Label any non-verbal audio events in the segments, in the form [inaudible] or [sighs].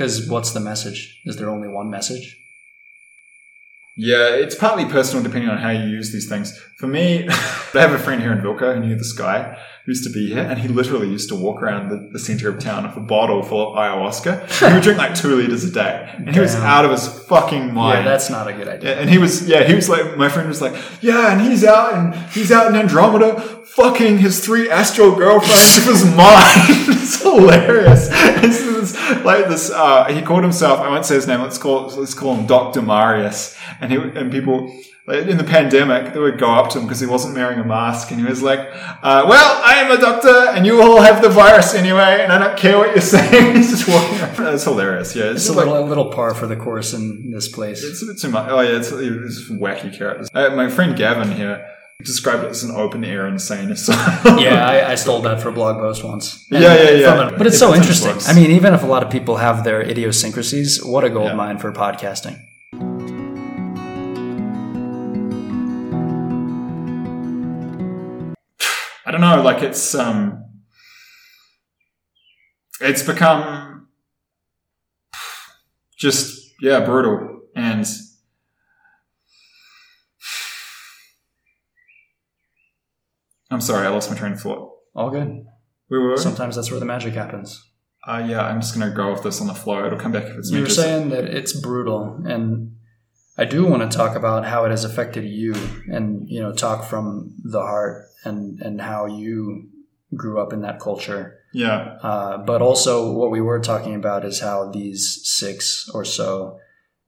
Because what's the message? Is there only one message? Yeah, it's partly personal depending on how you use these things. For me, [laughs] I have a friend here in Vilca who knew this guy who used to be here, and he literally used to walk around the, the center of town with a bottle full of ayahuasca. he would drink like two liters a day, and he was out of his fucking mind. Yeah, that's not a good idea. And he was, yeah, he was like, my friend was like, yeah, and he's out and he's out in Andromeda fucking his three astral girlfriends with his [laughs] mind. [laughs] it's hilarious. It's like this, uh, he called himself, I won't say his name, let's call, let's call him Dr. Marius. And he, and people, like, in the pandemic, they would go up to him because he wasn't wearing a mask and he was like, uh, well, I am a doctor and you all have the virus anyway and I don't care what you're saying. [laughs] he's just walking around. It's hilarious. Yeah. It's a like- little, a little par for the course in this place. it's a bit too much. Oh yeah, it's, it's wacky characters. Uh, my friend Gavin here described it as an open air insane asylum. [laughs] yeah, I, I stole that for a blog post once. Yeah, yeah, yeah. It. But it's It so interesting. I mean, even if a lot of people have their idiosyncrasies, what a gold Yeah. mine for podcasting. I don't know. Like it's um, it's become just yeah brutal and. I'm sorry, I lost my train of thought. All good. We were. Sometimes that's where the magic happens. Uh, yeah, I'm just gonna go with this on the flow. It'll come back if it's You were Just- saying that it's brutal, and I do want to talk about how it has affected you, and you know, talk from the heart, and and how you grew up in that culture. yeah, Uh, but also, what we were talking about is how these six or so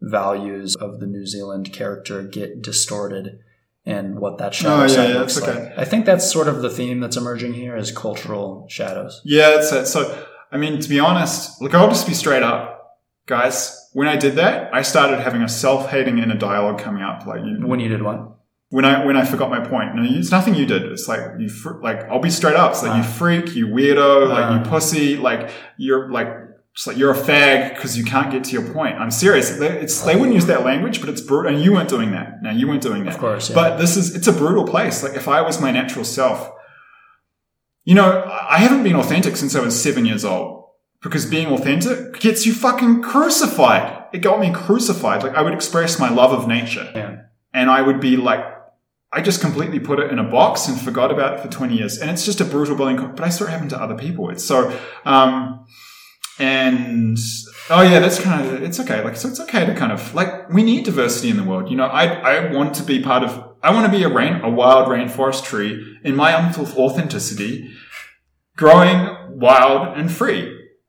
values of the New Zealand character get distorted, and what that shadow Oh, yeah, yeah, looks that's like. I think that's sort of the theme that's emerging here is cultural shadows. Yeah, it's it. So, I mean, to be honest, look, I'll just be straight up, guys. When I did that, I started having a self-hating inner dialogue coming up. Like, you, When you did what? when I when I forgot my point, no, it's nothing you did. It's like you, fr- like I'll be straight up. It's like you Ah. freak, you weirdo, like Ah. you pussy, like you're like. It's like you're a fag because you can't get to your point. I'm serious. They, it's, they wouldn't use that language, but it's brutal. And you weren't doing that. Now you weren't doing that. Of course, yeah. But this is, it's a brutal place. Like if I was my natural self, you know, I haven't been authentic since I was seven years old because being authentic gets you fucking crucified. It got me crucified. Like I would express my love of nature Yeah. and I would be like, I just completely put it in a box and forgot about it for 20 years. And it's just a brutal bullying, co- but I saw it happen to other people. It's so, um, and oh yeah, that's kind of, it's okay. Like, so it's okay to kind of, like, we need diversity in the world. You know, I, I want to be part of, I want to be a rain, a wild rainforest tree in my own authenticity, growing wild and free.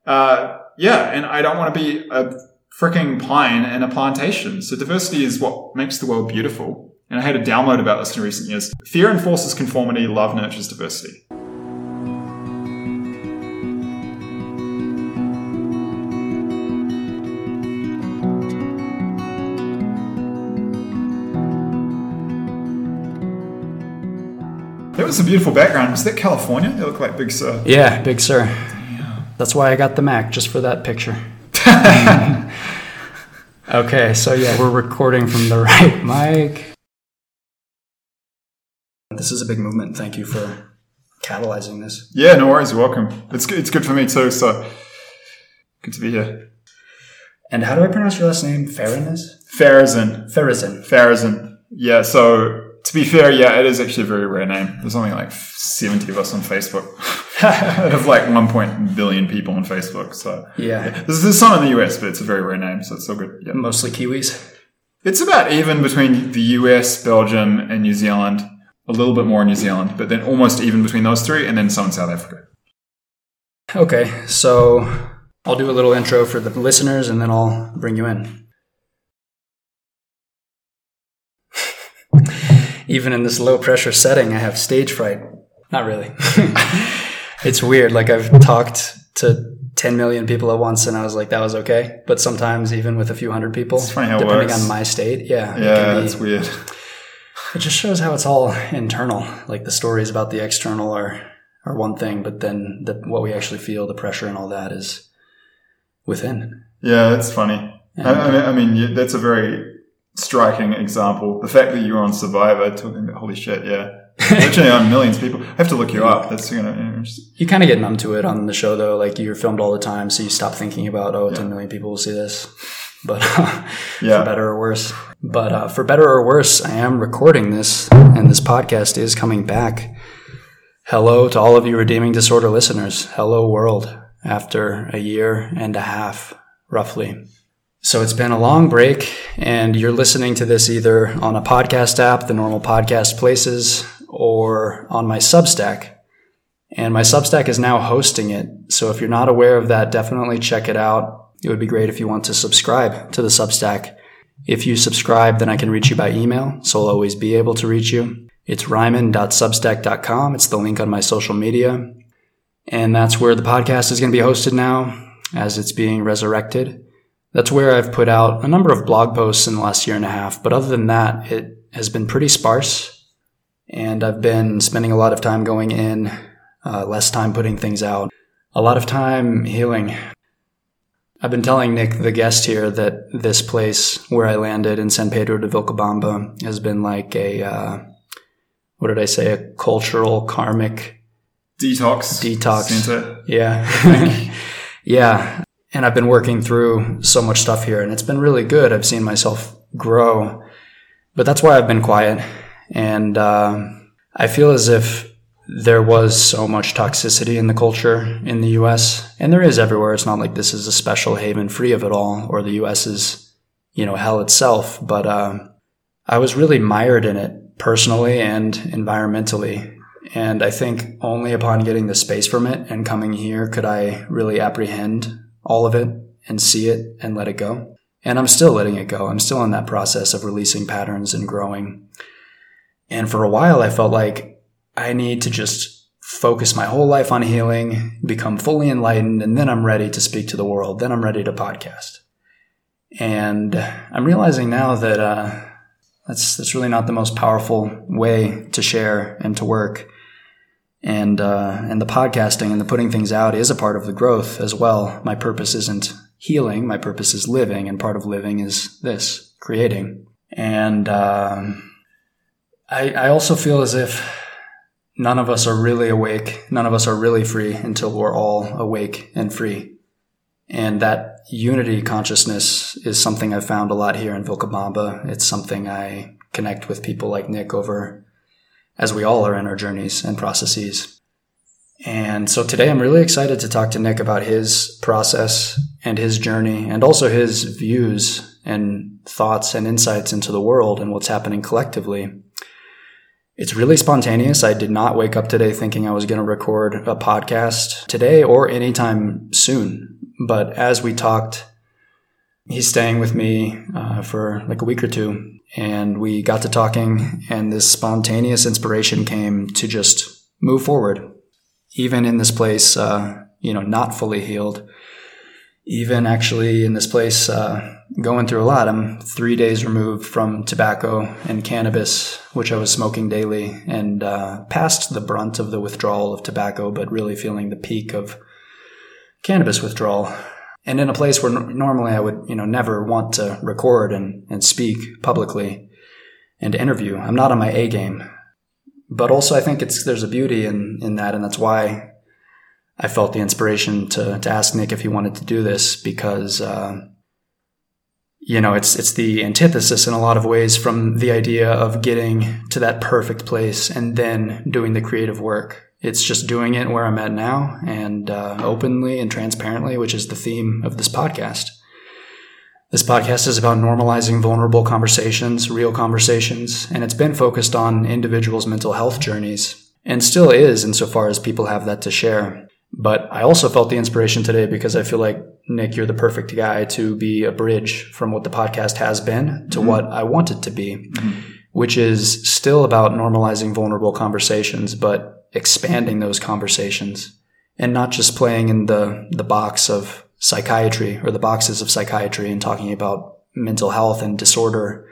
Uh, yeah. And I don't want to be a freaking pine in a plantation. So diversity is what makes the world beautiful. And I had a download about this in recent years. Fear enforces conformity, love nurtures diversity. That was a beautiful background. Was that California? They look like Big Sur. Yeah, Big Sur. That's why I got the Mac, just for that picture. [laughs] okay, so yeah, we're recording from the [laughs] right mic. This is a big movement. Thank you for catalyzing this. Yeah, no worries. You're welcome. It's good, it's good for me too. So good to be here. And how do I pronounce your last name? Farinez? Pharazyn. Farizin. Pharazyn. Yeah. So to be fair, yeah, it is actually a very rare name. There's only like 70 of us on Facebook. Out [laughs] of like 1 billion people on Facebook. So Yeah, there's, there's some in the US, but it's a very rare name. So it's all good. Yeah. mostly Kiwis. It's about even between the US, Belgium, and New Zealand. A little bit more in New Zealand, but then almost even between those three, and then some in South Africa. Okay, so I'll do a little intro for the listeners and then I'll bring you in. [laughs] Even in this low pressure setting, I have stage fright. Not really. [laughs] it's weird. Like I've talked to 10 million people at once and I was like, that was okay. But sometimes even with a few hundred people, It's funny how it depending works. on my state, yeah. Yeah, be- it's weird. it just shows how it's all internal. Like the stories about the external are are one thing, but then the, what we actually feel, the pressure and all that is within. Yeah, that's funny. I, I mean, I mean, that's a very striking example. The fact that you were on Survivor talking about holy shit, yeah, Literally on millions of people. I have to look you up. That's you know. You kind of get numb to it on the show though. Like you're filmed all the time, so you stop thinking about oh, 10 million people will see this. [laughs] But Yeah. for better or worse. But uh, for better or worse, I am recording this, and this podcast is coming back. Hello to all of you Redeeming Disorder listeners. Hello, world. After a year and a half, roughly. So it's been a long break, and you're listening to this either on a podcast app, the normal podcast places, or on my Substack. And my Substack is now hosting it. So if you're not aware of that, definitely check it out. It would be great if you want to subscribe to the Substack. If you subscribe, then I can reach you by email, so I'll always be able to reach you. It's reiman.substack.com. It's the link on my social media. And that's where the podcast is going to be hosted now as it's being resurrected. That's where I've put out a number of blog posts in the last year and a half. But other than that, it has been pretty sparse. And I've been spending a lot of time going in, uh, less time putting things out, a lot of time healing. I've been telling Nick, the guest here, that this place where I landed in San Pedro de Vilcabamba has been like a, uh, what did I say, a cultural karmic Detox. Detox. Center. yeah. [laughs] yeah. And I've been working through so much stuff here and it's been really good. I've seen myself grow, but that's why I've been quiet. And, um, I feel as if there was so much toxicity in the culture in the US and there is everywhere. It's not like this is a special haven free of it all or the US is, you know, hell itself. But, um, I was really mired in it personally and environmentally. And I think only upon getting the space from it and coming here could I really apprehend all of it and see it and let it go. And I'm still letting it go. I'm still in that process of releasing patterns and growing. And for a while, I felt like I need to just focus my whole life on healing, become fully enlightened, and then I'm ready to speak to the world. Then I'm ready to podcast. And I'm realizing now that, uh, that's, that's really not the most powerful way to share and to work and uh, and the podcasting and the putting things out is a part of the growth as well. My purpose isn't healing; my purpose is living, and part of living is this creating. And um, I, I also feel as if none of us are really awake, none of us are really free until we're all awake and free. And that unity consciousness is something I've found a lot here in Vilcabamba. It's something I connect with people like Nick over as we all are in our journeys and processes. And so today I'm really excited to talk to Nick about his process and his journey and also his views and thoughts and insights into the world and what's happening collectively. It's really spontaneous. I did not wake up today thinking I was going to record a podcast today or anytime soon. But as we talked, he's staying with me uh, for like a week or two and we got to talking and this spontaneous inspiration came to just move forward even in this place uh, you know not fully healed even actually in this place uh, going through a lot. I'm three days removed from tobacco and cannabis which i was smoking daily and uh, past the brunt of the withdrawal of tobacco but really feeling the peak of cannabis withdrawal and in a place where n- normally I would, you know, never want to record and, and speak publicly and interview. I'm not on my A game. But also I think it's there's a beauty in, in that and that's why I felt the inspiration to, to ask Nick if he wanted to do this because uh, you know it's it's the antithesis in a lot of ways from the idea of getting to that perfect place and then doing the creative work it's just doing it where I'm at now and uh, openly and transparently, which is the theme of this podcast. This podcast is about normalizing vulnerable conversations, real conversations, and it's been focused on individuals' mental health journeys and still is insofar as people have that to share. But I also felt the inspiration today because I feel like, Nick, you're the perfect guy to be a bridge from what the podcast has been to Mhm. what I want it to be, Mhm. which is still about normalizing vulnerable conversations, but expanding those conversations and not just playing in the, the box of psychiatry or the boxes of psychiatry and talking about mental health and disorder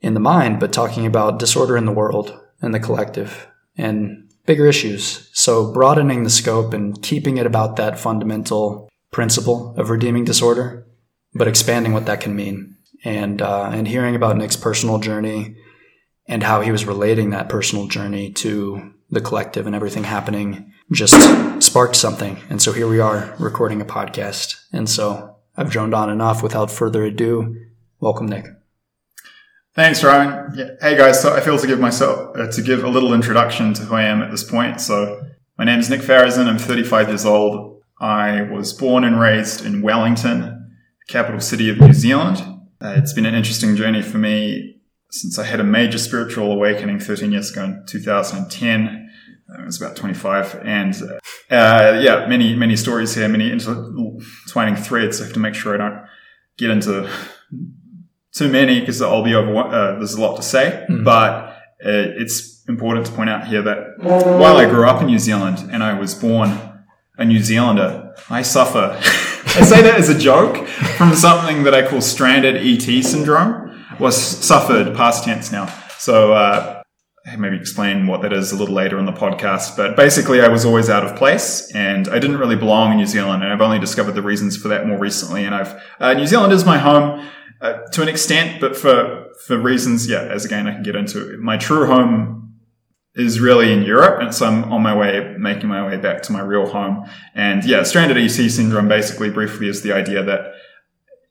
in the mind, but talking about disorder in the world and the collective and bigger issues. So broadening the scope and keeping it about that fundamental principle of redeeming disorder, but expanding what that can mean. And, uh, and hearing about Nick's personal journey and how he was relating that personal journey to the collective and everything happening just sparked something. And so here we are recording a podcast. And so I've droned on enough without further ado. Welcome, Nick. Thanks, Ryan. Yeah. Hey guys, so I feel to give myself uh, to give a little introduction to who I am at this point. So my name is Nick Pharazyn. I'm 35 years old. I was born and raised in Wellington, the capital city of New Zealand. Uh, it's been an interesting journey for me since I had a major spiritual awakening 13 years ago in 2010. I was about 25 and, uh, yeah, many, many stories here, many intertwining threads. I have to make sure I don't get into too many because I'll be over, uh, there's a lot to say, mm-hmm. but uh, it's important to point out here that while I grew up in New Zealand and I was born a New Zealander, I suffer. [laughs] I say that as a joke from something that I call stranded ET syndrome, was suffered past tense now. So, uh, maybe explain what that is a little later in the podcast. But basically, I was always out of place and I didn't really belong in New Zealand. And I've only discovered the reasons for that more recently. And I've, uh, New Zealand is my home uh, to an extent, but for, for reasons, yeah, as again, I can get into it. my true home is really in Europe. And so I'm on my way, making my way back to my real home. And yeah, stranded ET syndrome basically briefly is the idea that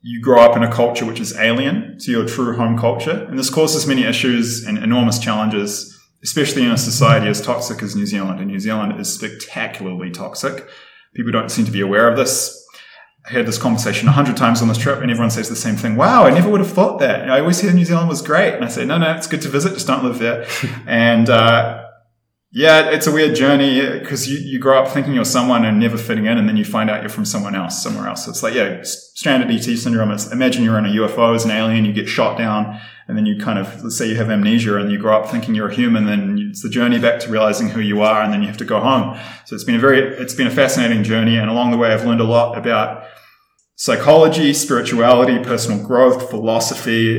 you grow up in a culture which is alien to your true home culture. And this causes many issues and enormous challenges, especially in a society as toxic as New Zealand. And New Zealand is spectacularly toxic. People don't seem to be aware of this. I had this conversation a hundred times on this trip and everyone says the same thing. Wow, I never would have thought that. I always hear New Zealand was great. And I say, no, no, it's good to visit. Just don't live there. [laughs] and, uh, yeah, it's a weird journey because you, you grow up thinking you're someone and never fitting in, and then you find out you're from someone else, somewhere else. It's like, yeah, stranded ET syndrome. It's imagine you're in a UFO as an alien, you get shot down, and then you kind of, let's say you have amnesia and you grow up thinking you're a human, then it's the journey back to realizing who you are, and then you have to go home. So it's been a very, it's been a fascinating journey, and along the way, I've learned a lot about psychology, spirituality, personal growth, philosophy.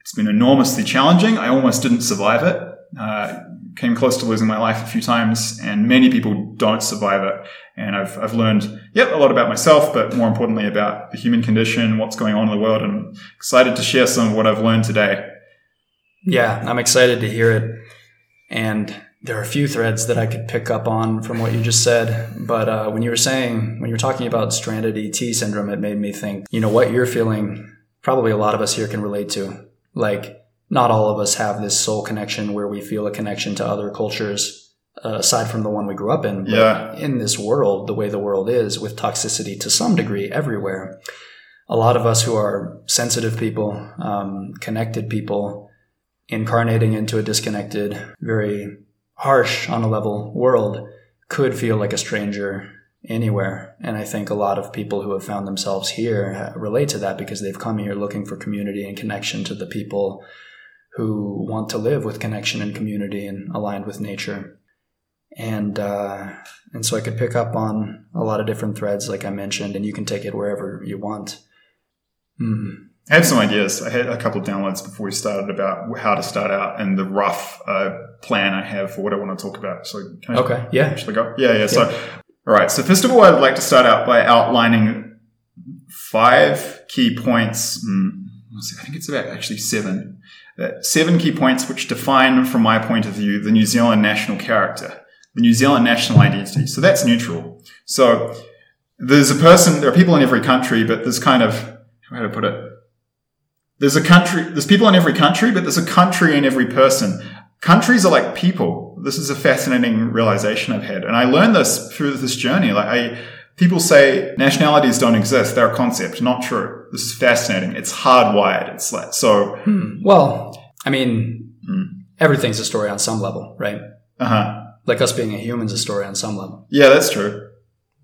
It's been enormously challenging. I almost didn't survive it. Uh, came close to losing my life a few times and many people don't survive it. And I've, I've learned, yep, a lot about myself, but more importantly about the human condition, what's going on in the world. And I'm excited to share some of what I've learned today. Yeah, I'm excited to hear it. And there are a few threads that I could pick up on from what you just said. But uh, when you were saying, when you were talking about stranded ET syndrome, it made me think, you know, what you're feeling, probably a lot of us here can relate to. Like, not all of us have this soul connection where we feel a connection to other cultures uh, aside from the one we grew up in. But yeah. in this world, the way the world is with toxicity to some degree everywhere, a lot of us who are sensitive people, um, connected people, incarnating into a disconnected, very harsh on a level world could feel like a stranger anywhere. And I think a lot of people who have found themselves here relate to that because they've come here looking for community and connection to the people who want to live with connection and community and aligned with nature. And uh, and so I could pick up on a lot of different threads, like I mentioned, and you can take it wherever you want. Mm. I have some ideas. I had a couple of downloads before we started about how to start out and the rough uh, plan I have for what I want to talk about. So, can I okay, yeah, actually go? Yeah, yeah. So, all right. So, first of all, I'd like to start out by outlining five key points. Mm, I think it's about actually seven seven key points which define, from my point of view, the New Zealand national character, the New Zealand national identity. So that's neutral. So there's a person, there are people in every country, but there's kind of, how to put it? There's a country, there's people in every country, but there's a country in every person. Countries are like people. This is a fascinating realization I've had. And I learned this through this journey. Like I, People say nationalities don't exist. They're a concept. Not true. This is fascinating. It's hardwired. It's like, so. Hmm. Well, I mean, hmm. everything's a story on some level, right? Uh huh. Like us being a human's a story on some level. Yeah, that's true.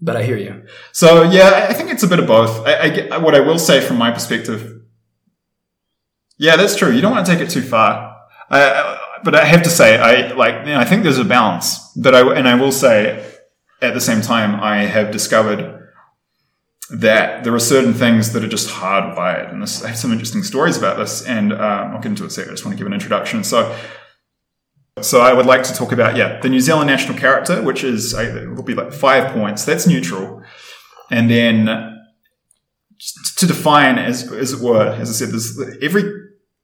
But I hear you. So yeah, I think it's a bit of both. I, I get, what I will say from my perspective. Yeah, that's true. You don't want to take it too far. I, but I have to say, I like, you know, I think there's a balance that I, and I will say, at the same time, I have discovered that there are certain things that are just hardwired. And this, I have some interesting stories about this, and um, I'll get into it later. I just want to give an introduction. So, so I would like to talk about yeah the New Zealand national character, which is it will be like five points. That's neutral, and then to define as as it were, as I said, there's every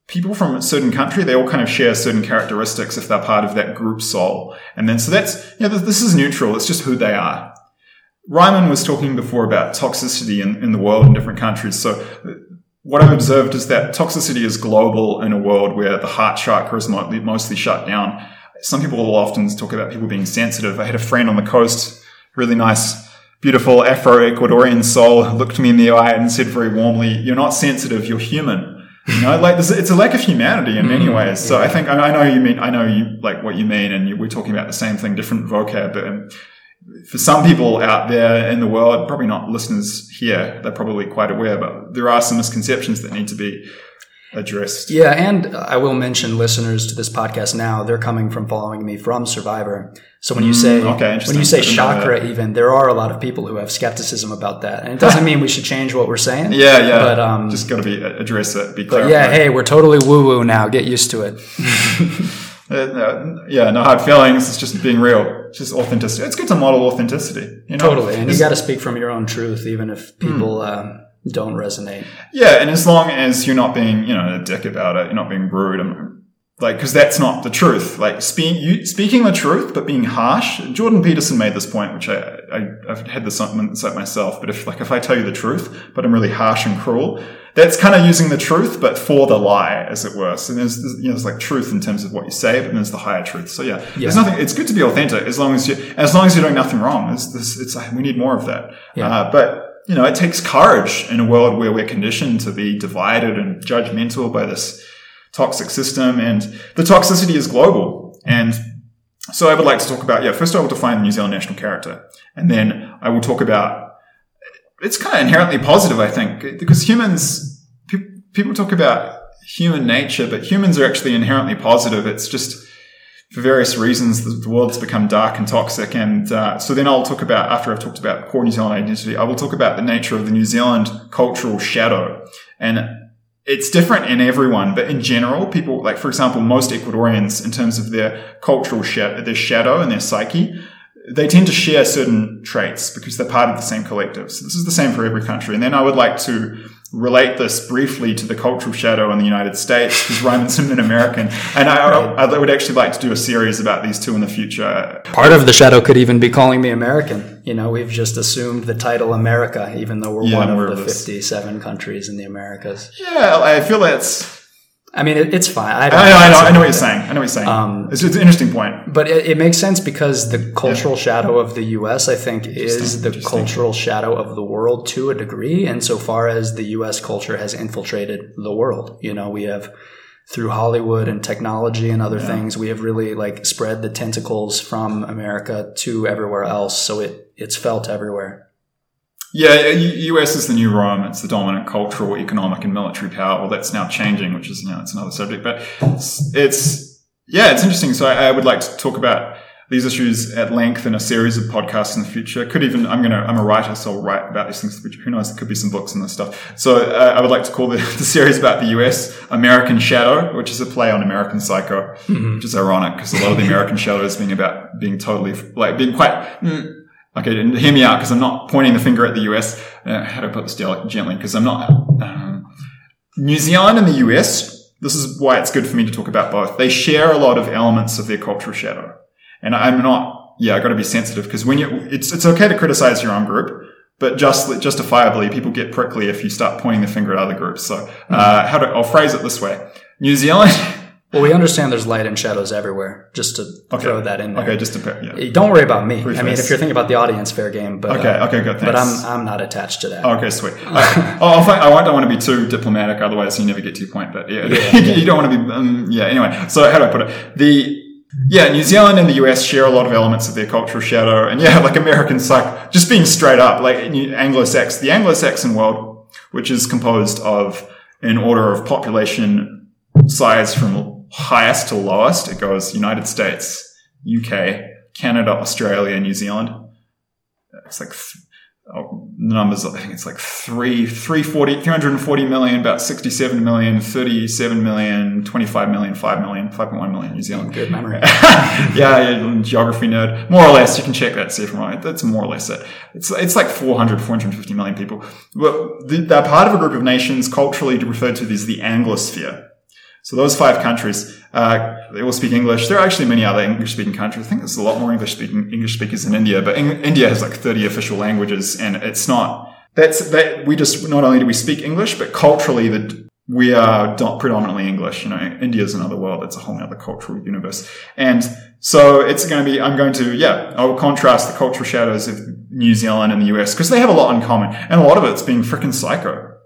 people from a certain country, they all kind of share certain characteristics if they're part of that group soul. And then, so that's, you know, this is neutral. It's just who they are. Reiman was talking before about toxicity in, in the world in different countries. So uh, what I've observed is that toxicity is global in a world where the heart chakra is mostly shut down. Some people will often talk about people being sensitive. I had a friend on the coast, really nice, beautiful Afro-Ecuadorian soul, looked me in the eye and said very warmly, you're not sensitive, you're human. You know, like it's a lack of humanity in many mm, ways. So yeah. I think I know you mean I know you like what you mean, and you, we're talking about the same thing, different vocab. But um, for some people out there in the world, probably not listeners here, they're probably quite aware, but there are some misconceptions that need to be addressed. Yeah, and I will mention listeners to this podcast now. They're coming from following me from Survivor. So when you mm, say okay, when you say chakra, even there are a lot of people who have skepticism about that, and it doesn't [laughs] mean we should change what we're saying. Yeah, yeah. But um, just got to be address it. Be clear. Yeah, hey, we're totally woo woo now. Get used to it. [laughs] uh, yeah, no hard feelings. It's just being real. It's just authenticity. It's good to model authenticity. You know? Totally, and it's, you got to speak from your own truth, even if people. Mm. Uh, don't resonate. Yeah, and as long as you're not being, you know, a dick about it, you're not being rude, I'm, like, because that's not the truth. Like, you, speaking the truth, but being harsh. Jordan Peterson made this point, which I, I have had this insight myself. But if, like, if I tell you the truth, but I'm really harsh and cruel, that's kind of using the truth, but for the lie, as it were. So there's, you know, there's like truth in terms of what you say, but there's the higher truth. So yeah, yeah. there's nothing. It's good to be authentic as long as you, as long as you're doing nothing wrong. It's, it's, it's we need more of that. Yeah. Uh, but you know, it takes courage in a world where we're conditioned to be divided and judgmental by this toxic system. And the toxicity is global. And so I would like to talk about, yeah, first I will define the New Zealand national character. And then I will talk about, it's kind of inherently positive, I think, because humans, pe- people talk about human nature, but humans are actually inherently positive. It's just, for various reasons, the, the world's become dark and toxic. And uh, so then I'll talk about, after I've talked about core New Zealand identity, I will talk about the nature of the New Zealand cultural shadow. And it's different in everyone, but in general, people, like for example, most Ecuadorians, in terms of their cultural shadow, their shadow and their psyche, they tend to share certain traits because they're part of the same collective. So this is the same for every country. And then I would like to relate this briefly to the cultural shadow in the United States because Reiman's [laughs] an American. And I, I, would actually like to do a series about these two in the future. Part of the shadow could even be calling me American. You know, we've just assumed the title America, even though we're yeah, one of the 57 countries in the Americas. Yeah, I feel that's I mean, it, it's fine. I, I, know, I, know, I know what you're saying. I know what you're saying. Um, it's, it's, an interesting point. But it, it, makes sense because the cultural yeah. shadow of the U.S., I think, is the cultural shadow of the world to a degree, insofar as the U.S. culture has infiltrated the world. You know, we have through Hollywood and technology and other yeah. things, we have really like spread the tentacles from America to everywhere else. So it it's felt everywhere. Yeah, US is the new Rome. It's the dominant cultural, economic, and military power. Well, that's now changing, which is, you know, it's another subject. But it's, it's yeah, it's interesting. So I, I, would like to talk about these issues at length in a series of podcasts in the future. Could even, I'm going to, I'm a writer, so I'll write about these things in the future. Who knows? There could be some books and this stuff. So uh, I would like to call the, [laughs] the, series about the US American Shadow, which is a play on American Psycho, mm-hmm. which is ironic because a lot of the American [laughs] Shadow is being about being totally, like being quite, mm, Okay, hear me out because I'm not pointing the finger at the US. Uh, how to put this gently? Because I'm not. Um, New Zealand and the US, this is why it's good for me to talk about both. They share a lot of elements of their cultural shadow. And I'm not, yeah, I got to be sensitive because when you, it's, it's okay to criticize your own group, but just justifiably, people get prickly if you start pointing the finger at other groups. So, uh, how do, I'll phrase it this way. New Zealand, [laughs] Well, we understand there's light and shadows everywhere. Just to okay. throw that in there. Okay, just to yeah. Don't worry about me. I mean, if you're thinking about the audience, fair game. But okay, uh, okay, good. Thanks. But I'm I'm not attached to that. okay, sweet. [laughs] I, oh, I don't want to be too diplomatic, otherwise you never get to your point. But yeah, yeah, [laughs] yeah. you don't want to be. Um, yeah. Anyway, so how do I put it? The yeah, New Zealand and the US share a lot of elements of their cultural shadow, and yeah, [laughs] like Americans, like just being straight up, like Anglo-Saxon, the Anglo-Saxon world, which is composed of an order of population size from highest to lowest, it goes United States, UK, Canada, Australia, New Zealand. It's like th- oh, the numbers, I think it's like three, 340, 340 million, about 67 million, 37 million, 25 million, 5 million, 5.1 million New Zealand. Good memory. [laughs] yeah, yeah, geography nerd. More or less, you can check that, see if I'm right. That's more or less it. It's, it's like 400, 450 million people. Well, they're part of a group of nations culturally referred to as the Anglosphere. So those five countries, uh, they all speak English. There are actually many other English speaking countries. I think there's a lot more English speaking English speakers in India, but in, India has like 30 official languages and it's not, that's, that we just, not only do we speak English, but culturally the, we are predominantly English. You know, India's another world. It's a whole other cultural universe. And so it's going to be, I'm going to, yeah, I will contrast the cultural shadows of New Zealand and the US because they have a lot in common. And a lot of it's being freaking psycho.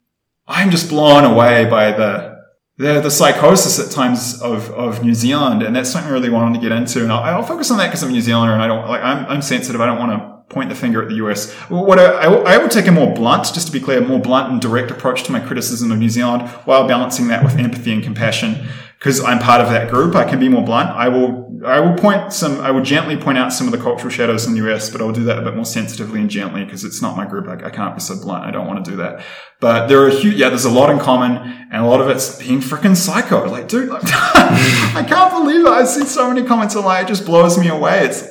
I'm just blown away by the, the, the psychosis at times of, of New Zealand. And that's something I really wanted to get into. And I'll, I'll focus on that because I'm a New Zealander and I don't, like, I'm, I'm sensitive. I don't want to point the finger at the US. What I, I, will take a more blunt, just to be clear, more blunt and direct approach to my criticism of New Zealand while balancing that with empathy and compassion. Because I'm part of that group, I can be more blunt. I will, I will point some, I will gently point out some of the cultural shadows in the US, but I'll do that a bit more sensitively and gently because it's not my group. I, I, can't be so blunt. I don't want to do that. But there are huge, yeah, there's a lot in common and a lot of it's being freaking psycho. Like, dude, like, [laughs] I can't believe it. I see so many comments online. It just blows me away. It's,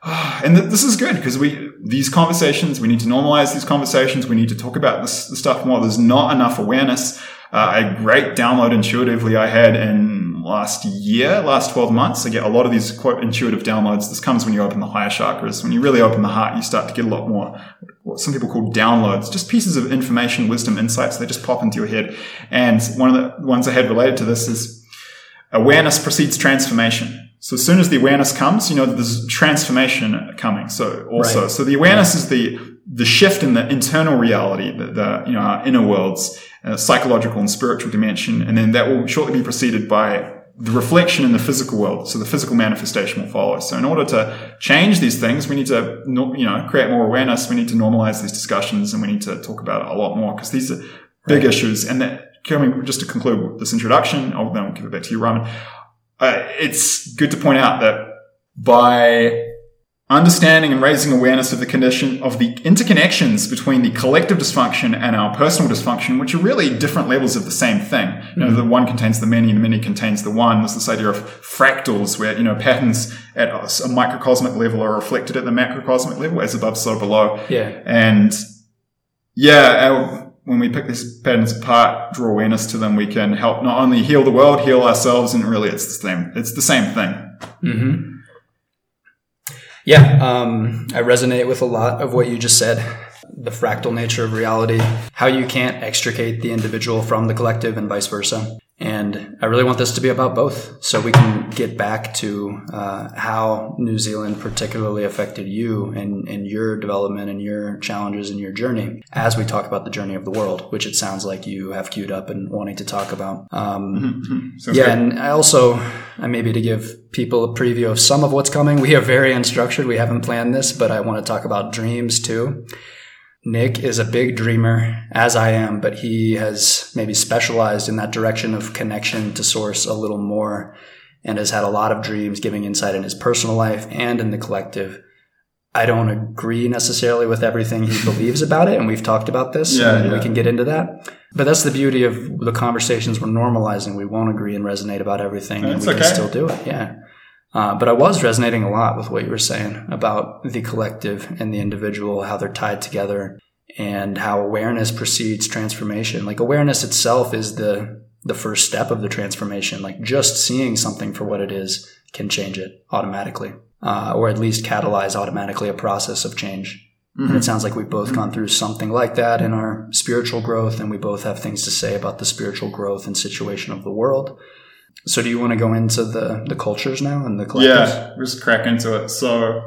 [sighs] and th- this is good because we these conversations we need to normalize these conversations we need to talk about this, this stuff more. There's not enough awareness. Uh, a great download intuitively i had in last year last 12 months. I get a lot of these quote intuitive downloads. This comes when you open the higher chakras. When you really open the heart you start to get a lot more what some people call downloads just pieces of information wisdom insights they just pop into your head. And one of the ones i had related to this is awareness precedes transformation so as soon as the awareness comes, you know, there's transformation coming. So also, right. so the awareness is the, the shift in the internal reality, the, the you know, our inner worlds, uh, psychological and spiritual dimension. And then that will shortly be preceded by the reflection in the physical world. So the physical manifestation will follow. So in order to change these things, we need to, you know, create more awareness. We need to normalize these discussions and we need to talk about it a lot more because these are big right. issues. And that, coming just to conclude this introduction, I'll then give it back to you, Raman uh, it's good to point out that by understanding and raising awareness of the condition of the interconnections between the collective dysfunction and our personal dysfunction, which are really different levels of the same thing. You know, mm-hmm. the one contains the many, and the many contains the one. There's this idea of fractals where, you know, patterns at a microcosmic level are reflected at the macrocosmic level as above, so below. Yeah. And yeah, our, when we pick these patterns apart, draw awareness to them, we can help not only heal the world, heal ourselves, and really it's the same. It's the same thing. Mm-hmm. Yeah, um, I resonate with a lot of what you just said. The fractal nature of reality, how you can't extricate the individual from the collective, and vice versa. And I really want this to be about both so we can get back to uh, how New Zealand particularly affected you and, and your development and your challenges and your journey as we talk about the journey of the world, which it sounds like you have queued up and wanting to talk about. Um, mm-hmm. mm-hmm. yeah, good. and I also, maybe to give people a preview of some of what's coming, we are very unstructured. We haven't planned this, but I want to talk about dreams too. Nick is a big dreamer, as I am, but he has maybe specialized in that direction of connection to source a little more and has had a lot of dreams giving insight in his personal life and in the collective. I don't agree necessarily with everything he [laughs] believes about it, and we've talked about this, yeah, and yeah. we can get into that. But that's the beauty of the conversations we're normalizing. We won't agree and resonate about everything, that's and we okay. can still do it. Yeah. Uh, but I was resonating a lot with what you were saying about the collective and the individual, how they're tied together, and how awareness precedes transformation. Like awareness itself is the the first step of the transformation. Like just seeing something for what it is can change it automatically, uh, or at least catalyze automatically a process of change. Mm-hmm. And it sounds like we've both gone through something like that in our spiritual growth, and we both have things to say about the spiritual growth and situation of the world. So do you want to go into the the cultures now and the collectives? Yeah, just crack into it. So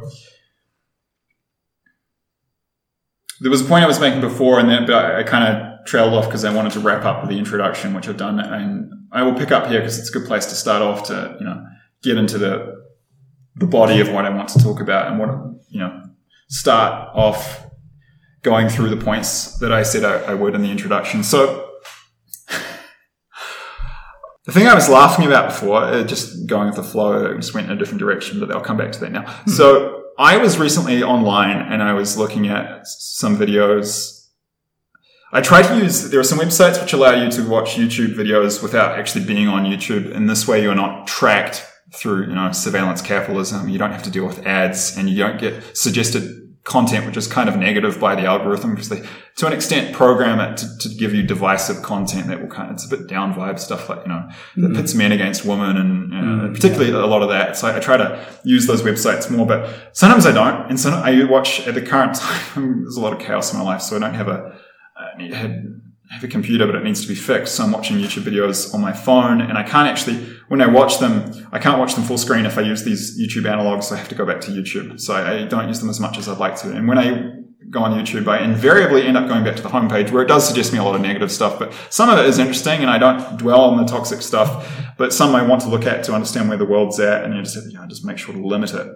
there was a point I was making before, and then but I, I kind of trailed off because I wanted to wrap up with the introduction, which I've done, and I will pick up here because it's a good place to start off to you know get into the the body of what I want to talk about and what you know start off going through the points that I said I, I would in the introduction. So the thing I was laughing about before, uh, just going with the flow, just went in a different direction, but I'll come back to that now. Mm-hmm. So I was recently online and I was looking at some videos. I try to use, there are some websites which allow you to watch YouTube videos without actually being on YouTube. And this way you're not tracked through, you know, surveillance capitalism. You don't have to deal with ads and you don't get suggested content which is kind of negative by the algorithm because they, to an extent, program it to, to give you divisive content that will kind of, it's a bit down vibe stuff like, you know, that Mm. pits men against women and, uh, mm-hmm. you know, particularly a lot of that. So I try to use those websites more, but sometimes I don't. And so I watch at the current [laughs] time, there's a lot of chaos in my life. So I don't have a, uh, I need- had, have a computer, but it needs to be fixed. So I'm watching YouTube videos on my phone and I can't actually, when I watch them, I can't watch them full screen if I use these YouTube analogs. So I have to go back to YouTube. So I, I don't use them as much as I'd like to. And when I go on YouTube, I invariably end up going back to the homepage where it does suggest me a lot of negative stuff, but some of it is interesting and I don't dwell on the toxic stuff, but some I want to look at to understand where the world's at and you just have you know, just make sure to limit it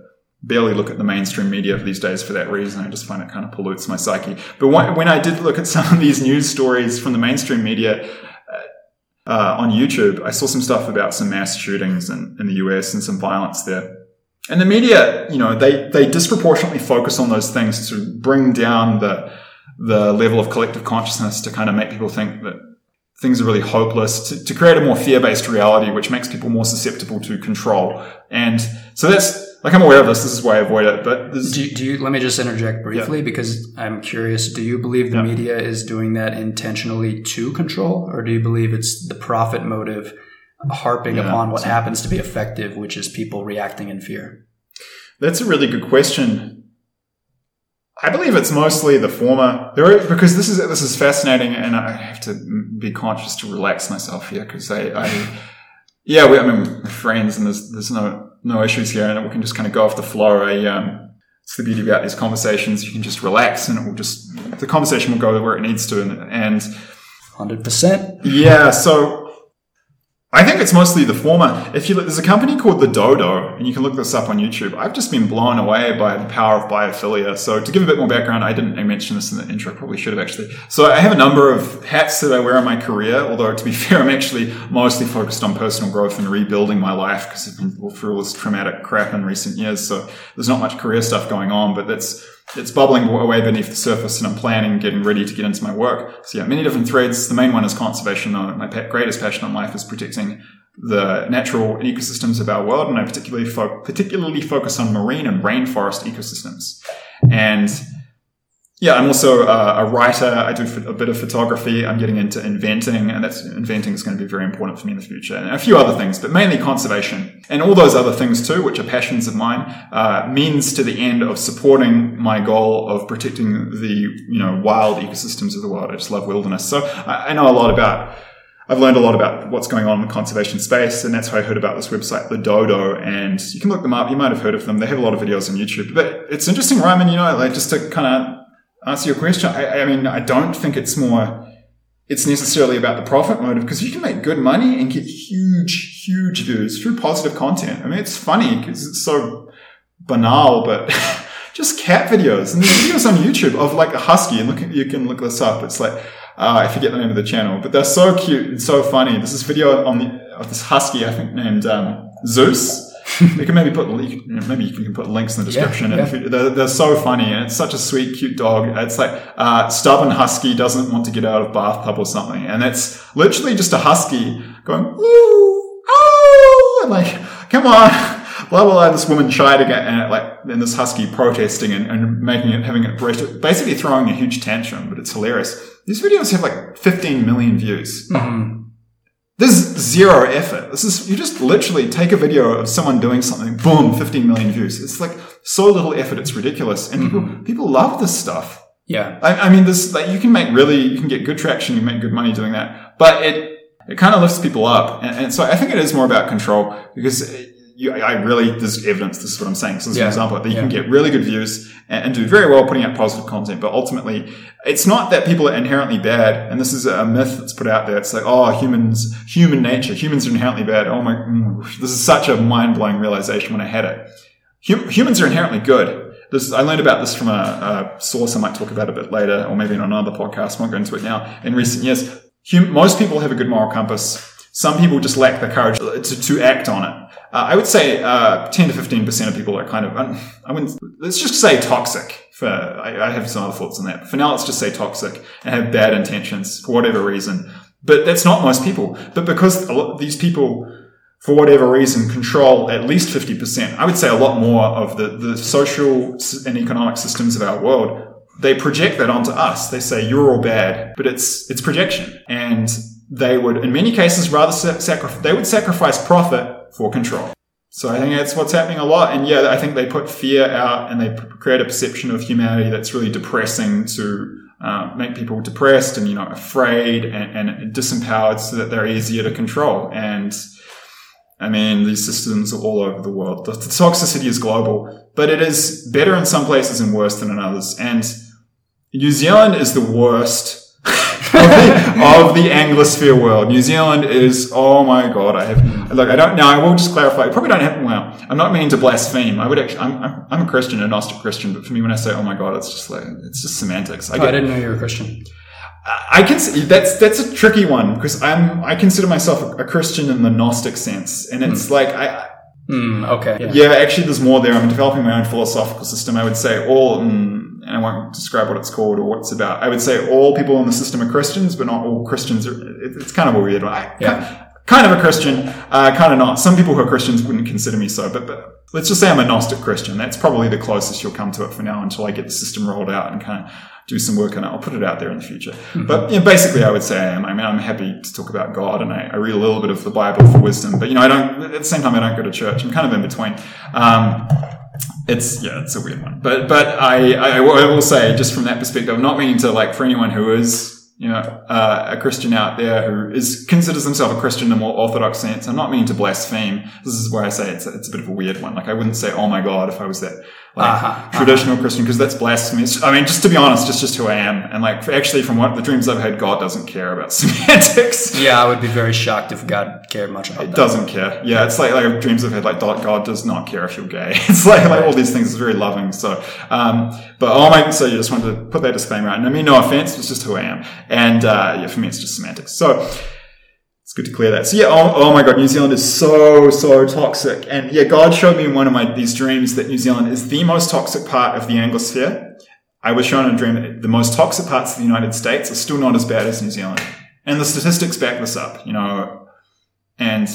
barely look at the mainstream media these days for that reason. I just find it kind of pollutes my psyche. But when, I did look at [laughs] some of these news stories from the mainstream media uh, uh, on YouTube, I saw some stuff about some mass shootings in, in the US and some violence there. And the media, you know, they, they disproportionately focus on those things to bring down the, the level of collective consciousness to kind of make people think that things are really hopeless to, to create a more fear-based reality, which makes people more susceptible to control. And so that's, like, I'm aware of this. This is why I avoid it, but Do, do you, let me just interject briefly because I'm curious. Do you believe the Yeah. media is doing that intentionally to control, or do you believe it's the profit motive harping Yeah. upon what happens to be effective, which is people reacting in fear? That's a really good question. I believe it's mostly the former. There are, because this is this is fascinating, and I have to be conscious to relax myself here because I, I yeah, we, I mean, friends, and there's there's no no issues here, and we can just kind of go off the flow. I, um, it's the beauty about these conversations; you can just relax, and it will just the conversation will go where it needs to, and, and 100%. yeah, so I think it's mostly the former. If you look, there's a company called the Dodo, and you can look this up on YouTube. I've just been blown away by the power of biophilia. So to give a bit more background, I didn't mention this in the intro. Probably should have actually. So I have a number of hats that I wear in my career. Although to be [laughs] fair, I'm actually mostly focused on personal growth and rebuilding my life because I've been through all this traumatic crap in recent years. So there's not much career stuff going on, but that's it's bubbling away beneath the surface and I'm planning, getting ready to get into my work. So yeah, many different threads. The main one is conservation. My greatest passion in life is protecting the natural ecosystems of our world. And I particularly, fo- particularly focus on marine and rainforest ecosystems. And yeah, I'm also a writer. I do a bit of photography. I'm getting into inventing, and that's inventing is going to be very important for me in the future, and a few other things, but mainly conservation and all those other things too, which are passions of mine. Uh, means to the end of supporting my goal of protecting the you know wild ecosystems of the world. I just love wilderness, so I, I know a lot about. I've learned a lot about what's going on in the conservation space, and that's how I heard about this website, the Dodo. And you can look them up. You might have heard of them. They have a lot of videos on YouTube. But it's interesting, Reiman. You know, like just to kind of answer your question, I, I mean, I don't think it's more, it's necessarily about the profit motive because you can make good money and get huge, huge views through positive content. I mean, it's funny because it's so banal, but [laughs] just cat videos and there's videos on YouTube of like a husky and look, you can look this up. It's like, uh, I forget the name of the channel, but they're so cute and so funny. There's this video on the, of this husky, I think named, um, Zeus. We can maybe put you can- maybe you can put links in the description. yeah. And you- they're, they're so funny, and it's such a sweet, cute dog. It's like uh, stubborn husky doesn't want to get out of bathtub or something, and it's literally just a husky going ooh oh, and like come on, [laughs] blah blah blah. This woman to get and like and this husky protesting and, and making it having it breast- basically throwing a huge tantrum, but it's hilarious. These videos have like 15 million views. There's zero effort. This is, you just literally take a video of someone doing something, boom, 15 million views. It's like so little effort, it's ridiculous. And people, mm-hmm. people love this stuff. Yeah. I, I mean, this, like, you can make really, you can get good traction, you make good money doing that, but it, it kind of lifts people up. And, and so I think it is more about control because you, I really, there's evidence, this is what I'm saying. So this is Yeah. an example that you can get really good views and, and do very well putting out positive content, but ultimately it's not that people are inherently bad. And this is a myth that's put out there. It's like, oh, humans, human nature, humans are inherently bad. Oh my, mm, this is such a mind blowing realization when I had it. Hum- humans are inherently good. This, I learned about this from a, a source I might talk about a bit later, or maybe in another podcast. I won't go into it now. In recent years, hum- most people have a good moral compass. Some people just lack the courage to, to act on it. Uh, I would say uh, 10 to 15% of people are kind of, um, I wouldn't, let's just say toxic. For I, I have some other thoughts on that. For now, let's just say toxic and have bad intentions for whatever reason. But that's not most people. But because these people for whatever reason, control at least 50%. I would say a lot more of the, the social and economic systems of our world. They project that onto us. They say, you're all bad, but it's, it's projection. And they would, in many cases, rather sacrifice, they would sacrifice profit for control. So I think that's what's happening a lot. And yeah, I think they put fear out and they create a perception of humanity that's really depressing to uh, make people depressed and, you know, afraid and, and disempowered so that they're easier to control. And I mean, these systems are all over the world. The, the toxicity is global, but it is better in some places and worse than in others. And New Zealand is the worst of, the, [laughs] of the Anglosphere world. New Zealand is, oh my god, I have, look, I don't, now I will just clarify, I probably don't have, well, I'm not meaning to blaspheme. I would actually, I'm, I'm, I'm a Christian, a Gnostic Christian, but for me, when I say, oh my god, it's just like, it's just semantics. I, get, oh, I didn't know you were a Christian. I can that's that's a tricky one because I'm I consider myself a Christian in the Gnostic sense, and it's mm. like I. Mm, okay. Yeah. yeah. actually, there's more there. I'm developing my own philosophical system. I would say all, mm, and I won't describe what it's called or what it's about. I would say all people in the system are Christians, but not all Christians are. It's kind of a weird one. yeah. Kind of a Christian, uh, kind of not. Some people who are Christians wouldn't consider me so, but, but let's just say I'm a Gnostic Christian. That's probably the closest you'll come to it for now until I get the system rolled out and kind of do some work on it. I'll put it out there in the future. Mm-hmm. But you know, basically, I would say I am. I mean, I'm happy to talk about God, and I, I, read a little bit of the Bible for wisdom. But you know, I don't. At the same time, I don't go to church. I'm kind of in between. Um, it's yeah, it's a weird one. But but I, I, I will say just from that perspective, I'm not meaning to like for anyone who is you know, uh, a Christian out there who is considers himself a Christian in a more orthodox sense. I'm not meaning to blaspheme. This is where I say it's a, it's a bit of a weird one. Like I wouldn't say, "Oh my God," if I was that like uh-huh, traditional uh-huh. Christian, because that's blasphemous. I mean, just to be honest, just just who I am, and like actually, from what the dreams I've had, God doesn't care about [laughs] semantics. Yeah, I would be very shocked if God cared much about. It that. doesn't care. Yeah, it's like like dreams I've had, like God does not care if you're gay. [laughs] It's like like all these things is very loving. So, um, but oh my, so you just wanted to put that disclaimer out. And I mean, no offense, it's just who I am, and uh, yeah, for me, it's just semantics. So good to clear that. So yeah, oh, oh, my god, New Zealand is so so toxic, and yeah, God showed me in one of my these dreams that New Zealand is the most toxic part of the Anglosphere. I was shown in a dream that the most toxic parts of the United States are still not as bad as New Zealand, and the statistics back this up. You know, and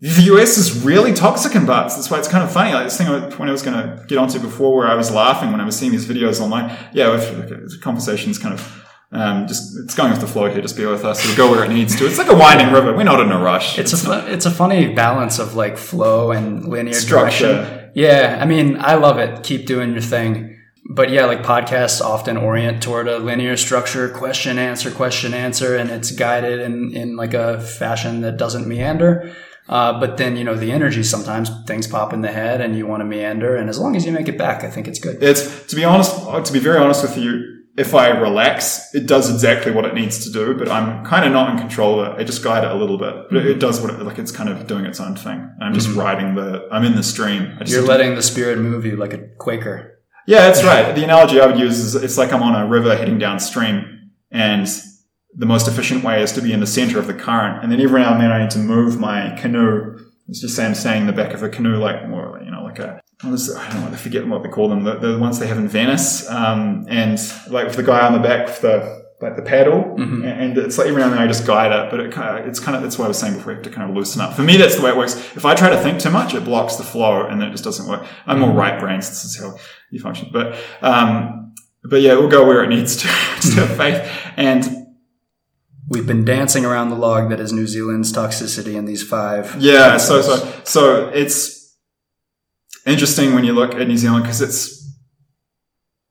the US is really toxic in parts. That's why it's kind of funny. Like this thing when I was going to get onto before, where I was laughing when I was seeing these videos online. Yeah, if, the conversation's kind of um, just it's going off the flow here. Just be with us. It'll go where it needs to. It's like a winding river. We're not in a rush. It's, it's a not, it's a funny balance of like flow and linear structure. Direction. Yeah, I mean, I love it. Keep doing your thing. But yeah, like podcasts often orient toward a linear structure, question answer, question answer, and it's guided in in like a fashion that doesn't meander. Uh, but then you know the energy. Sometimes things pop in the head, and you want to meander. And as long as you make it back, I think it's good. It's to be honest. To be very honest with you if I relax, it does exactly what it needs to do, but I'm kind of not in control of it. I just guide it a little bit, but it does what it, like it's kind of doing its own thing. I'm just mm-hmm. riding the, I'm in the stream. You're letting the spirit move you like a Quaker. Yeah, that's right. The analogy I would use is it's like I'm on a river heading downstream and the most efficient way is to be in the center of the current. And then every now and then I need to move my canoe. Let's just say I'm staying in the back of a canoe, like more, you know, like a I don't know, I forget what they call them, the, the ones they have in Venice, um, and like with the guy on the back with the like the paddle, mm-hmm. and it's like every now and then I just guide it, but it kind of, it's kind of that's what I was saying before. You have to kind of loosen up. For me, that's the way it works. If I try to think too much, it blocks the flow, and then it just doesn't work. I'm more mm-hmm. right brain. So this is how you function, but um, but yeah, we'll go where it needs to. [laughs] just have faith and. We've been dancing around the log that is New Zealand's toxicity in these five. Yeah, so so so it's interesting when you look at New Zealand because it's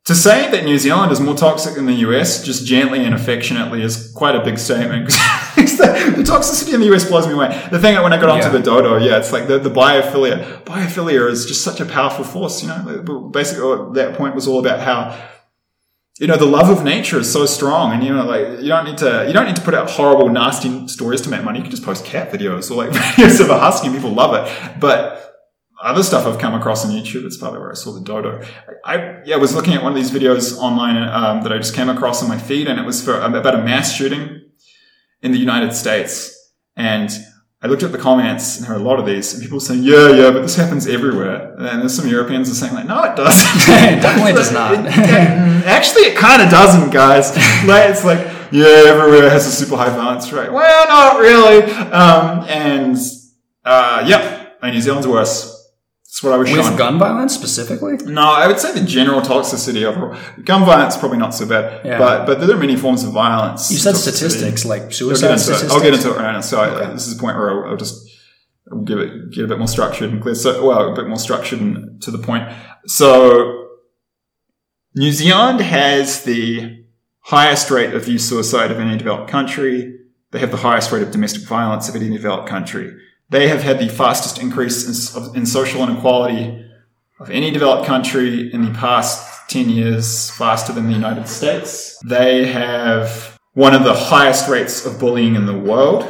to say that New Zealand is more toxic than the US, just gently and affectionately, is quite a big statement. [laughs] the, the, toxicity in the US blows me away. The thing that when I got onto yeah. the dodo, yeah, it's like the, the biophilia. Biophilia is just such a powerful force. You know, basically oh, that point was all about how you know the love of nature is so strong and you know like you don't need to you don't need to put out horrible nasty stories to make money you can just post cat videos or like [laughs] videos of a husky people love it but other stuff I've come across on YouTube. It's probably where I saw the dodo. I, yeah, was looking at one of these videos online um, that I just came across on my feed, and it was for um, about a mass shooting in the United States. And I looked at the comments, and there are a lot of these, and people saying, "Yeah, yeah, but this happens everywhere." And there's some Europeans are saying, "Like, no, it doesn't. it [laughs] definitely does not." [laughs] actually, it kind of doesn't, guys. like, it's like, yeah, everywhere has a super high violence rate. Well, not really. Um, and Uh, yeah, and New Zealand's worse. That's what I was With shown. gun violence specifically? No, I would say the general toxicity overall. Gun violence probably not so bad, Yeah. but but there are many forms of violence. You said toxicity. statistics like I'll get suicide into statistics. it. I'll get into it right now. So I, this is the point where I'll, I'll just give it get a bit more structured and clear. So well, a bit more structured and to the point. So New Zealand has the highest rate of youth suicide of any developed country. They have the highest rate of domestic violence of any developed country. They have had the fastest increase in, in social inequality of any developed country in the past 10 years, faster than the United States. They have one of the highest rates of bullying in the world.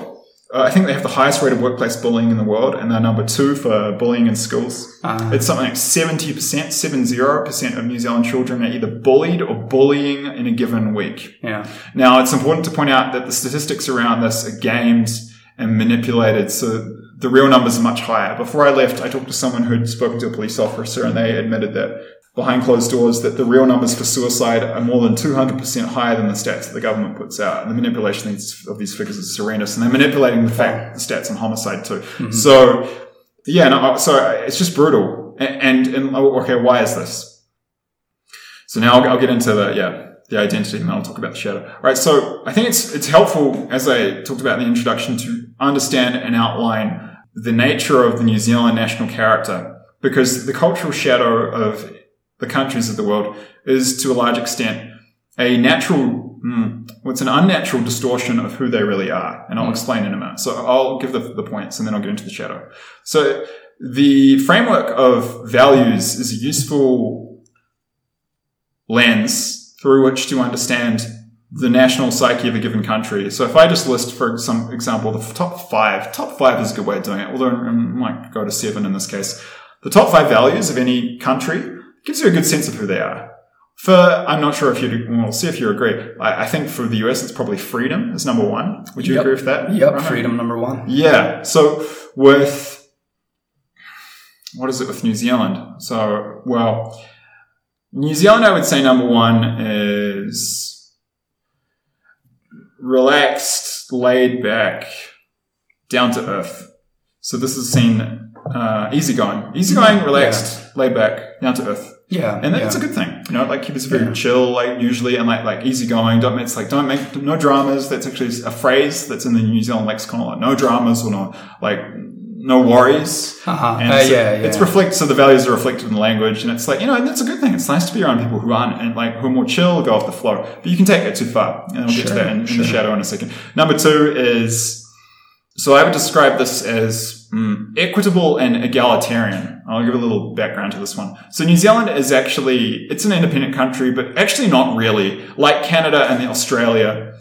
Uh, I think they have the highest rate of workplace bullying in the world, and they're number two for bullying in schools. Ah. It's something like 70%, 70% of New Zealand children are either bullied or bullying in a given week. yeah. Now, it's important to point out that the statistics around this are gamed and manipulated, so the real numbers are much higher. Before I left, I talked to someone who'd spoken to a police officer, and they admitted that behind closed doors, that the real numbers for suicide are more than 200% higher than the stats that the government puts out. And the manipulation of these- figures is horrendous, and they're manipulating the fact the stats on homicide too. Mm-hmm. So, yeah, no, so it's just brutal. And, and, and oh, okay, why is this? So now I'll, I'll get into the, yeah, the identity and then I'll talk about the shadow. All right. So I think it's, it's helpful, as I talked about in the introduction, to understand and outline the nature of the New Zealand national character because the cultural shadow of the countries of the world is to a large extent a natural, mm, what's an unnatural distortion of who they really are. And I'll explain in a minute. So I'll give the, the points and then I'll get into the shadow. So the framework of values is a useful lens through which to understand the national psyche of a given country. So if I just list, for some example, the top five, top five is a good way of doing it, although I might go to seven in this case. The top five values of any country gives you a good sense of who they are. For, I'm not sure if you, we'll see if you agree. I, I think for the US, it's probably freedom is number one. Would you Yep. agree with that? Yep. Freedom number one. Yeah. So with what is it with New Zealand? So well, New Zealand, I would say number one is relaxed, laid back, down to earth. So this is seen uh, easygoing, easygoing, relaxed, laid back, down to earth. Yeah. And yeah. that's a good thing, you know. Like keep us very Yeah. chill, like usually, and like like easygoing. Don't it's like don't make no dramas. That's actually a phrase that's in the New Zealand lexicon. Like no dramas or no like no worries. Uh-huh. And Uh, so yeah, it's yeah. reflect. So the values are reflected in the language, and it's like you know, and that's a good thing. It's nice to be around people who aren't and like who are more chill, go off the flow. But you can take it too far, and we'll get to that in, in the shadow in a second. Number two is so I would describe this as mm, equitable and egalitarian. I'll give a little background to this one. So New Zealand is actually, it's an independent country, but actually not really. Like Canada and Australia,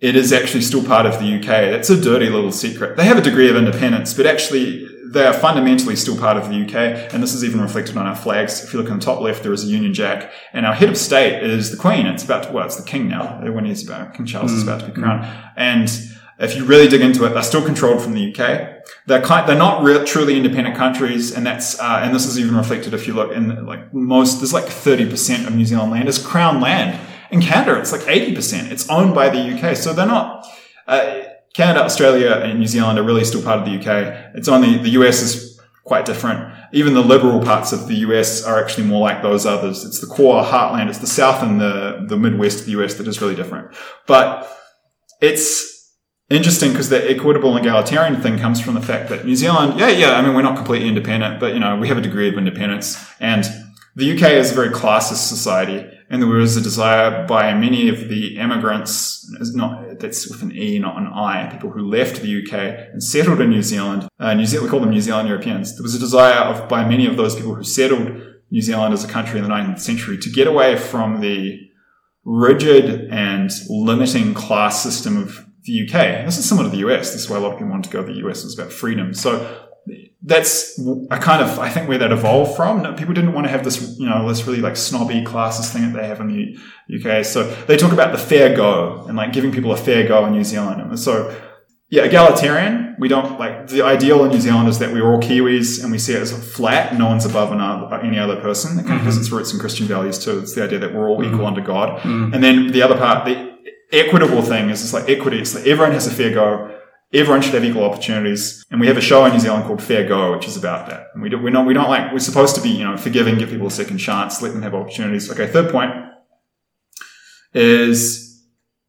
it is actually still part of the UK. That's a dirty little secret. They have a degree of independence, but actually they are fundamentally still part of the UK. And this is even reflected on our flags. If you look on the top left, there is a Union Jack and our head of state is the Queen. It's about to, well, it's the King now when he's about, King Charles is about to be crowned. And if you really dig into it, they're still controlled from the UK. They're kind, they're not real, truly independent countries, and that's uh, and this is even reflected if you look in like most. There's like thirty percent of New Zealand land is crown land. In Canada, it's like eighty percent. It's owned by the UK, so they're not. Uh, Canada, Australia, and New Zealand are really still part of the UK. It's only the US is quite different. Even the liberal parts of the US are actually more like those others. It's the core heartland. It's the South and the the Midwest of the US that is really different. But it's interesting because the equitable and egalitarian thing comes from the fact that New Zealand, yeah, yeah, I mean, we're not completely independent, but you know, we have a degree of independence and the UK is a very classist society and there was a desire by many of the immigrants, not, that's with an E, not an I, people who left the UK and settled in New Zealand. Uh, New Zealand, we call them New Zealand Europeans. There was a desire of, by many of those people who settled New Zealand as a country in the 19th century to get away from the rigid and limiting class system of the UK. This is similar to the US. This is why a lot of people wanted to go to the US. It was about freedom. So that's a kind of, I think, where that evolved from. People didn't want to have this, you know, this really like snobby classes thing that they have in the UK. So they talk about the fair go and like giving people a fair go in New Zealand. And so, yeah, egalitarian. We don't like the ideal in New Zealand is that we're all Kiwis and we see it as flat. No one's above another, any other person. It kind of has its roots in Christian values too. It's the idea that we're all mm. equal under God. Mm. And then the other part, the equitable thing is it's like equity. It's like everyone has a fair go. Everyone should have equal opportunities. And we have a show in New Zealand called Fair Go, which is about that. And we don't, we don't, we don't like, we're supposed to be, you know, forgiving, give people a second chance, let them have opportunities. Okay. Third point is,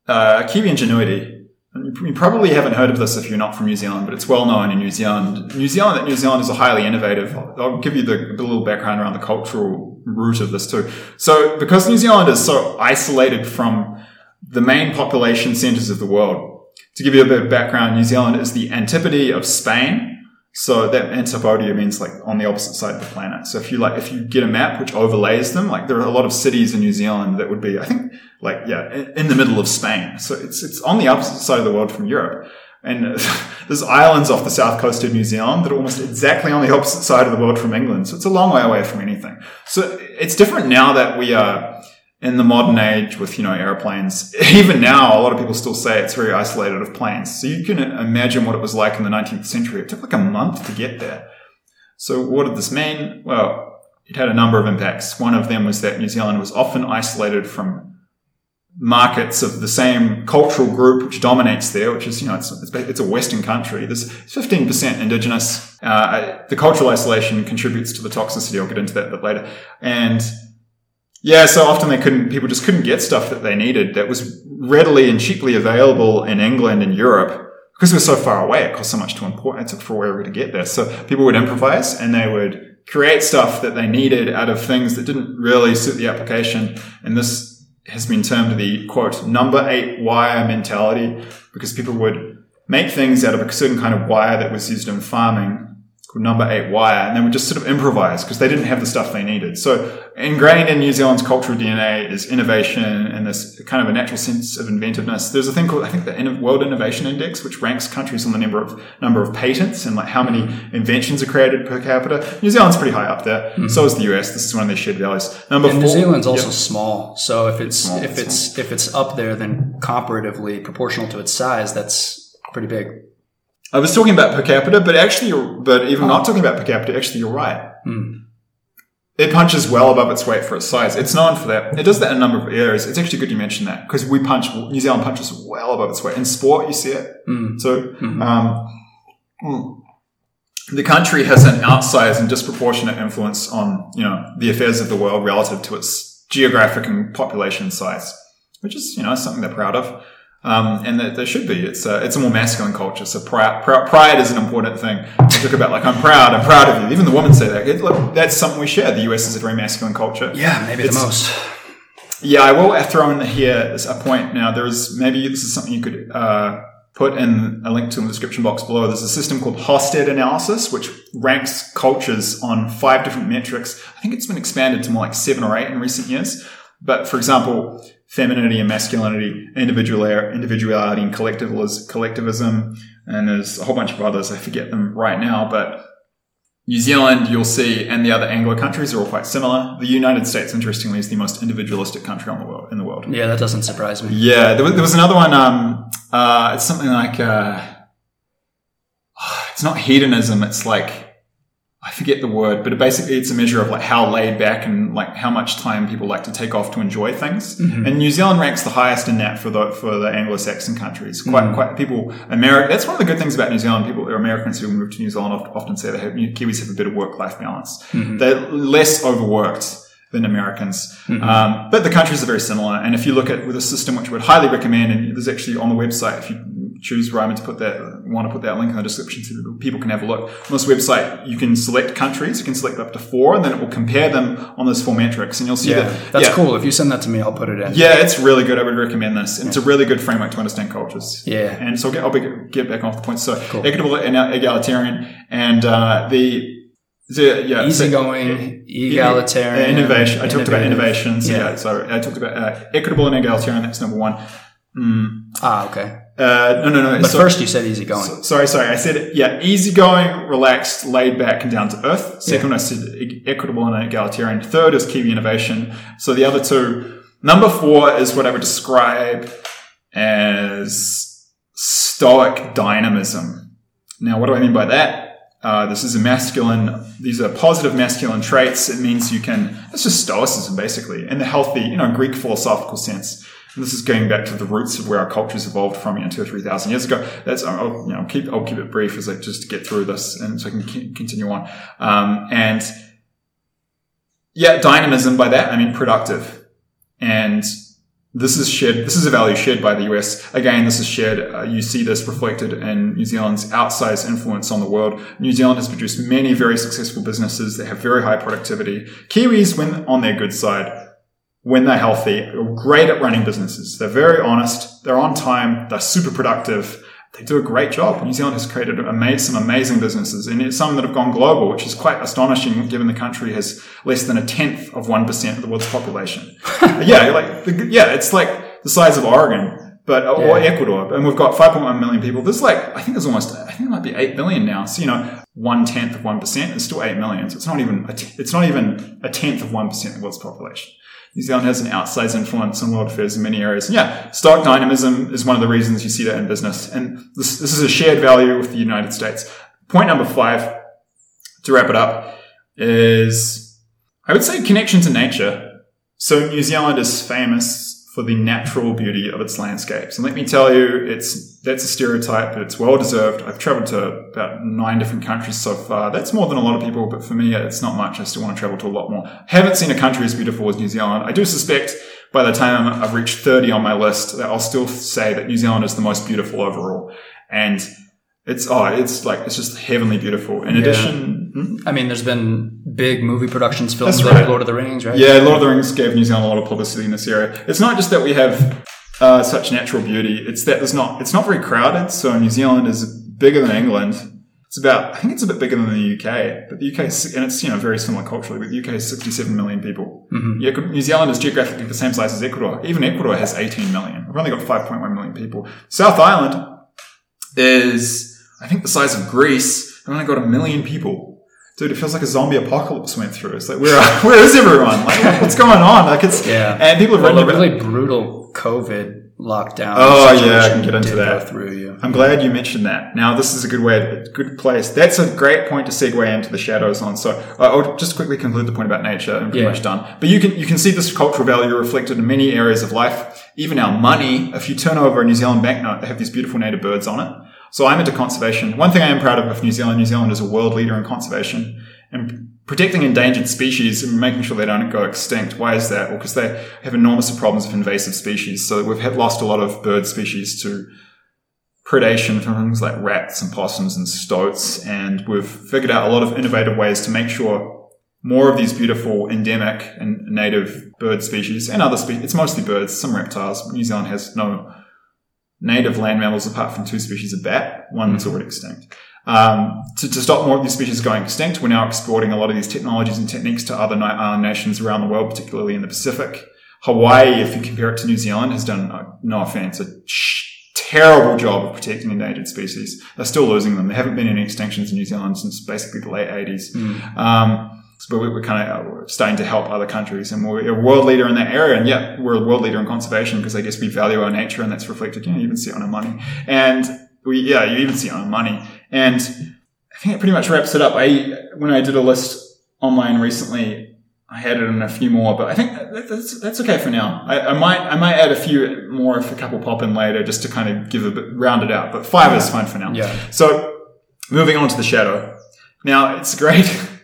uh, Kiwi ingenuity. You probably haven't heard of this if you're not from New Zealand, but it's well known in New Zealand. New Zealand, New Zealand is a highly innovative. I'll give you the, the little background around the cultural root of this too. So because New Zealand is so isolated from the main population centers of the world, to give you a bit of background, New Zealand is the antipode of Spain. So that antipodia means like on the opposite side of the planet. So if you like, if you get a map which overlays them, like there are a lot of cities in New Zealand that would be, I think, like, yeah, in the middle of Spain. So it's, it's on the opposite side of the world from Europe. And [laughs] there's islands off the south coast of New Zealand that are almost exactly on the opposite side of the world from England. So it's a long way away from anything. So it's different now that we are, in the modern age with, you know, airplanes, [laughs] even now, a lot of people still say it's very isolated of planes. So you can imagine what it was like in the 19th century. It took like a month to get there. So what did this mean? Well, it had a number of impacts. One of them was that New Zealand was often isolated from markets of the same cultural group which dominates there, which is, you know, it's, it's, a Western country. There's 15% indigenous. Uh, the cultural isolation contributes to the toxicity. I'll get into that a bit later. And yeah, so often they couldn't, people just couldn't get stuff that they needed that was readily and cheaply available in England and Europe because we were so far away. It cost so much to import. It took forever to get there. So people would improvise and they would create stuff that they needed out of things that didn't really suit the application. And this has been termed the quote, number eight wire mentality because people would make things out of a certain kind of wire that was used in farming number eight wire, and they would just sort of improvise because they didn't have the stuff they needed. So ingrained in New Zealand's cultural DNA is innovation and this kind of a natural sense of inventiveness. There's a thing called, I think, the World Innovation Index, which ranks countries on the number of number of patents and like how many inventions are created per capita. New Zealand's pretty high up there. Mm-hmm. So is the US. This is one of their shared values. Number and four, New Zealand's also yep. small. So if it's, small, if it's, it's if it's up there, then comparatively proportional to its size, that's pretty big. I was talking about per capita, but actually, but even oh. not talking about per capita, actually, you're right. Mm. It punches well above its weight for its size. It's known for that. It does that in a number of areas. It's actually good you mentioned that because we punch, New Zealand punches well above its weight. In sport, you see it. Mm. So, mm-hmm. um, mm, the country has an outsized and disproportionate influence on, you know, the affairs of the world relative to its geographic and population size, which is, you know, something they're proud of. Um, and that there should be. It's a, it's a more masculine culture. So pride, pride is an important thing to talk about. Like, I'm proud, I'm proud of you. Even the women say that. It, look, that's something we share. The US is a very masculine culture. Yeah, maybe it's, the most. Yeah, I will throw in here a point. Now, there's maybe this is something you could uh, put in a link to in the description box below. There's a system called Hofstede analysis, which ranks cultures on five different metrics. I think it's been expanded to more like seven or eight in recent years. But for example, femininity and masculinity, individuality and collectivism, and there's a whole bunch of others. I forget them right now, but New Zealand, you'll see, and the other Anglo countries are all quite similar. The United States, interestingly, is the most individualistic country on the world, in the world. Yeah, that doesn't surprise me. Yeah, there was, there was another one. Um, uh, it's something like, uh, [sighs] it's not hedonism. It's like, forget the word, but it basically it's a measure of like how laid back and like how much time people like to take off to enjoy things. Mm-hmm. And New Zealand ranks the highest in that for the for the Anglo-Saxon countries. Quite mm-hmm. quite people America. That's one of the good things about New Zealand. People are Americans who move to New Zealand often say they have Kiwis have a bit of work life balance. Mm-hmm. They're less overworked than Americans. Mm-hmm. Um, but the countries are very similar. And if you look at with a system which I would highly recommend, and there's actually on the website, if you choose Reiman to put that, want to put that link in the description so that people can have a look. On this website, you can select countries, you can select up to four, and then it will compare them on those four metrics. And you'll see yeah, that. That's yeah, cool. If you send that to me, I'll put it in. Yeah, it's really good. I would recommend this. Yeah. It's a really good framework to understand cultures. Yeah. And so I'll get, I'll be, get back off the point. So cool. equitable and egalitarian and, uh, the, the, yeah, easygoing, so, egalitarian, innovation. I talked about innovations. Yeah. yeah. So I talked about uh, equitable and egalitarian. That's number one. Mm. Ah, okay. Uh, no, no, no. But so, first, you said easygoing. So, sorry, sorry. I said yeah, easygoing, relaxed, laid back, and down to earth. Second, yeah. I said equitable and egalitarian. Third is Kiwi innovation. So the other two. Number four is what I would describe as stoic dynamism. Now, what do I mean by that? Uh, this is a masculine. These are positive masculine traits. It means you can. It's just stoicism, basically, in the healthy, you know, Greek philosophical sense this is going back to the roots of where our cultures evolved from, you know, two or three thousand years ago. That's I'll, you know keep I'll keep it brief as like just to get through this and so I can continue on. Um, and yeah, dynamism by that I mean productive, and this is shared. This is a value shared by the US. Again, this is shared. Uh, you see this reflected in New Zealand's outsized influence on the world. New Zealand has produced many very successful businesses that have very high productivity. Kiwis, when on their good side, when they're healthy, are great at running businesses. They're very honest. They're on time. They're super productive. They do a great job. New Zealand has created some amazing businesses and some that have gone global, which is quite astonishing given the country has less than a tenth of 1% of the world's population. [laughs] yeah, like, yeah, it's like the size of Oregon, but, yeah. or Ecuador. And we've got 5.1 million people. There's like, I think there's almost, I think it might be 8 million now. So, you know, one tenth of 1% is still 8 million. So it's not even, a t- it's not even a tenth of 1% of the world's population. New Zealand has an outsized influence on world affairs in many areas. And yeah, stoic dynamism is one of the reasons you see that in business. And this, this is a shared value with the United States. Point number five, to wrap it up, is I would say connection to nature. So New Zealand is famous for the natural beauty of its landscapes. And let me tell you, it's that's a stereotype, but it's well deserved. I've traveled to about nine different countries so far. That's more than a lot of people, but for me, it's not much. I still want to travel to a lot more. haven't seen a country as beautiful as New Zealand. I do suspect by the time I've reached 30 on my list that I'll still say that New Zealand is the most beautiful overall. And it's oh, it's like it's just heavenly beautiful. In yeah. addition, hmm? I mean, there's been big movie productions filmed right. like Lord of the Rings, right? Yeah, Lord of the Rings gave New Zealand a lot of publicity in this area. It's not just that we have uh, such natural beauty; it's that there's not it's not very crowded. So New Zealand is bigger than England. It's about I think it's a bit bigger than the UK, but the UK and it's you know very similar culturally. But the UK is 67 million people. Mm-hmm. Yeah, New Zealand is geographically the same size as Ecuador. Even Ecuador has 18 million. We've only got 5.1 million people. South Island is I think the size of Greece, and only got a million people. Dude, it feels like a zombie apocalypse went through. It's like, where, [laughs] where is everyone? Like, what's going on? Like, it's, yeah. And people have well, written really brutal COVID lockdown. Oh yeah, I can get into that. Through you. I'm glad you mentioned that. Now, this is a good way, a good place. That's a great point to segue into the shadows on. So, I'll just quickly conclude the point about nature and pretty yeah. much done. But you can, you can see this cultural value reflected in many areas of life. Even our money, if you turn over a New Zealand banknote, they have these beautiful native birds on it. So I'm into conservation. One thing I am proud of with New Zealand, New Zealand is a world leader in conservation and protecting endangered species and making sure they don't go extinct. Why is that? Well, because they have enormous problems with invasive species. So we've lost a lot of bird species to predation from things like rats and possums and stoats. And we've figured out a lot of innovative ways to make sure more of these beautiful endemic and native bird species and other species. It's mostly birds, some reptiles. New Zealand has no native land mammals apart from two species of bat. One that's mm-hmm. already extinct. Um, to, to, stop more of these species going extinct, we're now exporting a lot of these technologies and techniques to other island nations around the world, particularly in the Pacific. Hawaii, if you compare it to New Zealand, has done, uh, no offense, a terrible job of protecting endangered species. They're still losing them. There haven't been any extinctions in New Zealand since basically the late 80s. Mm. Um, but we're kind of uh, starting to help other countries and we're a world leader in that area. And yeah, we're a world leader in conservation because I guess we value our nature and that's reflected, you know, you even see it on our money. And we, yeah, you even see it on our money. And I think it pretty much wraps it up. I, when I did a list online recently, I had it in a few more, but I think that's, that's okay for now. I, I might, I might add a few more if a couple pop in later just to kind of give a bit, round it out, but five yeah. is fine for now. Yeah. So moving on to the shadow. Now it's great. [laughs]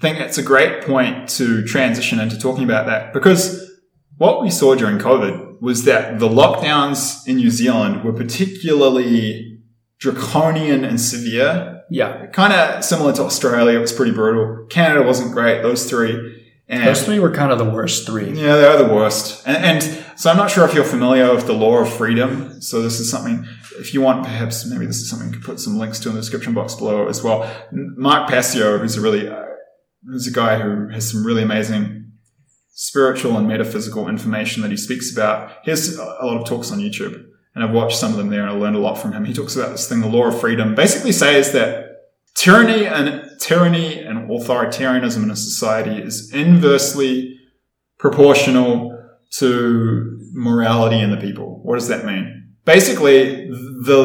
I think it's a great point to transition into talking about that because what we saw during COVID was that the lockdowns in New Zealand were particularly draconian and severe. Yeah. Kind of similar to Australia. It was pretty brutal. Canada wasn't great. Those three. And Those three were kind of the worst three. Yeah, they are the worst. And, and, so I'm not sure if you're familiar with the law of freedom. So this is something, if you want, perhaps maybe this is something you could put some links to in the description box below as well. Mark Passio, who's a really uh, there's a guy who has some really amazing spiritual and metaphysical information that he speaks about. He has a lot of talks on YouTube, and I've watched some of them there, and I learned a lot from him. He talks about this thing, the law of freedom, basically says that tyranny and tyranny and authoritarianism in a society is inversely proportional to morality in the people. What does that mean? Basically, the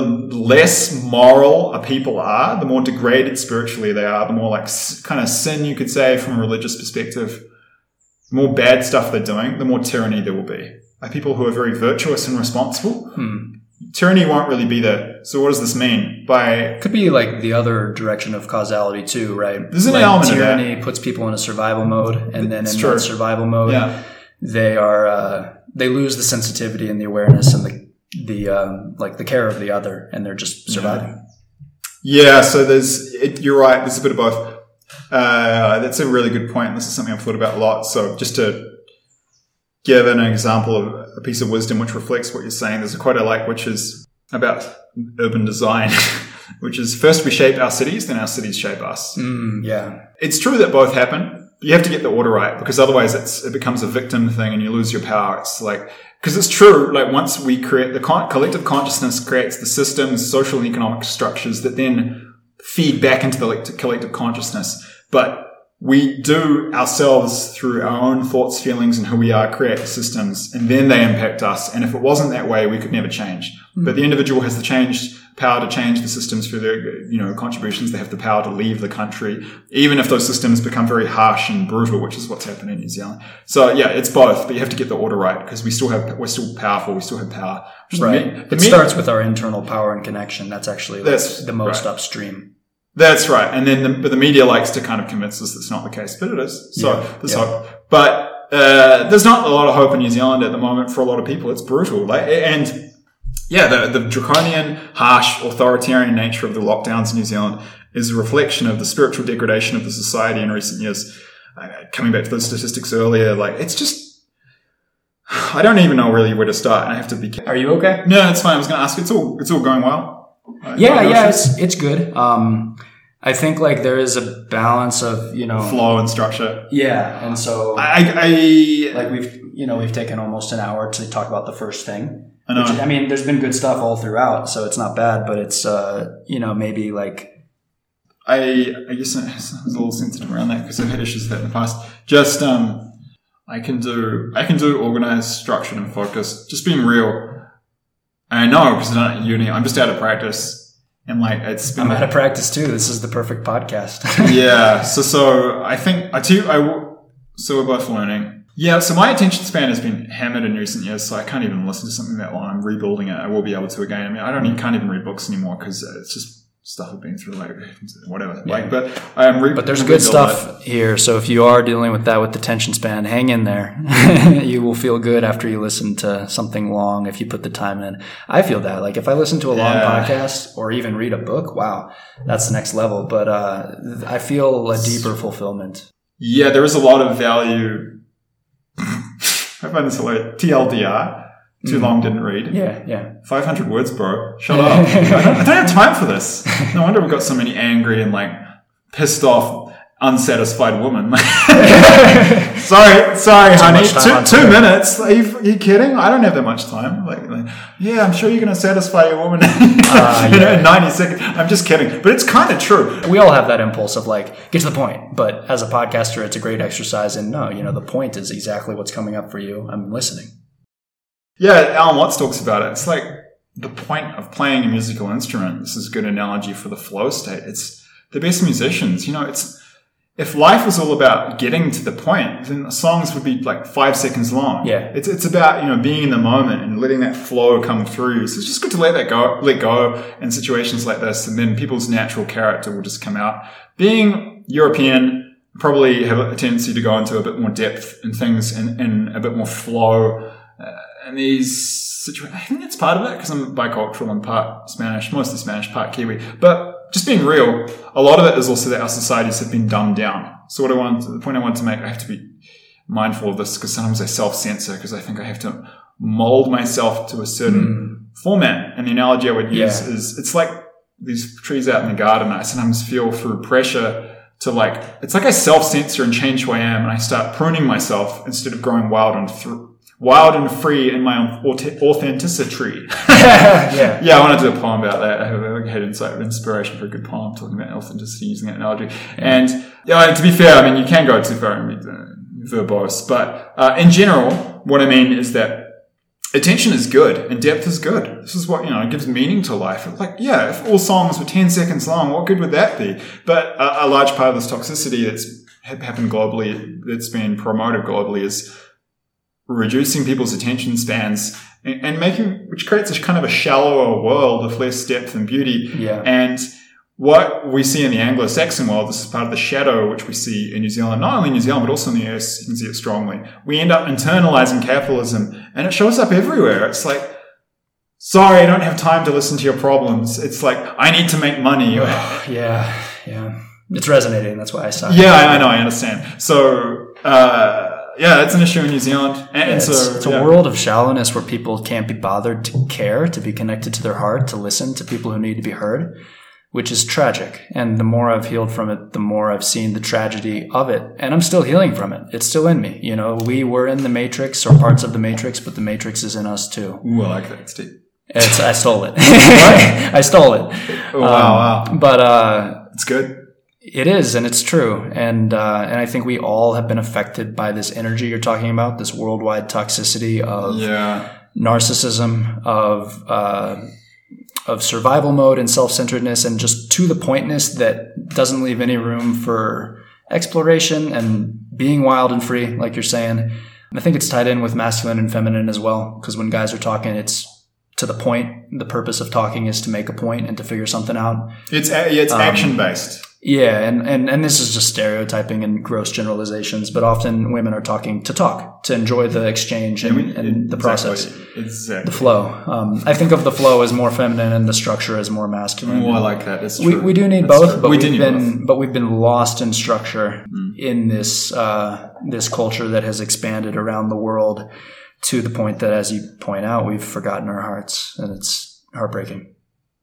less moral a people are, the more degraded spiritually they are, the more like kind of sin you could say from a religious perspective, the more bad stuff they're doing, the more tyranny there will be. are people who are very virtuous and responsible. Hmm. Tyranny won't really be there. So what does this mean? By Could be like the other direction of causality too, right? There's an like element of that. tyranny puts people in a survival mode, and then It's in true. that survival mode, yeah, they are uh, they lose the sensitivity and the awareness and the the um, like the care of the other, and they're just surviving. yeah. So there's it, you're right. There's a bit of both. Uh, that's a really good point. This is something I've thought about a lot. So just to give an example of a piece of wisdom which reflects what you're saying, there's a quote I like which is about urban design, [laughs] which is first we shape our cities, then our cities shape us. Mm, yeah, It's true that both happen. You have to get the order right because otherwise it's, it becomes a victim thing and you lose your power. It's like, because it's true, like once we create the con- collective consciousness creates the systems, social and economic structures that then feed back into the lect- collective consciousness. But we do ourselves through our own thoughts, feelings, and who we are create the systems, and then they impact us. And if it wasn't that way, we could never change. Mm. But the individual has the change power to change the systems through their, you know, contributions. They have the power to leave the country, even if those systems become very harsh and brutal, which is what's happened in New Zealand. So yeah, it's both, but you have to get the order right because we still have, we're still powerful. We still have power. Right. me- It me- starts with our internal power and connection. That's actually like That's the most right. upstream. That's right. And then the, but the media likes to kind of convince us that's not the case, but it is. So Yeah, there's yeah. hope. But, uh, there's not a lot of hope in New Zealand at the moment for a lot of people. It's brutal. Like, and yeah, the, the draconian, harsh, authoritarian nature of the lockdowns in New Zealand is a reflection of the spiritual degradation of the society in recent years. Uh, coming back to those statistics earlier, like it's just, [sighs] I don't even know really where to start. I have to be. Are you okay? No, it's fine. I was going to ask. It's all. It's all going well. Uh, Yeah, yeah, it's it's good. Um, I think like there is a balance of you know, flow and structure. yeah, and so I, I, like we've you know we've taken almost an hour to talk about the first thing. I know. Which, I mean, there's been good stuff all throughout, so it's not bad. But it's uh, you know maybe like I, I guess I was [laughs] a little sensitive around that because I've had issues with that in the past. Just, um, I can do, I can do organized, structured, and focused. Just being real. I know because I'm not at uni. I'm just out of practice, and like it's been. I'm out of practice too. This is the perfect podcast. [laughs] yeah. So, so I think I too. I so we're both learning. Yeah. So my attention span has been hammered in recent years, so I can't even listen to something that long. I'm rebuilding it. I will be able to again. I mean, I don't even, can't even read books anymore because it's just stuff I've been through, like whatever. Like, but I'm. Re- But there's good rebuilding it. stuff here. So if you are dealing with that with the tension span, hang in there. [laughs] you will feel good after you listen to something long if you put the time in. I feel that. Like if I listen to a long Yeah. podcast or even read a book, wow, that's the next level. But uh, I feel a deeper fulfillment. Yeah, there is a lot of value. I find this hilarious. TLDR. Too mm. long, didn't read. Yeah, yeah. 500 words, bro. Shut up. I, [laughs] don't, I don't have time for this. No wonder we've got so many angry and like pissed off, unsatisfied woman. [laughs] [laughs] sorry, sorry, honey. Two, two minutes. Are you, are you kidding? I don't have that much time. Like, like, yeah, I'm sure you're going to satisfy your woman ah, [laughs] you know, yeah. in 90 seconds. I'm just kidding. But it's kind of true. We all have that impulse of like, get to the point. But as a podcaster, it's a great exercise. And no, you know, the point is exactly what's coming up for you. I'm listening. Yeah, Alan Watts talks about it. It's like the point of playing a musical instrument. This is a good analogy for the flow state. It's the best musicians. You know, it's if life was all about getting to the point, then songs would be like five seconds long. Yeah. it's it's about you know being in the moment and letting that flow come through. So it's just good to let that go, let go in situations like this, and then people's natural character will just come out. Being European, probably have a tendency to go into a bit more depth in things and, and a bit more flow uh, in these situations. I think that's part of it because I'm bicultural and part Spanish, mostly Spanish, part Kiwi. But just being real, a lot of it is also that our societies have been dumbed down. So what I want, the point I want to make, I have to be mindful of this because sometimes I self-censor because I think I have to mold myself to a certain hmm. format. And the analogy I would use Yeah. is it's like these trees out in the garden. I sometimes feel through pressure to like, it's like I self-censor and change who I am and I start pruning myself instead of growing wild and wild and free in my auth- authenticity. [laughs] yeah. Yeah, I want to do a poem about that. Head insight of inspiration for a good poem talking about authenticity using that analogy. And yeah, to be fair, I mean, you can go too far and uh, verbose, but uh, in general, what I mean is that attention is good and depth is good. This is what, you know, gives meaning to life. Like, yeah, if all songs were 10 seconds long, what good would that be? But a large part of this toxicity that's happened globally, that's been promoted globally is reducing people's attention spans and, making, which creates a kind of a shallower world of less depth and beauty. Yeah. And what we see in the Anglo-Saxon world, this is part of the shadow which we see in New Zealand, not only in New Zealand, but also in the US, you can see it strongly. We end up internalizing capitalism and it shows up everywhere. It's like, sorry, I don't have time to listen to your problems. It's like, I need to make money. yeah, yeah. It's resonating. That's why I saw. Yeah, I, I know. I understand. So, uh, yeah, it's an issue in New Zealand, and, and It's, so it's a yeah. world of shallowness where people can't be bothered to care, to be connected to their heart, to listen to people who need to be heard, which is tragic. And the more I've healed from it, the more I've seen the tragedy of it. And I'm still healing from it. It's still in me. You know, we were in the matrix or parts of the matrix, but the matrix is in us too. Ooh, I like that, Steve. It's, I stole it. [laughs] [laughs] I stole it. Oh, wow, wow, But, uh, it's good. It is, and it's true, and uh, and I think we all have been affected by this energy you're talking about, this worldwide toxicity of Yeah, narcissism, of uh, of survival mode and self centeredness, and just to the pointness that doesn't leave any room for exploration and being wild and free, like you're saying. And I think it's tied in with masculine and feminine as well, because when guys are talking, it's to the point. The purpose of talking is to make a point and to figure something out. it's a- it's Um, action based. Yeah, and, and, and this is just stereotyping and gross generalizations, but often women are talking to talk, to enjoy the exchange and, and the process, Exactly. the flow. Um, I think of the flow as more feminine and the structure as more masculine. Oh, I like that. That's we, true. we do need That's both, true. but we we've been both. but we've been lost in structure Mm. in this uh, this culture that has expanded around the world to the point that, as you point out, we've forgotten our hearts, and it's heartbreaking.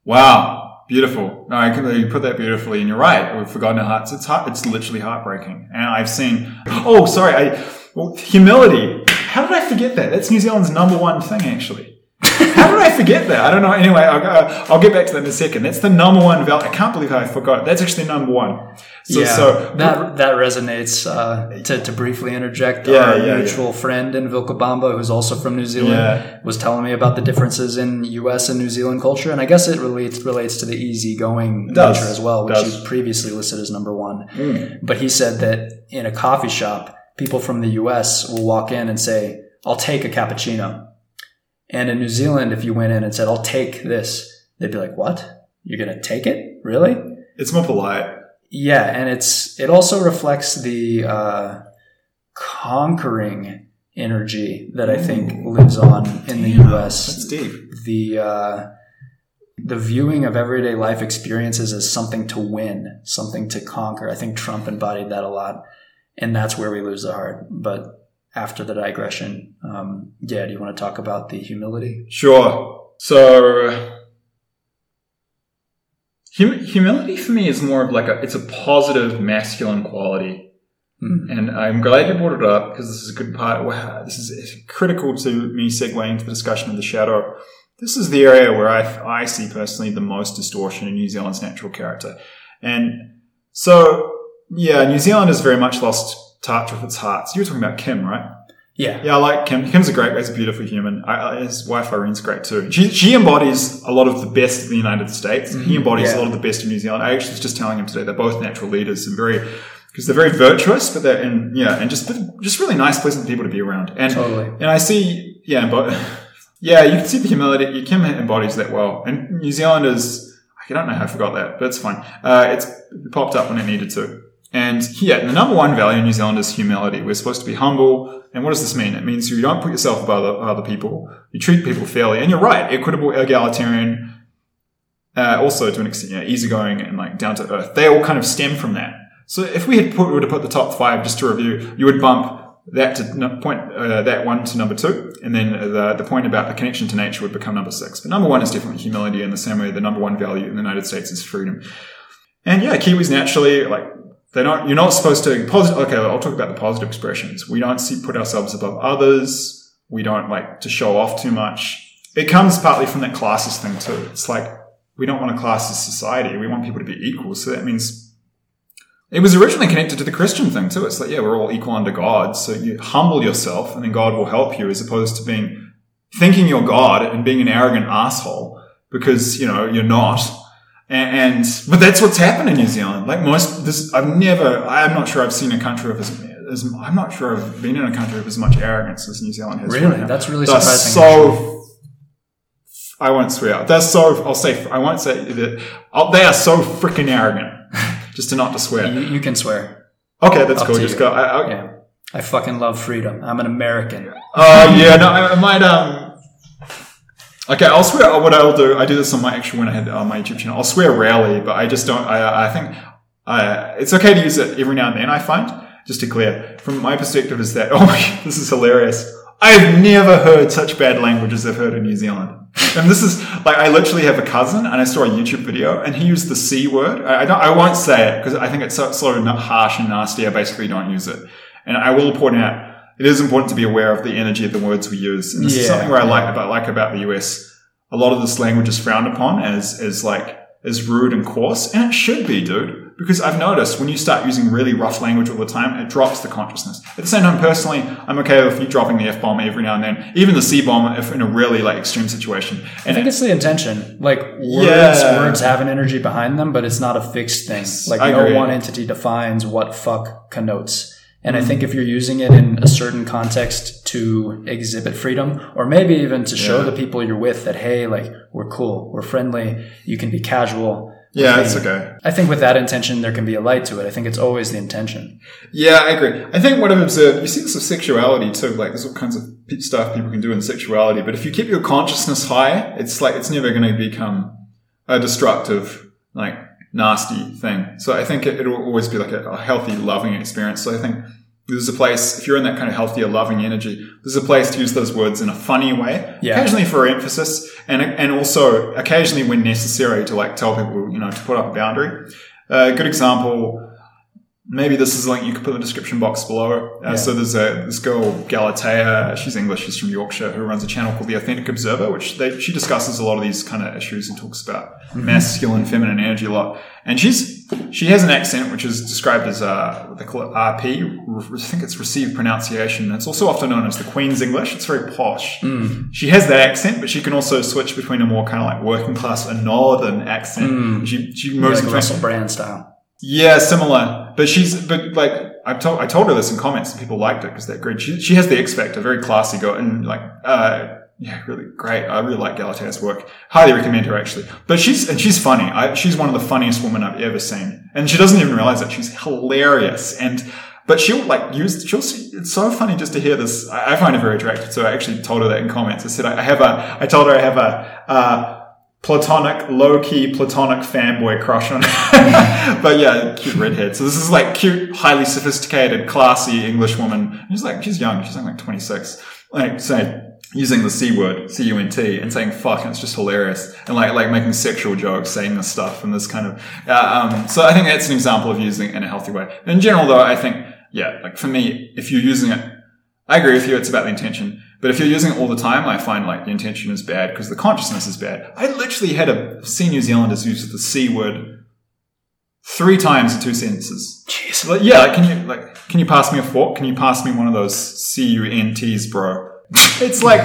Wow, beautiful. No, you put that beautifully, and you're right. We've forgotten our hearts. It's heart, It's literally heartbreaking. And I've seen. Oh, sorry. I well, humility. How did I forget that? That's New Zealand's number one thing, actually. How did I forget that? I don't know. Anyway, I'll, uh, I'll get back to that in a second. That's the number one value. I can't believe how I forgot. That's actually number one. So, yeah, so that that resonates. Uh, to, to briefly interject, Yeah, our yeah, mutual friend in Vilcabamba, who's also from New Zealand, Yeah. was telling me about the differences in U.S. and New Zealand culture, and I guess it relates relates to the easygoing does. nature as well, which Does. you previously listed as number one. Mm. But he said that in a coffee shop, people from the U.S. will walk in and say, "I'll take a cappuccino," and in New Zealand, if you went in and said, "I'll take this," they'd be like, "What? You're gonna take it? Really?" it's more polite. Yeah, and it's it also reflects the uh, conquering energy that I think lives on in the That's U.S. deep. The uh, the viewing of everyday life experiences as something to win, something to conquer. I think Trump embodied that a lot, and that's where we lose the heart. But after the digression, um, yeah, do you want to talk about the humility? Sure. So, hum- humility for me is more of like a, it's a positive masculine quality. Mm. And I'm glad you brought it up because this is a good part. Wow, this is critical to me segueing into the discussion of the shadow. This is the area where I, I see personally the most distortion in New Zealand's natural character. And so, yeah, New Zealand has very much lost touch with its hearts. You were talking about Kim, right? Yeah, Yeah, I like Kim. Kim's a great, he's a beautiful human. I, his wife Irene's great too. She, she embodies a lot of the best of the United States. He embodies Yeah. a lot of the best of New Zealand. I actually was just telling him today, they're both natural leaders and very, because they're very virtuous, but they're, and yeah, and just, just really nice, pleasant people to be around. And, totally. and I see, yeah, but [laughs] yeah, you can see the humility. Kim embodies that well. And New Zealanders, I don't know how I forgot that, but it's fine. Uh, it's popped up when it needed to. And yeah, the number one value in New Zealand is humility. We're supposed to be humble. And what does this mean? It means you don't put yourself above other, people. You treat people fairly. And you're right, equitable, egalitarian, uh, also to an extent, easygoing and like down to earth. They all kind of stem from that. So if we had put, were to put the top five just to review, you would bump that to point, uh, that one to number two. And then the, the point about the connection to nature would become number six. But number one is definitely humility in the same way the number one value in the United States is freedom. And yeah, Kiwis naturally, like, they're not, you're not supposed to, positive, okay, I'll talk about the positive expressions. We don't see, put ourselves above others. We don't like to show off too much. It comes partly from that classist thing too. It's like, we don't want a classist society. We want people to be equal. So that means it was originally connected to the Christian thing too. It's like, yeah, we're all equal under God. So you humble yourself and then God will help you as opposed to being, thinking you're God and being an arrogant asshole because, you know, you're not. And, and but that's what's happened in New Zealand. Like most, this I've never. I'm not sure I've seen a country of as, as I'm not sure I've been in a country with as much arrogance as New Zealand has. Really? right. That's really They're surprising. so. I won't swear. They're so. I'll say. I won't say that. oh, They are so freaking arrogant. [laughs] just to not to swear. You, you can swear. Okay, that's Up cool. Just you. go. I, I, Yeah. I fucking love freedom. I'm an American. Oh yeah, no, I, I might. Um, okay, I'll swear. What I'll do, I do this on my actual when I had on my YouTube channel. I'll swear rarely, but I just don't. I, I think uh, it's okay to use it every now and then. I find just to clear from my perspective is that [laughs] oh, this is hilarious. I've never heard such bad language as I've heard in New Zealand. [laughs] And this is like I literally have a cousin, and I saw a YouTube video, and he used the c word. I, I don't. I won't say it because I think it's so, so na- harsh and nasty. I basically don't use it. And I will point out it is important to be aware of the energy of the words we use. And this is something where I yeah. like about like about the US. A lot of this language is frowned upon as as like as rude and coarse, and it should be, dude. Because I've noticed when you start using really rough language all the time, it drops the consciousness. At the same time, personally, I'm okay with you dropping the f bomb every now and then, even the c bomb if in a really like extreme situation. I And think it's the intention. Like words, Yeah. words have an energy behind them, but it's not a fixed thing. Like I no agree. one entity defines what fuck connotes. And. I hmm. think if you're using it in a certain context to exhibit freedom, or maybe even to show Yeah. the people you're with that hey, like we're cool, we're friendly, you can be casual. yeah, it's okay. I think with that intention, there can be a light to it. I think it's always the intention. Yeah, I agree. I think what I've observed, you see this with sexuality too. Like, there's all kinds of stuff people can do in sexuality. But if you keep your consciousness high, it's like it's never going to become a destructive, like nasty thing. So I think it, it'll always be like a, a healthy, loving experience. So I think there's a place if you're in that kind of healthier, loving energy. There's a place to use those words in a funny way, Yeah. occasionally for emphasis, and and also occasionally when necessary to like tell people, you know, to put up a boundary. a good example maybe this is like you could put in the description box below. Uh, Yeah. So there's a this girl Galatea. She's English. She's from Yorkshire. Who runs a channel called The Authentic Observer, which they, she discusses a lot of these kind of issues and talks about Mm-hmm. masculine, feminine energy a lot. And she's she has an accent which is described as uh, what they call it RP. I think it's received pronunciation. It's also often known as the Queen's English. It's very posh. Mm. She has that accent, but she can also switch between a more kind of like working class, a northern accent. She she Yeah, moves Mm. like Russell Brand style. yeah, similar. But she's, but like, I told, I told her this in comments and people liked it because they agreed. She, she has the X Factor, very classy girl and like, uh, yeah, really great. I really like Galatea's work. Highly recommend her actually. But she's, and she's funny. I, she's one of the funniest women I've ever seen. And she doesn't even realize that she's hilarious. And, but she'll like use, she'll see, it's so funny just to hear this. I, I find it very attractive. So I actually told her that in comments. I said, I have a, I told her I have a, uh, platonic, low key platonic fanboy crush on her. [laughs] but yeah, cute redhead. So this is like cute, highly sophisticated, classy English woman. She's like, she's young. She's like 26. Like, say, using the C word, C-U-N-T, and saying fuck, and it's just hilarious. And like, like making sexual jokes, saying this stuff and this kind of, uh, um, so I think that's an example of using it in a healthy way. In general though, I think, yeah, like for me, if you're using it, I agree with you. It's about the intention. But if you're using it all the time, I find like the intention is bad because the consciousness is bad. I literally had a see New Zealanders use the C word three times in two sentences. Jeez. Like, yeah, like, can you like can you pass me a fork? Can you pass me one of those C U N T's, bro? [laughs] it's like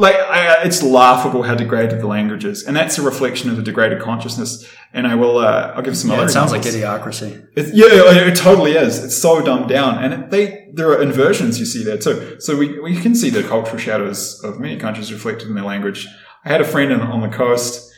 like I, it's laughable how degraded the language is, and that's a reflection of the degraded consciousness. And I will uh, I'll give some Yeah, other. it sounds like idiocracy. It, yeah, it, it totally is. It's so dumbed down, and it, they there are inversions you see there too. So we we can see the cultural shadows of many countries reflected in their language. I had a friend on, on the coast.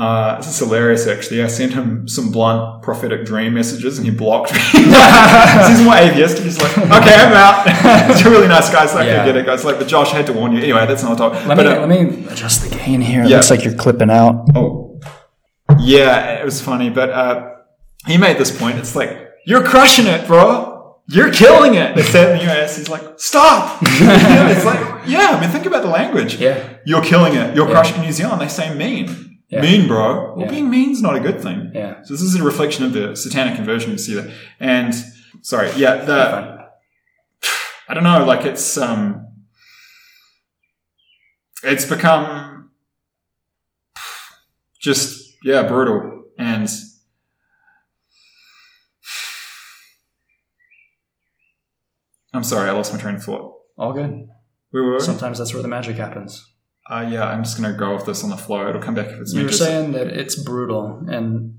Uh, this is hilarious, actually. I sent him some blunt prophetic dream messages, and he blocked me. [laughs] He's more atheist. He's like, "Okay, I'm out." [laughs] He's a really nice guy. So I Yeah. get it, guys. Like, but Josh I had to warn you. Anyway, that's not a talk. Let but, me uh, let me adjust the gain here. It Yeah. looks like you're clipping out. Oh, yeah, it was funny, but uh, he made this point. It's like you're crushing it, bro. You're killing it. They said in the US. He's like, stop. [laughs] It's like, yeah. I mean, think about the language. Yeah. You're killing it. You're Yeah. crushing New Zealand. They say mean. Yeah. Mean, bro. Well, Yeah. being mean's not a good thing. Yeah. So this is a reflection of the satanic conversion you see there. And sorry, yeah, the I don't know, like it's um it's become just yeah, brutal. And I'm sorry, I lost my train of thought. All good. We were Sometimes that's where the magic happens. Uh, yeah, I'm just gonna go with this on the flow. It'll come back if it's You're saying that it's brutal, and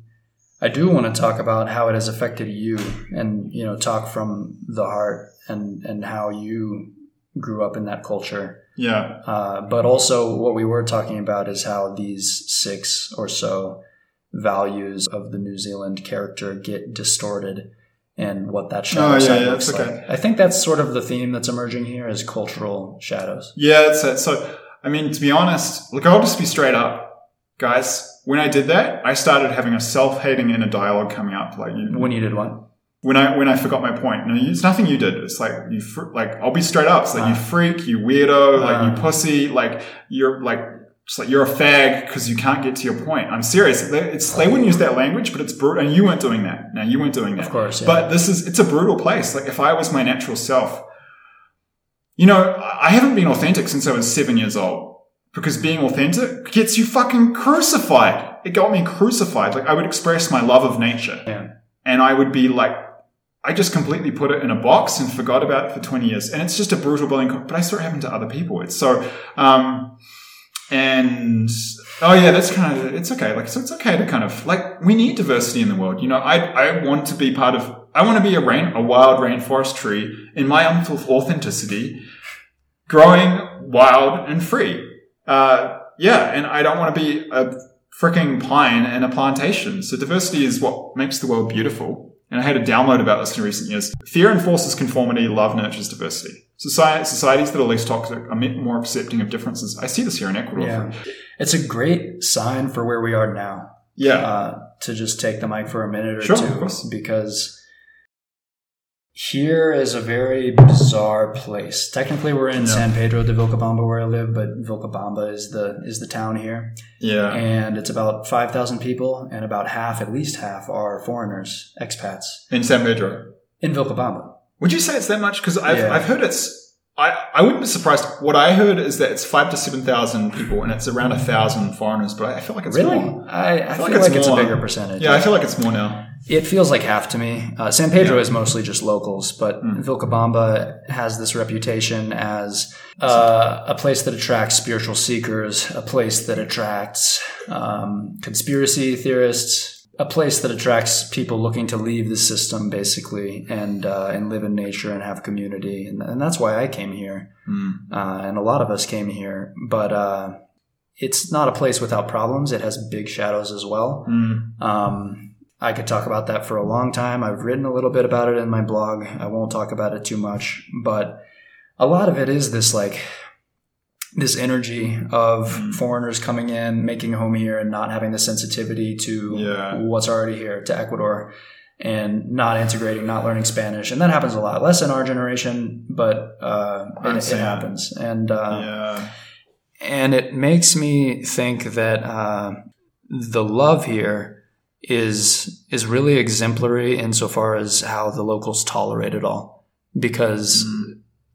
I do want to talk about how it has affected you and, you know, talk from the heart and, and how you grew up in that culture. Yeah. Uh, but also, what we were talking about is how these six or so values of the New Zealand character get distorted and what that shadow Oh, yeah, side yeah, looks that's like. okay. I think that's sort of the theme that's emerging here is cultural shadows. Yeah, that's it. So, I mean, to be honest, look, I'll just be straight up. Guys, when I did that, I started having a self-hating inner dialogue coming up. Like, you, When you did what? when I when I forgot my point. No, it's nothing you did. It's like you fr- like I'll be straight up. It's like you Ah. freak, you weirdo, like Ah. you pussy, like you're like just like you're a fag because you can't get to your point. I'm serious. They, it's they wouldn't use that language, but it's brutal. And you weren't doing that. Now you weren't doing that. Of course, yeah. But this is it's a brutal place. Like if I was my natural self, you know, I haven't been authentic since I was seven years old because being authentic gets you fucking crucified. It got me crucified. Like I would express my love of nature Yeah. and I would be like, I just completely put it in a box and forgot about it for 20 years. And it's just a brutal bullying, but I saw it happen to other people. It's so, um, and oh yeah, that's kind of, it's okay. Like, so it's okay to kind of, like, we need diversity in the world. You know, I, I want to be part of, I want to be a rain, a wild rainforest tree in my authenticity, growing wild and free. Uh, yeah. And I don't want to be a freaking pine in a plantation. So diversity is what makes the world beautiful. And I had a download about this in recent years. Fear enforces conformity, love nurtures diversity. Society, societies that are less toxic are more accepting of differences. I see this here in Ecuador. Yeah. It's a great sign for where we are now. Yeah. uh, to just take the mic for a minute or Sure, two of course. because here is a very bizarre place. Technically, we're in Yeah. San Pedro de Vilcabamba where I live, but Vilcabamba is the is the town here, yeah. and it's about five thousand people, and about half, at least half, are foreigners, expats in San Pedro. in Vilcabamba. Would you say it's that much? Because I've, Yeah. I've heard it's. I, I wouldn't be surprised. What I heard is that it's five to seven thousand people, and it's around a thousand foreigners. But I feel like it's Really, more. I, I, feel, like like, it's it's, more. a bigger percentage. Yeah, I feel like it's more now. It feels like half to me. Uh, San Pedro Yeah. is mostly just locals, but Mm. Vilcabamba has this reputation as uh, a place that attracts spiritual seekers, a place that attracts um, conspiracy theorists, a place that attracts people looking to leave the system, basically, and uh, and live in nature and have community. And, and that's why I came here, Mm. uh, and a lot of us came here. But uh, it's not a place without problems. It has big shadows as well. Mm. Um, I could talk about that for a long time. I've written a little bit about it in my blog. I won't talk about it too much, but a lot of it is this like this energy of Mm. foreigners coming in, making a home here, and not having the sensitivity to Yeah. what's already here to Ecuador, and not integrating, not learning Spanish, and that happens a lot. Less in our generation, but uh, it, it happens, and uh, yeah. and it makes me think that uh, the love here is is really exemplary insofar as how the locals tolerate it all because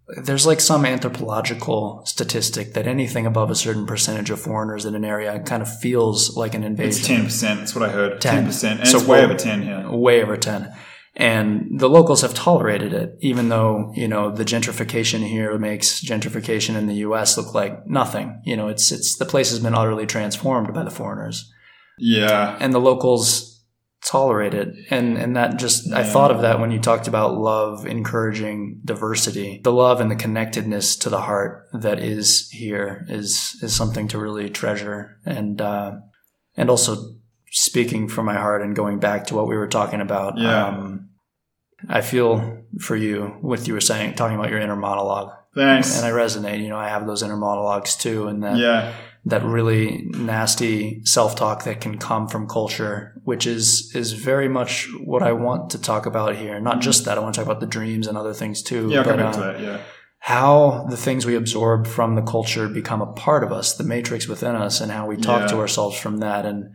there's like some anthropological statistic that anything above a certain percentage of foreigners in an area kind of feels like an invasion. It's ten percent. That's what I heard. 10. percent, and So it's way we're- over ten here. way over 10 and the locals have tolerated it even though you know the gentrification here makes gentrification in the US look like nothing you know it's it's the place has been utterly transformed by the foreigners Yeah, and the locals tolerate it and and that just I thought of that when you talked about love encouraging diversity. The love and the connectedness to the heart that is here is is something to really treasure. And uh and also speaking from my heart and going back to what we were talking about Yeah. um I feel for you with you were saying talking about your inner monologue. Thanks. and I resonate. You know I have those inner monologues too. And that yeah, that really nasty self-talk that can come from culture which is is very much what I want to talk about here not just that I want to talk about the dreams and other things too yeah. But uh, that. Yeah, how the things we absorb from the culture become a part of us the matrix within us and how we talk Yeah. to ourselves from that and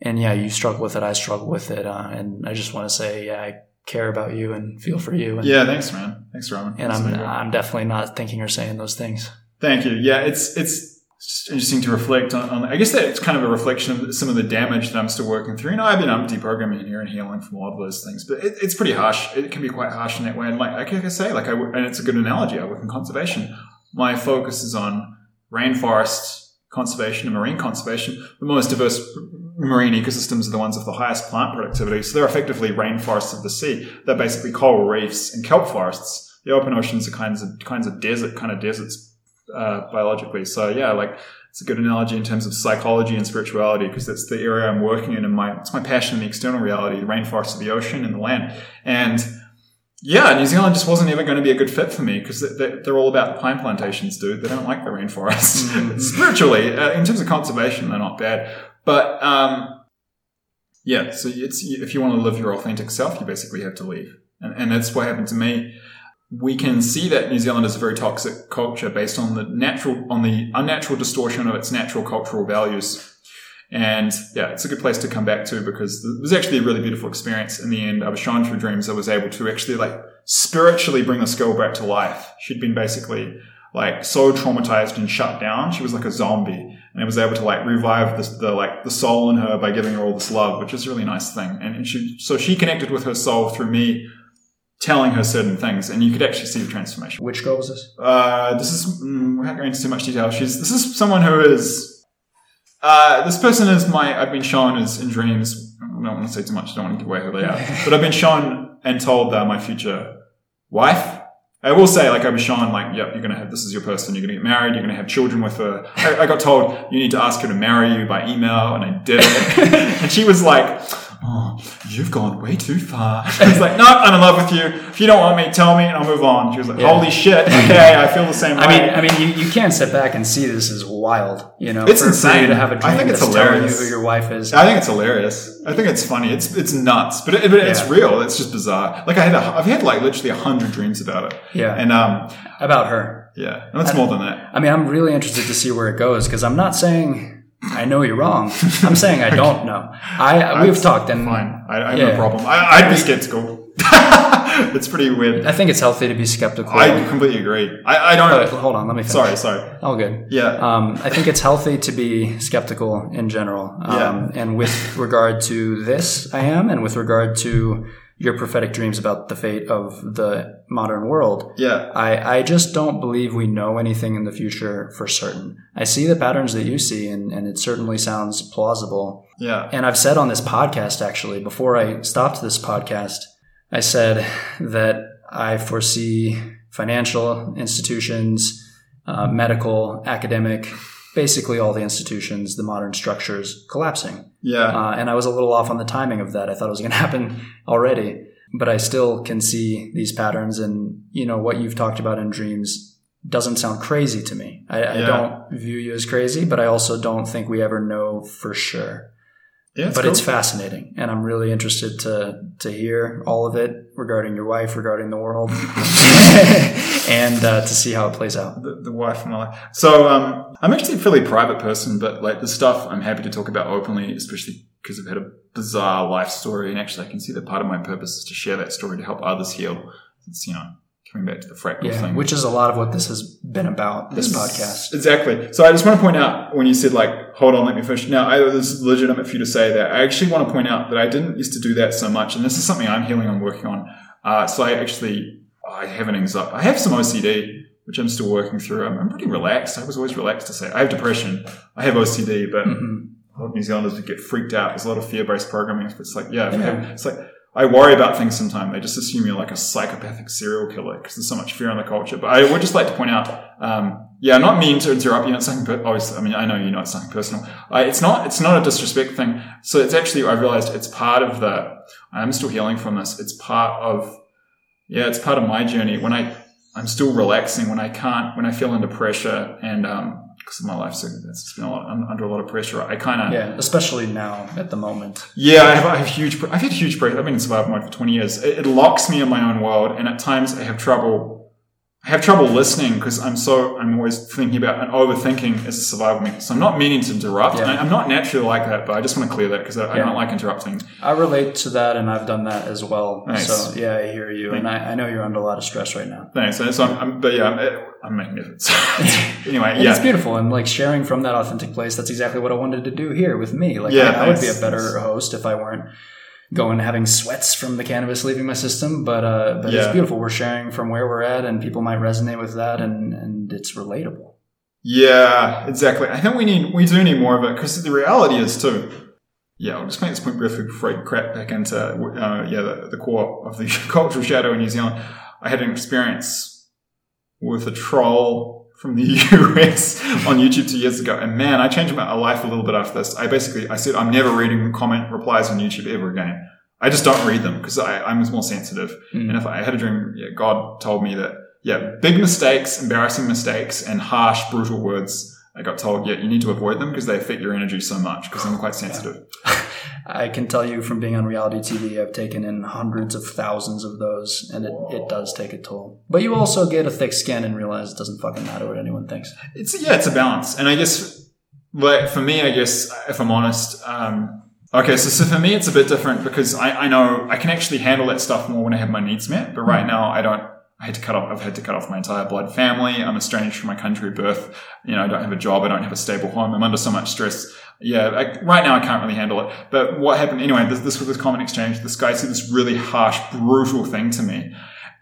and yeah you struggle with it I struggle with it uh, and I just want to say yeah I care about you and feel for you and, yeah. Thanks, man. Thanks, Reiman. and That's I'm. I'm definitely not thinking or saying those things Thank you. Yeah, it's it's just interesting to reflect on, on. I guess that's kind of a reflection of some of the damage that I'm still working through. And I've been I'm deprogramming here and healing from a lot of those things, but it, it's pretty harsh. It can be quite harsh in that way. And like, like I say, like I and it's a good analogy. I work in conservation. My focus is on rainforest conservation and marine conservation, the most diverse marine ecosystems are the ones with the highest plant productivity. So they're effectively rainforests of the sea. They're basically coral reefs and kelp forests. The open oceans are kinds of kinds of desert kind of deserts uh, biologically. So yeah, like it's a good analogy in terms of psychology and spirituality because that's the area I'm working in and my it's my passion in the external reality, the rainforests of the ocean and the land. And yeah, New Zealand just wasn't ever going to be a good fit for me because they're all about the pine plantations, dude. They don't like the rainforest. Mm-hmm. [laughs] Spiritually, uh, in terms of conservation, they're not bad. But um, yeah, so it's if you want to live your authentic self, you basically have to leave, and, and that's what happened to me. We can see that New Zealand is a very toxic culture based on the natural, on the unnatural distortion of its natural cultural values. And yeah, it's a good place to come back to because it was actually a really beautiful experience. In the end, I was shown through dreams. I was able to actually like spiritually bring this girl back to life. She'd been basically like so traumatized and shut down. She was like a zombie and I was able to like revive the, the, like the soul in her by giving her all this love, which is a really nice thing. And, and she, so she connected with her soul through me telling her certain things and you could actually see the transformation. Which girl was this? Uh, this is, mm, we're not going into too much detail. She's, this is someone who is uh, this person is my, I've been shown as in dreams. I don't want to say too much. I don't want to give away who they are, [laughs] but I've been shown and told they're my future wife. I will say, like, I was shown, like, yep, you're going to have, this is your person. You're going to get married. You're going to have children with her. I, I got told you need to ask her to marry you by email. And I did it. [laughs] and she was like, oh, you've gone way too far. [laughs] She was like, no, I'm in love with you. If you don't want me, tell me and I'll move on. She was like, yeah. holy shit. [laughs] Okay. I feel the same way. I way. mean, I mean, you, you can't sit back and see this as wild, you know, it's for, insane. For you to have a dream I think it's hilarious. telling you who your wife is. I think it's hilarious. I think it's funny. It's, it's nuts, but, it, but yeah. it's real. It's just bizarre. Like I had, a, I've had like literally a hundred dreams about it. Yeah. And, um, about her. Yeah. And it's more than that. I mean, I'm really interested to see where it goes because I'm not saying I know you're wrong. I'm saying I don't know. I [laughs] we've talked and fine. I, I have yeah. no problem. I, would be skeptical. [laughs] it's pretty weird. I think it's healthy to be skeptical. I completely agree. I, I don't. But, hold on, let me. Finish. Sorry, sorry. All good. Yeah. Um, I think it's healthy to be skeptical in general. Um, yeah. And with regard to this, I am, and with regard to your prophetic dreams about the fate of the modern world. Yeah. I, I just don't believe we know anything in the future for certain. I see the patterns that you see and, and it certainly sounds plausible. Yeah. And I've said on this podcast actually, before I stopped this podcast, I said that I foresee financial institutions, uh, medical, academic, basically all the institutions, the modern structures collapsing. Yeah. Uh, and I was a little off on the timing of that. I thought it was going [laughs] to happen already, but I still can see these patterns. And, you know, what you've talked about in dreams doesn't sound crazy to me. I, yeah. I don't view you as crazy, but I also don't think we ever know for sure. Yeah, but cool. it's fascinating, and I'm really interested to to hear all of it regarding your wife, regarding the world, [laughs] and uh, to see how it plays out. The, the wife and I. So um, I'm actually a fairly private person, but like the stuff I'm happy to talk about openly, especially because I've had a bizarre life story, and actually I can see that part of my purpose is to share that story to help others heal. It's you know coming back to the fractal yeah, thing. Which is a lot of what this has been about, this, podcast. Exactly. So I just want to point out when you said like, hold on, let me finish. Now, I, this is legitimate for you to say that. I actually want to point out that I didn't used to do that so much. And this is something I'm healing, I'm working on. Uh, so I actually, I have an anxiety. I have some OCD, which I'm still working through. I'm, I'm, pretty relaxed. I was always relaxed to say I have depression. I have OCD, but mm-hmm. a lot of New Zealanders would get freaked out. There's a lot of fear-based programming. It's like, yeah, yeah. Have, it's like, I worry about things sometimes. They just assume you're like a psychopathic serial killer because there's so much fear in the culture. But I would just like to point out, um, yeah, not mean to interrupt you. Not something, but obviously, I mean, I know you know it's something personal. Uh, it's not, it's not a disrespect thing. So it's actually, I've realized it's part of the, I'm still healing from this. It's part of, yeah, it's part of my journey. When I, I'm still relaxing, when I can't, when I feel under pressure and, um, because of my life circumstances. It's been a lot, I'm under a lot of pressure. I kind of yeah, especially now at the moment. Yeah, I have, I have huge. I've had huge pressure. I've been in survival mode for 20 years. It, it locks me in my own world, and at times I have trouble I have trouble listening because I'm so I'm always thinking about and overthinking as a survival mechanism. So I'm not meaning to interrupt. Yeah. I, am not naturally like that, but I just want to clear that because I, I, don't like interrupting. I relate to that, and I've done that as well. Nice. So yeah, I hear you, and I, I, know you're under a lot of stress right now. Thanks. So, so I'm, I'm, but yeah, I'm, eh, I'm making efforts. [laughs] anyway, [laughs] yeah, it's beautiful, and like sharing from that authentic place. That's exactly what I wanted to do here with me. Like, yeah, I, I would be a better host if I weren't going having sweats from the cannabis leaving my system. But uh, but yeah. it's beautiful. We're sharing from where we're at, and people might resonate with that, and and it's relatable. Yeah, exactly. I think we need we do need more of it because the reality is too. yeah, I'll just make this point briefly before I crap back into uh, yeah the, the core of the [laughs] cultural shadow in New Zealand. I had an experience with a troll from the [laughs] US on YouTube two years ago, and man, I changed my life a little bit after this. I basically I said I'm never reading comment replies on YouTube ever again. I just don't read them because I'm more sensitive. Mm. And if I had a dream, yeah, God told me that yeah, big mistakes, embarrassing mistakes, and harsh, brutal words. I got told, yeah, you need to avoid them because they affect your energy so much because I'm quite sensitive. [laughs] I can tell you from being on reality TV, I've taken in hundreds of thousands of those, and it, it does take a toll. But you also get a thick skin and realize it doesn't fucking matter what anyone thinks. It's yeah, it's a balance, and I guess like for me, I guess if I'm honest, um, okay, so so for me, it's a bit different because I, I know I can actually handle that stuff more when I have my needs met, but right now I don't. I had to cut off. I've had to cut off my entire blood family. I'm estranged from my country of birth. You know, I don't have a job. I don't have a stable home. I'm under so much stress. Yeah, I, right now I can't really handle it. But what happened anyway? This, this was this comment exchange. This guy said this really harsh, brutal thing to me,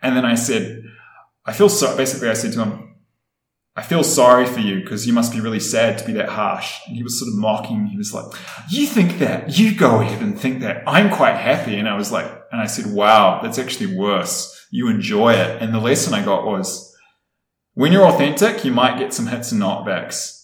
and then I said, I feel so. Basically, I said to him, I feel sorry for you because you must be really sad to be that harsh. And he was sort of mocking. He was like, you think that, you go ahead and think that. I'm quite happy. And I was like, and I said, wow, that's actually worse. You enjoy it. And the lesson I got was when you're authentic, you might get some hits and knockbacks.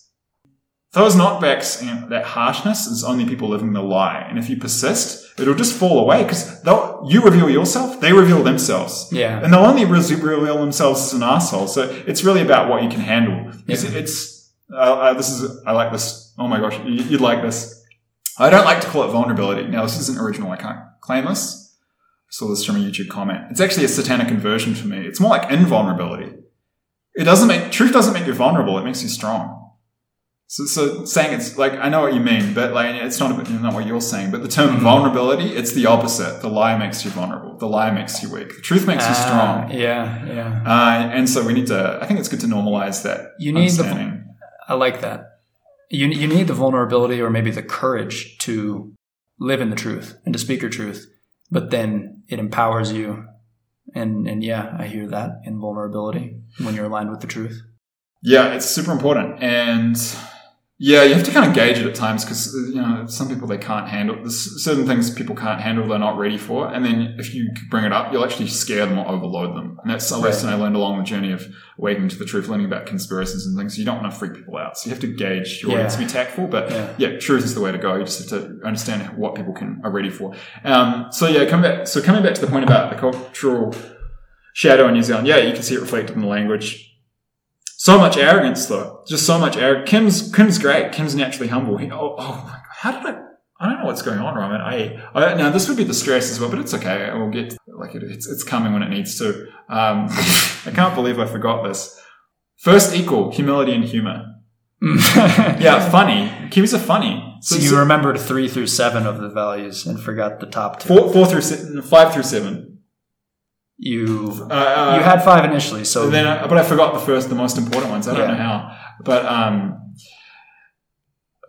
Those knockbacks and that harshness is only people living the lie. And if you persist, it'll just fall away because you reveal yourself, they reveal themselves. Yeah. And they'll only reveal themselves as an asshole. So it's really about what you can handle. It's, Yeah. it's uh, uh, this is, I like this. Oh my gosh, you- you'd like this. I don't like to call it vulnerability. Now, this isn't original. I can't claim this. I saw this from a YouTube comment. It's actually a satanic inversion for me. It's more like invulnerability. It doesn't make, truth doesn't make you vulnerable. It makes you strong. So, so saying it's like, I know what you mean, but like, it's not, not what you're saying, but the term Mhm. vulnerability, it's the opposite. The lie makes you vulnerable. The lie makes you weak. The truth makes you Ah, strong. Yeah, yeah. Uh, and so we need to, I think it's good to normalize that You need the- I like that. You, you need the vulnerability or maybe the courage to live in the truth and to speak your truth, but then it empowers you. And, and yeah, I hear that in vulnerability when you're aligned with the truth. Yeah, it's super important. And yeah, you have to kind of gauge it at times because, you know, some people they can't handle, there's certain things people can't handle, they're not ready for. And then if you bring it up, you'll actually scare them or overload them. And that's a Right. lesson I learned along the journey of awakening to the truth, learning about conspiracies and things. You don't want to freak people out. So you have to gauge your Yeah. audience, be tactful, but Yeah. yeah, truth is the way to go. You just have to understand what people can are ready for. Um, so yeah, coming back. So coming back to the point about the cultural shadow in New Zealand, yeah, you can see it reflected in the language. So much arrogance, though. Just so much arrogance. Kim's Kim's great. Kim's naturally humble. He, oh, oh my god, how did I? I don't know what's going on, Reiman. I, I now this would be the stress as well, but it's okay. We'll get like it, it's it's coming when it needs to. Um, [laughs] I can't believe I forgot this. First equal humility and humor. [laughs] Yeah, funny. Kiwis are funny. So you remembered three through seven of the values and forgot the top two. four, four through se- five through seven. You Uh, uh, you had five initially, so then, I, but I forgot the first, the most important ones. I don't Yeah. know how, but um,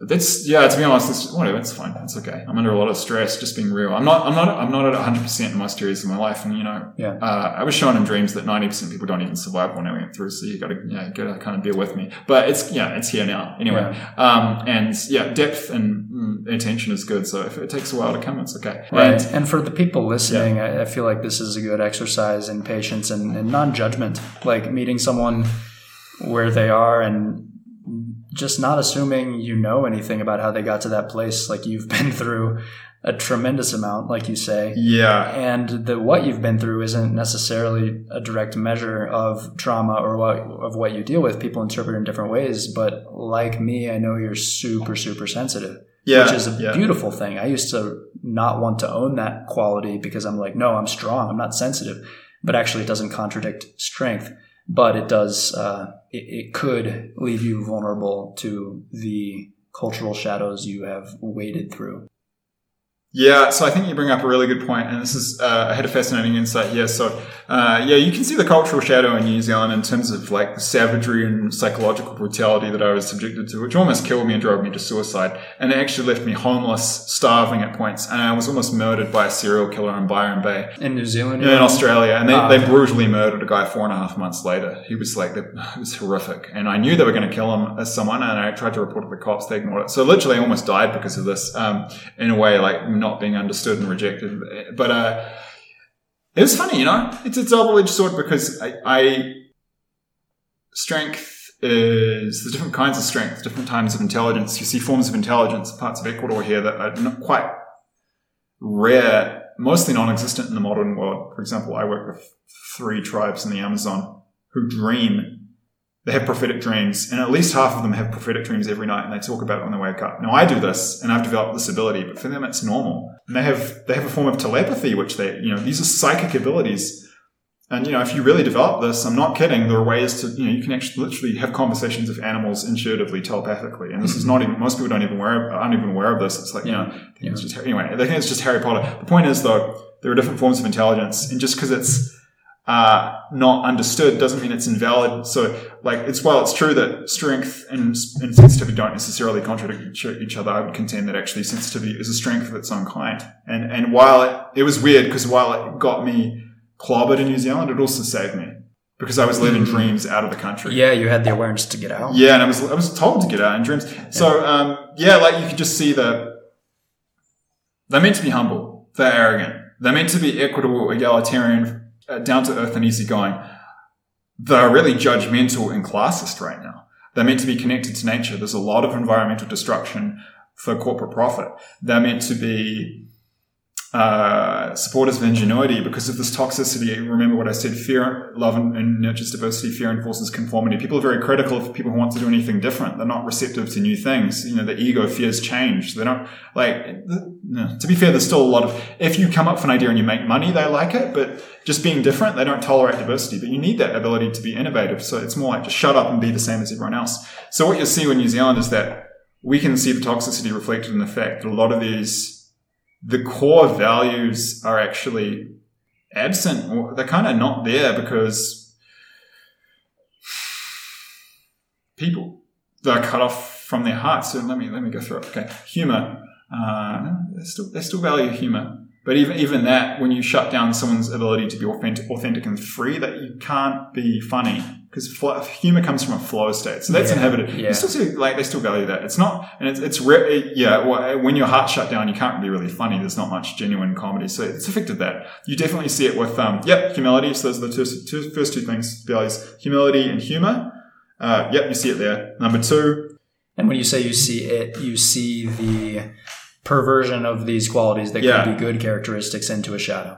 that's yeah. To be honest, it's, whatever. It's fine. It's okay. I'm under a lot of stress. Just being real. I'm not. I'm not. I'm not at 100 percent in most areas of my life. And you know, Yeah. Uh, I was shown in dreams that 90 percent of people don't even survive when I went through. So you got to yeah, you got to kind of bear with me. But it's yeah, it's here now. Anyway, um, and yeah, depth and mm, attention is good. So if it takes a while to come, it's okay. Right. And And for the people listening, I, I feel like this is a good exercise in patience and, and non judgment. Like meeting someone where they are and just not assuming you know anything about how they got to that place. Like you've [laughs] been through a tremendous amount, like you say. yeah, And the what you've been through isn't necessarily a direct measure of trauma or what of what you deal with. People interpret it in different ways. But like me, I know you're super, super sensitive yeah, which is a yeah. beautiful thing. I used to not want to own that quality because I'm like, no, I'm strong. I'm not sensitive. But actually, it doesn't contradict strength. But it does. Uh, it, it could leave you vulnerable to the cultural shadows you have waded through. Yeah, so I think you bring up a really good point, and this is uh, I had a fascinating insight here. So uh, yeah, you can see the cultural shadow in New Zealand in terms of like the savagery and psychological brutality that I was subjected to, which almost killed me and drove me to suicide. And it actually left me homeless, starving at points. And I was almost murdered by a serial killer in Byron Bay. In New Zealand? Yeah, in Australia, and they, Ah. they brutally murdered a guy four and a half months later. He was like, [laughs] it was horrific, and I knew they were going to kill him as someone, and I tried to report it to the cops. They ignored it, so literally, I almost died because of this. Um, in a way, like not being understood and rejected. But uh, it was funny, you know. It's a double edged sword because I, I strength is there's different kinds of strength, different types of intelligence. You see forms of intelligence, parts of Ecuador here that are not quite rare, mostly non-existent in the modern world. For example, I work with three tribes in the Amazon who dream. They have prophetic dreams, and at least half of them have prophetic dreams every night, and they talk about it when they wake up. Now, I do this, and I've developed this ability, but for them, it's normal. And they have they have a form of telepathy, which they, you know, these are psychic abilities. And you know, if you really develop this, I'm not kidding. There are ways to, you know, you can actually literally have conversations with animals intuitively, telepathically. And this is not even most people don't even aware aren't even aware of this. It's like you know, think it's just anyway. They think it's just Harry Potter. The point is though, there are different forms of intelligence, and just because it's uh, not understood doesn't mean it's invalid. So, like, it's while it's true that strength and, and sensitivity don't necessarily contradict each- each other, I would contend that actually sensitivity is a strength of its own kind. And and while it, it was weird because while it got me clobbered in New Zealand, it also saved me because I was living dreams out of the country. Yeah, you had the awareness to get out. Yeah, and I was I was told to get out in dreams. So um, yeah, like you could just see that they're meant to be humble, they're arrogant, they're meant to be equitable, egalitarian, uh, down to earth, and easygoing. They're really judgmental and classist right now. They're meant to be connected to nature. There's a lot of environmental destruction for corporate profit. They're meant to be uh, supporters of ingenuity because of this toxicity. Remember what I said: fear, love, and, and nurtures diversity. Fear enforces conformity. People are very critical of people who want to do anything different. They're not receptive to new things. You know, the ego fears change. They don't like. No. To be fair, there's still a lot of. If you come up with an idea and you make money, they like it. But just being different, they don't tolerate diversity. But you need that ability to be innovative. So it's more like just shut up and be the same as everyone else. So what you'll see in New Zealand is that we can see the toxicity reflected in the fact that a lot of these the core values are actually absent or they're kind of not there because people they're cut off from their hearts. So let me let me go through it. Okay, humor. Uh, they still they still value humor, but even even that, when you shut down someone's ability to be authentic, authentic and free, that you can't be funny because humor comes from a flow state. So that's Yeah, inhibited. yeah. You still see, like they still value that. It's not, and it's it's re- it- yeah. well, When your heart's shut down, you can't be really funny. There's not much genuine comedy, so it's affected that. You definitely see it with um, yep, humility. So those are the two, two, first two things: values, humility and humor. Uh, yep, you see it there. Number two, And when you say you see it, you see the perversion of these qualities that Yeah. could be good characteristics into a shadow.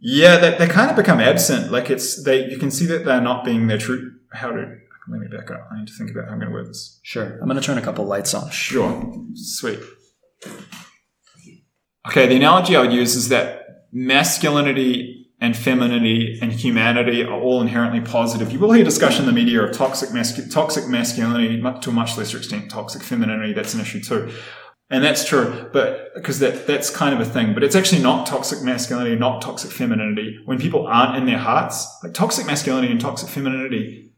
Yeah, they, they kind of become absent. Like it's they you can see that they're not being their true. How to let me back up. I need to think about how I'm going to word this. Sure. I'm going to turn a couple lights on. Sure, sweet. Okay, the analogy I would use is that masculinity and femininity and humanity are all inherently positive. You will hear discussion in the media of toxic mascu- toxic masculinity, to a much lesser extent, toxic femininity. That's an issue too. And that's true, but because that, that's kind of a thing, but it's actually not toxic masculinity, not toxic femininity. When people aren't in their hearts, like toxic masculinity and toxic femininity.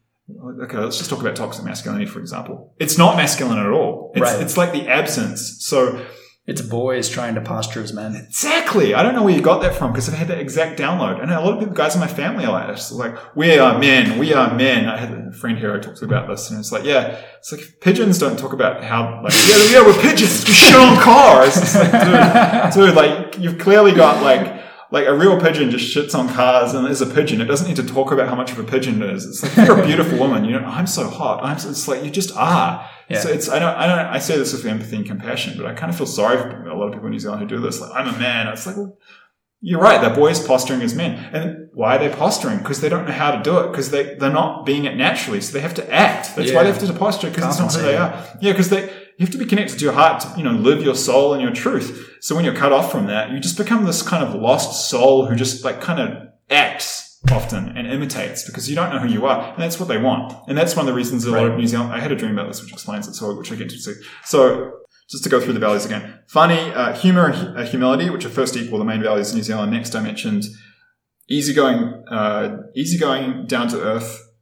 Okay, let's just talk about toxic masculinity, for example. It's not masculine at all. It's, Right. it's like the absence. So It's boys trying to posture as men. Exactly. I don't know where you got that from because I've had that exact download. And a lot of people, guys in my family are like this. Like, we are men. We are men. I had a friend here who talks about this and it's like, yeah, it's like pigeons don't talk about how, like, yeah, yeah, we're pigeons. We shit on cars. It's like, dude, [laughs] dude, like, you've clearly got like, like a real pigeon just shits on cars and there's a pigeon. It doesn't need to talk about how much of a pigeon it is. It's like, you're a [laughs] beautiful woman. You know, I'm so hot. I'm so, it's like, you just are. Yeah. So it's I don't I don't I say this with empathy and compassion, but I kind of feel sorry for a lot of people in New Zealand who do this. Like I'm a man. It's like well, you're right. That boy is posturing as men, and why are they posturing? Because they don't know how to do it. Because they they're not being it naturally, so they have to act. That's why they have to posture because it's not who they are. Yeah, because they you have to be connected to your heart to you know live your soul and your truth. So when you're cut off from that, you just become this kind of lost soul who just like kind of acts often and imitates because you don't know who you are, and that's what they want. And that's one of the reasons a lot of New Zealand. I had a dream about this, which explains it, so which I get to see. So just to go through the values again: funny, uh, humor, and uh, humility, which are first equal the main values in New Zealand. Next, I mentioned easygoing, uh, easygoing, down to earth,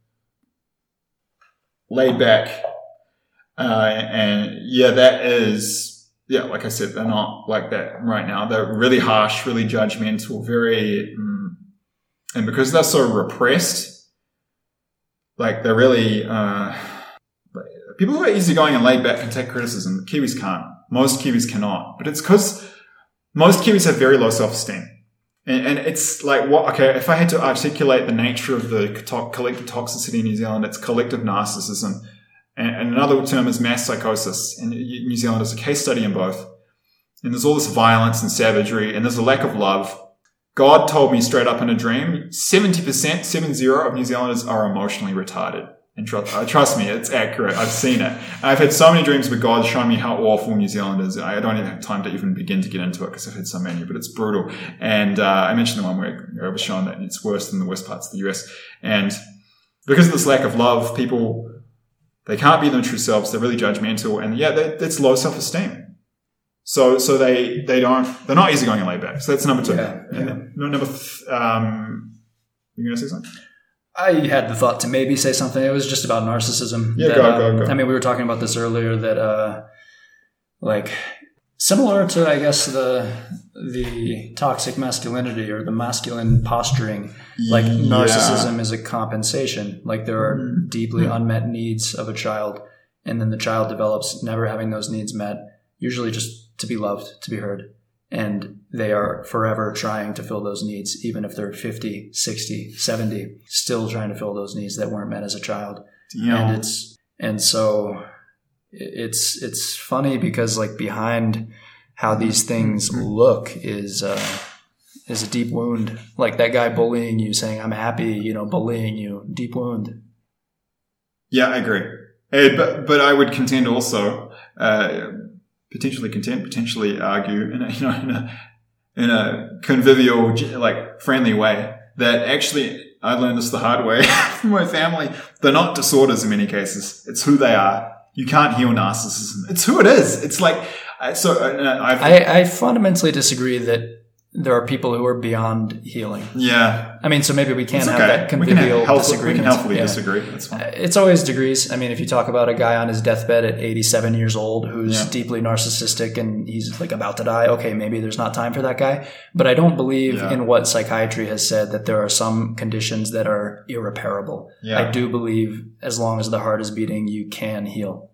laid back, uh, and yeah, that is yeah. Like I said, they're not like that right now. They're really harsh, really judgmental, very, mm, and because they're so repressed, like they're really. Uh, people who are easygoing and laid back can take criticism. Kiwis can't. Most Kiwis cannot. But it's because most Kiwis have very low self-esteem. And, and, it's like, what, okay, if I had to articulate the nature of the collective toxicity in New Zealand, it's collective narcissism. And, another term is mass psychosis. And New Zealand is a case study in both. And there's all this violence and savagery, and there's a lack of love. God told me straight up in a dream 70%, 70 of New Zealanders are emotionally retarded. And trust, uh, trust me, it's accurate. I've seen it. I've had so many dreams where God's shown me how awful New Zealand is. I don't even have time to even begin to get into it because I've had so many, but it's brutal. And uh, I mentioned the one where I was shown that it's worse than the worst parts of the US. And because of this lack of love, people, they can't be their true selves. They're really judgmental. And yeah, it's low self-esteem. So, so they, they don't, they're not easygoing and laid back. So that's number two. Yeah, yeah. And then, number, th- um, you going to say something? I had the thought to maybe say something. It was just about narcissism. Yeah, that, go, um, go, go. I mean, we were talking about this earlier. That uh, like similar to, I guess the the toxic masculinity or the masculine posturing. Like Yeah. narcissism is a compensation. Like there are Mhm. deeply Mhm. unmet needs of a child, and then the child develops never having those needs met. Usually, just to be loved, to be heard. And they are forever trying to fill those needs, even if they're 50, 60, 70, still trying to fill those needs that weren't met as a child. And it's, and so it's, it's funny because like behind how these things look is, uh, is a deep wound. Like that guy bullying you saying, I'm happy, you know, bullying you, deep wound. Yeah, I agree. Eh, but but I would contend also, uh, potentially contend, potentially argue in a, [laughs] you know in a in a convivial, like friendly way that actually I learned this the hard way [laughs] from my family. They're not disorders in many cases. It's who they are. You can't heal narcissism. It's who it is. It's like so. uh, I, I fundamentally disagree that there are people who are beyond healing. yeah, I mean, so maybe we can it's have okay. that convivial have health, we can healthfully Yeah. disagree. That's fine. Uh, it's always degrees. I mean, if you talk about a guy on his deathbed at 87 years old who's Yeah. deeply narcissistic and he's like about to die, okay, maybe there's not time for that guy. But I don't believe Yeah. in what psychiatry has said that there are some conditions that are irreparable. Yeah. I do believe as long as the heart is beating, you can heal.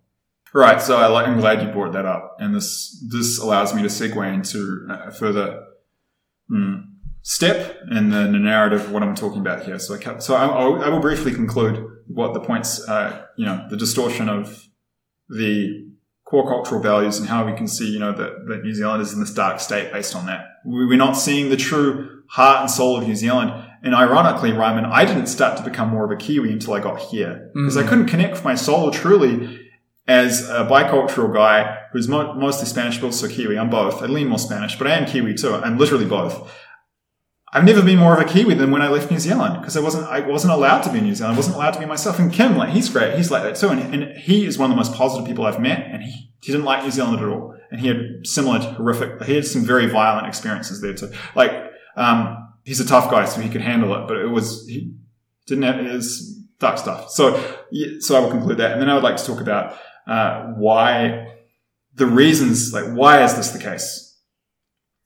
Right. So I like, I'm glad you brought that up, and this this allows me to segue into a further mm, step in the, the narrative of what I'm talking about here. So I so I, I'll- I will briefly conclude what the points, uh, you know, the distortion of the core cultural values and how we can see, you know, that, that New Zealand is in this dark state based on that. We- We're not seeing the true heart and soul of New Zealand. And ironically, Reiman, I didn't start to become more of a Kiwi until I got here because I Mhm. couldn't connect with my soul truly as a bicultural guy who's mo- mostly Spanish, but also Kiwi. I'm both. I lean more Spanish, but I am Kiwi too. I'm literally both. I've never been more of a Kiwi than when I left New Zealand because I wasn't I wasn't allowed to be in New Zealand. I wasn't allowed to be myself. And Kim, like he's great. He's like that too. And, and he is one of the most positive people I've met. And he, he didn't like New Zealand at all. And he had similar horrific. He had some very violent experiences there too. Like um, he's a tough guy, so he could handle it. But it was he didn't have was dark stuff. So so I will conclude that, and then I would like to talk about uh, why the reasons, like why is this the case?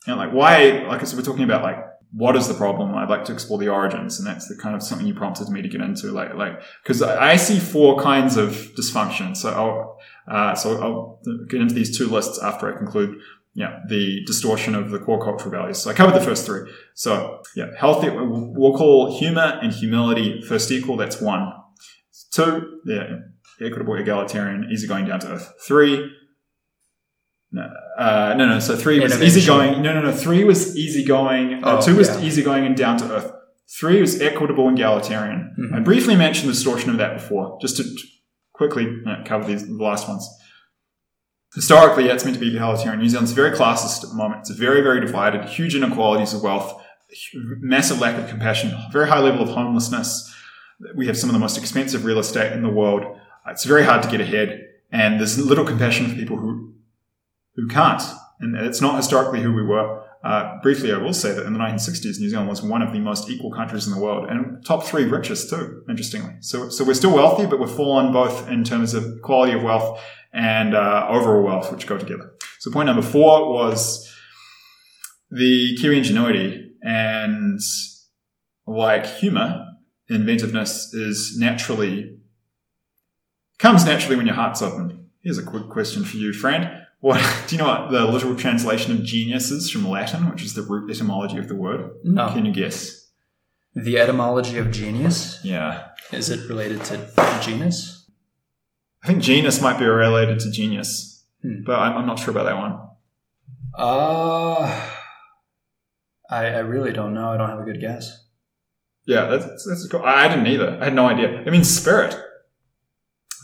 Know, like why, like so we're talking about like what is the problem? I'd like to explore the origins, and that's the kind of something you prompted me to get into, like like because I I see four kinds of dysfunction. So I'll uh, so I'll get into these two lists after I conclude. Yeah, the distortion of the core cultural values. So I covered the first three. So yeah, healthy. We'll call humor and humility first equal. That's one. Two, yeah, equitable, egalitarian, easy going down to earth. Three, no, uh, no, no. So three was Innovation. easygoing. No, no, no. Three was easygoing. Uh, two was yeah. easygoing and down to earth. Three was equitable and egalitarian. Mhm. I briefly mentioned the distortion of that before, just to quickly cover these the last ones. Historically, yeah, it's meant to be egalitarian. New Zealand's very classist at the moment. It's very, very divided. Huge inequalities of wealth, massive lack of compassion, very high level of homelessness. We have some of the most expensive real estate in the world. It's very hard to get ahead, and there's little compassion for people who who can't. And it's not historically who we were. uh, briefly, I will say that in the 1960s, New Zealand was one of the most equal countries in the world and top three richest too, interestingly. So, so we're still wealthy, but we're fallen both in terms of quality of wealth and uh, overall wealth, which go together. So point number four was the Kiwi ingenuity and like humor, inventiveness is naturally comes naturally when your heart's open. Here's a quick question for you, friend. What do you know what the literal translation of genius is from Latin, which is the root etymology of the word? No. Can you guess? The etymology of genius Yeah. is it related to genus? I think genus might be related to genius, Hmm. but I'm, I'm not sure about that one. Uh I, I really don't know. I don't have a good guess. Yeah, that's, that's cool. I I didn't either. I had no idea. It means spirit.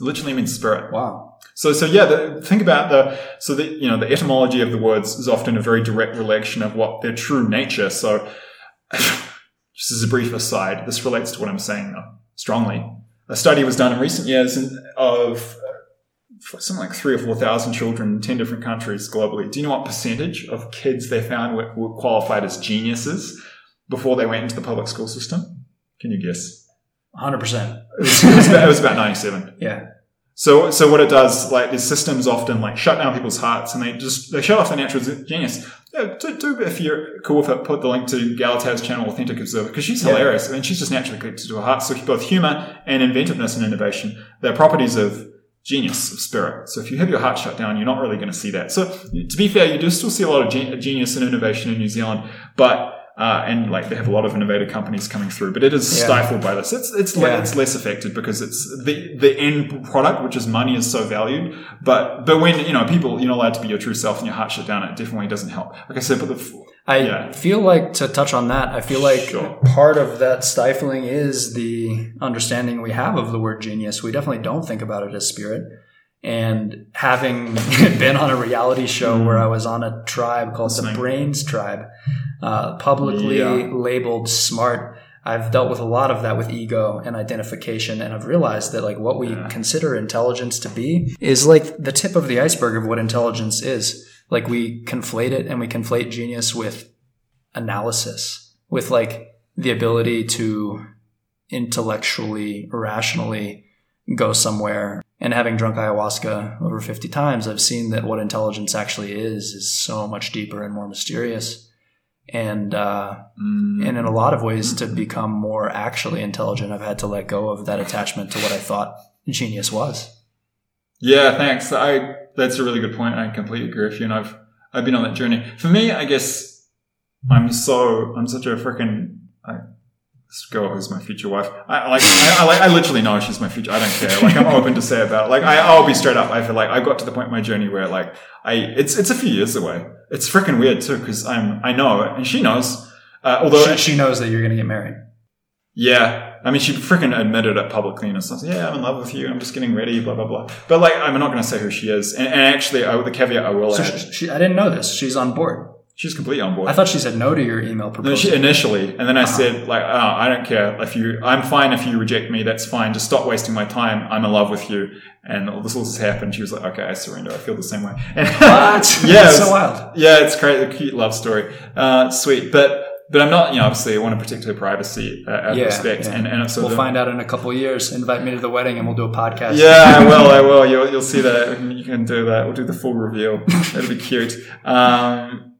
Literally means spirit. Wow. So, so yeah, the, think about the, so the, you know, the etymology of the words is often a very direct relation of what their true nature. So, [laughs] just as a brief aside, this relates to what I'm saying though, strongly. A study was done in recent years of uh, something like three or 4,000 children in 10 different countries globally. Do you know what percentage of kids they found were, were qualified as geniuses before they went into the public school system? Can you guess? 100%. It was, it was, about, it was about 97. [laughs] Yeah. So, so what it does, like these systems often like shut down people's hearts and they just, they shut off their natural genius. Yeah, do, do, if you're cool with it, put the link to Galatav's channel, Authentic Observer, because she's Yeah. hilarious. I mean, she's just naturally connected to her heart. So both humor and inventiveness and innovation, they're properties of genius, of spirit. So if you have your heart shut down, you're not really going to see that. So to be fair, you do still see a lot of gen- genius and innovation in New Zealand, but uh, and like they have a lot of innovative companies coming through, but it is Yeah. stifled by this. It's it's Yeah. it's less affected because it's the the end product, which is money, is so valued. But but when you know people, you're not allowed to be your true self and your heart shut down. It definitely doesn't help. Like I said, but the I Yeah. feel like to touch on that, I feel like Sure. part of that stifling is the understanding we have of the word genius. We definitely don't think about it as spirit. And having [laughs] been on a reality show Mm. where I was on a tribe called Listening. the Brains Tribe, uh, publicly Yeah. labeled smart, I've dealt with a lot of that with ego and identification, and I've realized that like what we Yeah. consider intelligence to be is like the tip of the iceberg of what intelligence is. Like we conflate it and we conflate genius with analysis, with like the ability to intellectually, rationally go somewhere. And having drunk ayahuasca over 50 times, I've seen that what intelligence actually is is so much deeper and more mysterious. And uh, mm, and in a lot of ways, to become more actually intelligent, I've had to let go of that attachment to what I thought genius was. yeah, thanks. I that's a really good point. I completely agree with you, and I've I've been on that journey. For me, I guess I'm so I'm such a freaking this girl who's my future wife. I like I, I like I literally know she's my future. I don't care. Like I'm open to say about it. Like I I'll be straight up. I feel like I got to the point in my journey where like I it's it's a few years away. It's freaking weird too because I'm I know and she knows. Uh, although She, she knows that you're going to get married. yeah, I mean, she freaking admitted it publicly and stuff. Yeah, I'm in love with you. I'm just getting ready. Blah blah blah. But like, I'm not going to say who she is. And, and actually, I, the caveat I will So add, she, she, I didn't know this. She's on board. She's completely on board. I thought she said no to your email no, proposal. she initially, and then I said like, oh, I don't care if you. I'm fine if you reject me. That's fine. Just stop wasting my time. I'm in love with you. And all this all just happened. She was like, okay, I surrender. I feel the same way. And [laughs] What? [laughs] yeah, it's- so wild. Yeah, it's great. A cute love story. Uh, sweet, but. But I'm not, you know, obviously I want to protect her privacy uh, out of Yeah, respect. yeah. And, and so we'll the- find out in a couple of years. Invite me to the wedding and we'll do a podcast. Yeah, I [laughs] will. I will. You'll, you'll see that. You can do that. We'll do the full reveal. It'll be cute. Um,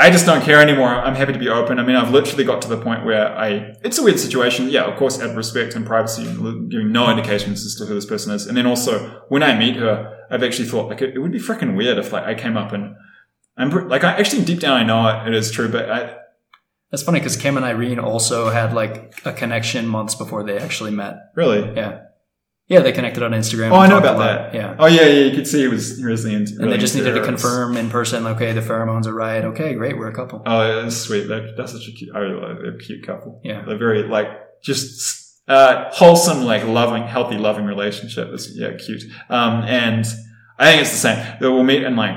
I just don't care anymore. I'm happy to be open. I mean, I've literally got to the point where I, it's a weird situation. Yeah, of course, out of respect and privacy, giving no indications as to who this person is. And then also, when I meet her, I've actually thought like it, it would be freaking weird if like I came up and I'm like, I actually deep down, I know it, it is true, but I, That's funny because Kim and Irene also had like a connection months before they actually met. really. Yeah. Yeah, they connected on Instagram. Oh, I know about that. Yeah. Oh yeah, yeah. You could see he was he was really into. And they just needed to confirm in person, okay, the pheromones are right. Okay, great, we're a couple. Oh, yeah, that's sweet. They're, that's such a cute, I really like, they're a cute couple. Yeah. They're very, like, just, uh, wholesome, like, loving, healthy, loving relationship. It's, yeah, cute. Um, and I think it's the same. We'll meet and, like,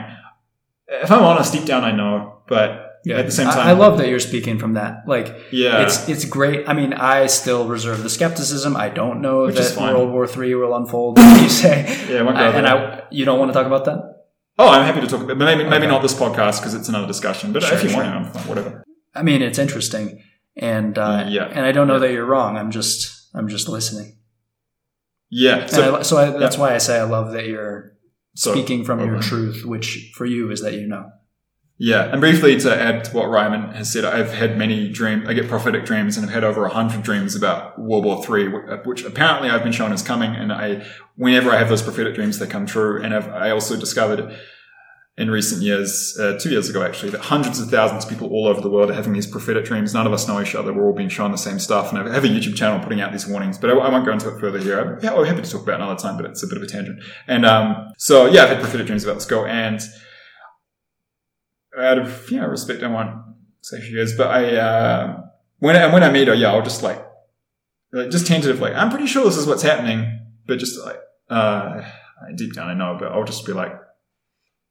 if I'm honest, deep down I know, but Yeah. at the same time, I, love that you're speaking from that. Like, yeah. it's it's great. I mean, I still reserve the skepticism. I don't know Which that. World War Three will unfold. [laughs] You say, Yeah, I I- and I, you don't want to talk about that. Oh, I'm happy to talk about, maybe maybe Okay. not this podcast because it's another discussion. But Sure, if you sure. want to, whatever. I mean, it's interesting, and uh, Yeah. and I don't know that you're wrong. I'm just I'm just listening, Yeah. so, I, So, I, that's why I say I love that you're so speaking from your truth, which for you is that you know. Yeah, and briefly to add to what Reiman has said, I've had many dreams. I get prophetic dreams, and I've had over hundred dreams about World War Three, which apparently I've been shown is coming. And I, whenever I have those prophetic dreams, they come true. And I've, I also discovered in recent years, uh, two years ago actually, that hundreds of thousands of people all over the world are having these prophetic dreams. None of us know each other. We're all being shown the same stuff. And I have a YouTube channel putting out these warnings, but I, I won't go into it further here. I'm happy to talk about it another time, but it's a bit of a tangent. And um, so yeah, I've had prophetic dreams about this girl, and out of you know respect, I won't say she is, but I uh, when I, when I meet her, yeah, I'll just like, like just tentatively. I'm pretty sure this is what's happening, but just like uh, deep down, I know, but I'll just be like,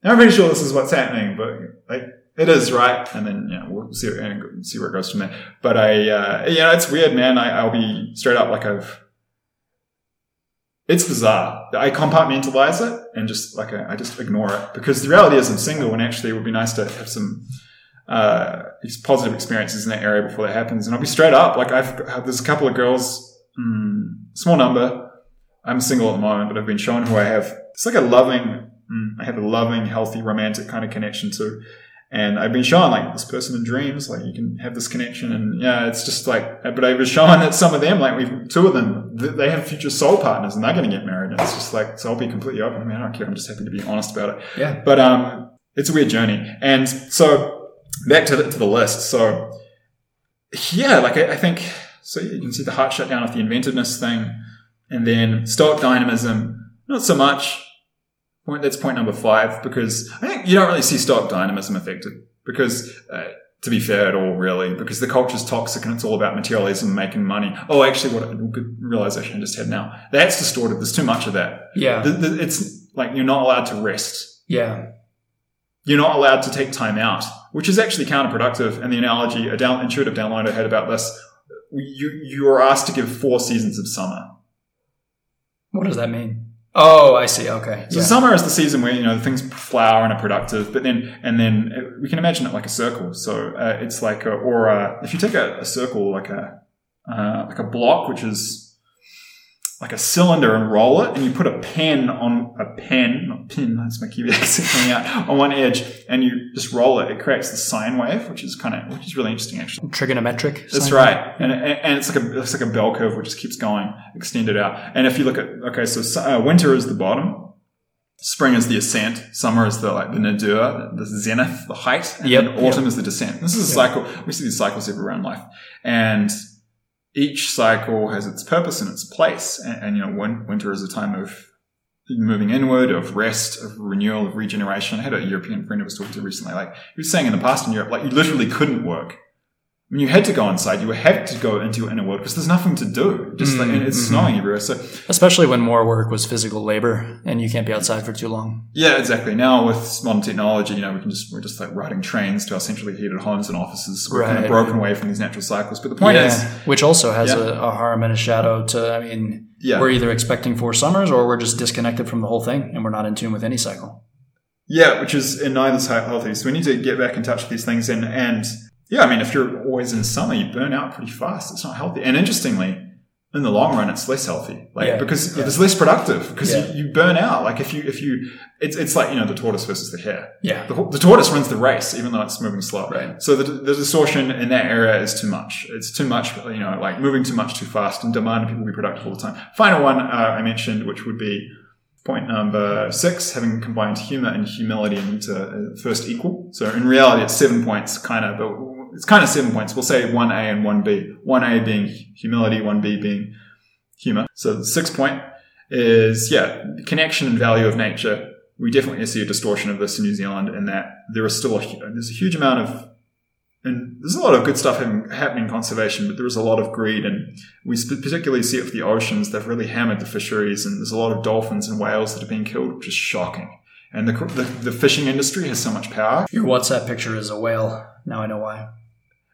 I'm pretty sure this is what's happening, but like it is right, and then yeah, we'll see and see where it goes from there. But I, uh, you know, it's weird, man. I, I'll be straight up like I've. It's bizarre. I compartmentalize it and just like I, just ignore it because the reality is I'm single and actually it would be nice to have some uh, positive experiences in that area before that happens. And I'll be straight up. Like I've there's a couple of girls, mm, small number. I'm single at the moment, but I've been shown who I have. It's like a loving. Mm, I have a loving, healthy, romantic kind of connection to. And I've been shown like this person in dreams, like you can have this connection, and yeah, it's just like. But I was shown that some of them, like we've two of them, they have future soul partners, and they're going to get married. And it's just like, so I'll be completely open. I mean, I don't care. I'm just happy to be honest about it. Yeah. But um, it's a weird journey. And so back to the, to the list. So yeah, like I, I think so. You can see the heart shutdown of the inventiveness thing, and then stoic dynamism. Not so much. Point that's point number five because I think you don't really see stoic dynamism affected because. Uh, to be fair at all, really, because the culture's toxic and it's all about materialism, making money. Oh, actually, what a good realization I just had now. That's distorted. There's too much of that. Yeah. The- the- It's like you're not allowed to rest Yeah. you're not allowed to take time out, which is actually counterproductive. And the analogy, a down, intuitive download I had about this, you, you are asked to give four seasons of summer. What does that mean? Oh, I see. Okay. So Yeah. summer is the season where, you know, things flower and are productive, but then, and then uh, we can imagine it like a circle. So, uh, it's like, a, or, uh, if you take a, a circle, like a, uh, like a block, which is like a cylinder and roll it, and you put a pen on a pen, not pin, that's my Kiwi [laughs] accent coming out, on one edge, and you just roll it, it creates the sine wave, which is kind of, which is really interesting actually. Trigonometric. That's right, and, and and it's like a it's like a bell curve which just keeps going, extended out. And if you look at okay, so uh, winter is the bottom, spring is the ascent, summer is the like the nadir, the zenith, the height, and Yep, then autumn is the descent. This is a cycle. We see these cycles everywhere in life, and each cycle has its purpose and its place. And, and you know, win- winter is a time of moving inward, of rest, of renewal, of regeneration. I had a European friend I was talking to recently. Like he was saying in the past in Europe, like you literally couldn't work. Mean, you had to go inside. You had to go into your inner world because there's nothing to do. Just like, and it's Mhm. snowing everywhere. So Especially when more work was physical labor and you can't be outside for too long. yeah, exactly. Now with modern technology, you know, we can just we're just like riding trains to our centrally heated homes and offices. We're kind of broken away from these natural cycles. But the point is, which also has Yeah. a, a harm and a shadow to, I mean, yeah, we're either expecting four summers or we're just disconnected from the whole thing and we're not in tune with any cycle. Yeah, which is in neither's healthy. So we need to get back in touch with these things. And, and yeah, I mean, if you're always in summer, you burn out pretty fast. It's not healthy. And interestingly, in the long run, it's less healthy, like Yeah, because yeah. it's less productive because Yeah. you, you burn out. Like if you, if you, it's, it's like, you know, the tortoise versus the hare. Yeah. The, the tortoise runs the race, even though it's moving slow. Right. So the, the distortion in that area is too much. It's too much, you know, like moving too much too fast and demanding people be productive all the time. Final one uh, I mentioned, which would be point number six, having combined humor and humility into uh, first equal. So in reality, it's seven points, kind of, but it's kind of seven points. We'll say one A and one B. One A being humility, one B being humor. So the sixth point is, yeah, connection and value of nature. We definitely see a distortion of this in New Zealand in that there is still a, there's a huge amount of, and there's a lot of good stuff happening in conservation, but there is a lot of greed and we particularly see it for the oceans. They've really hammered the fisheries and there's a lot of dolphins and whales that are being killed, which is shocking. And the, the, the fishing industry has so much power. Your WhatsApp picture is a whale. Now I know why.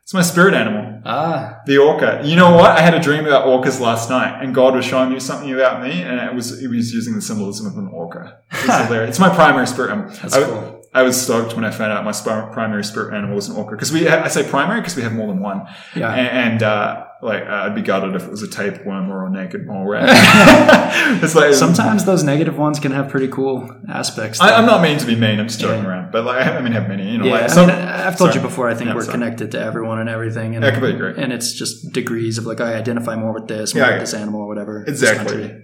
It's my spirit animal, Ah, the orca. You know what? I had a dream about orcas last night, and God was showing me something about me, and it was he was using the symbolism of an orca. It. [laughs] It's my primary spirit animal. that's I, cool. I was stoked when I found out my primary spirit animal was an orca because we. I say primary because we have more than one, Yeah. and, and uh, like uh, I'd be gutted if it was a tapeworm or a naked mole rat. [laughs] it's like Sometimes those negative ones can have pretty cool aspects. I, I'm not meaning to be mean. I'm just joking Yeah. around, but like I mean, have many. You know, yeah, like I mean, I've told sorry. you before. I think Yeah, we're sorry. connected to everyone and everything, and I completely agree. and it's just degrees of like I identify more with this, more Yeah, with this animal, or whatever. Exactly.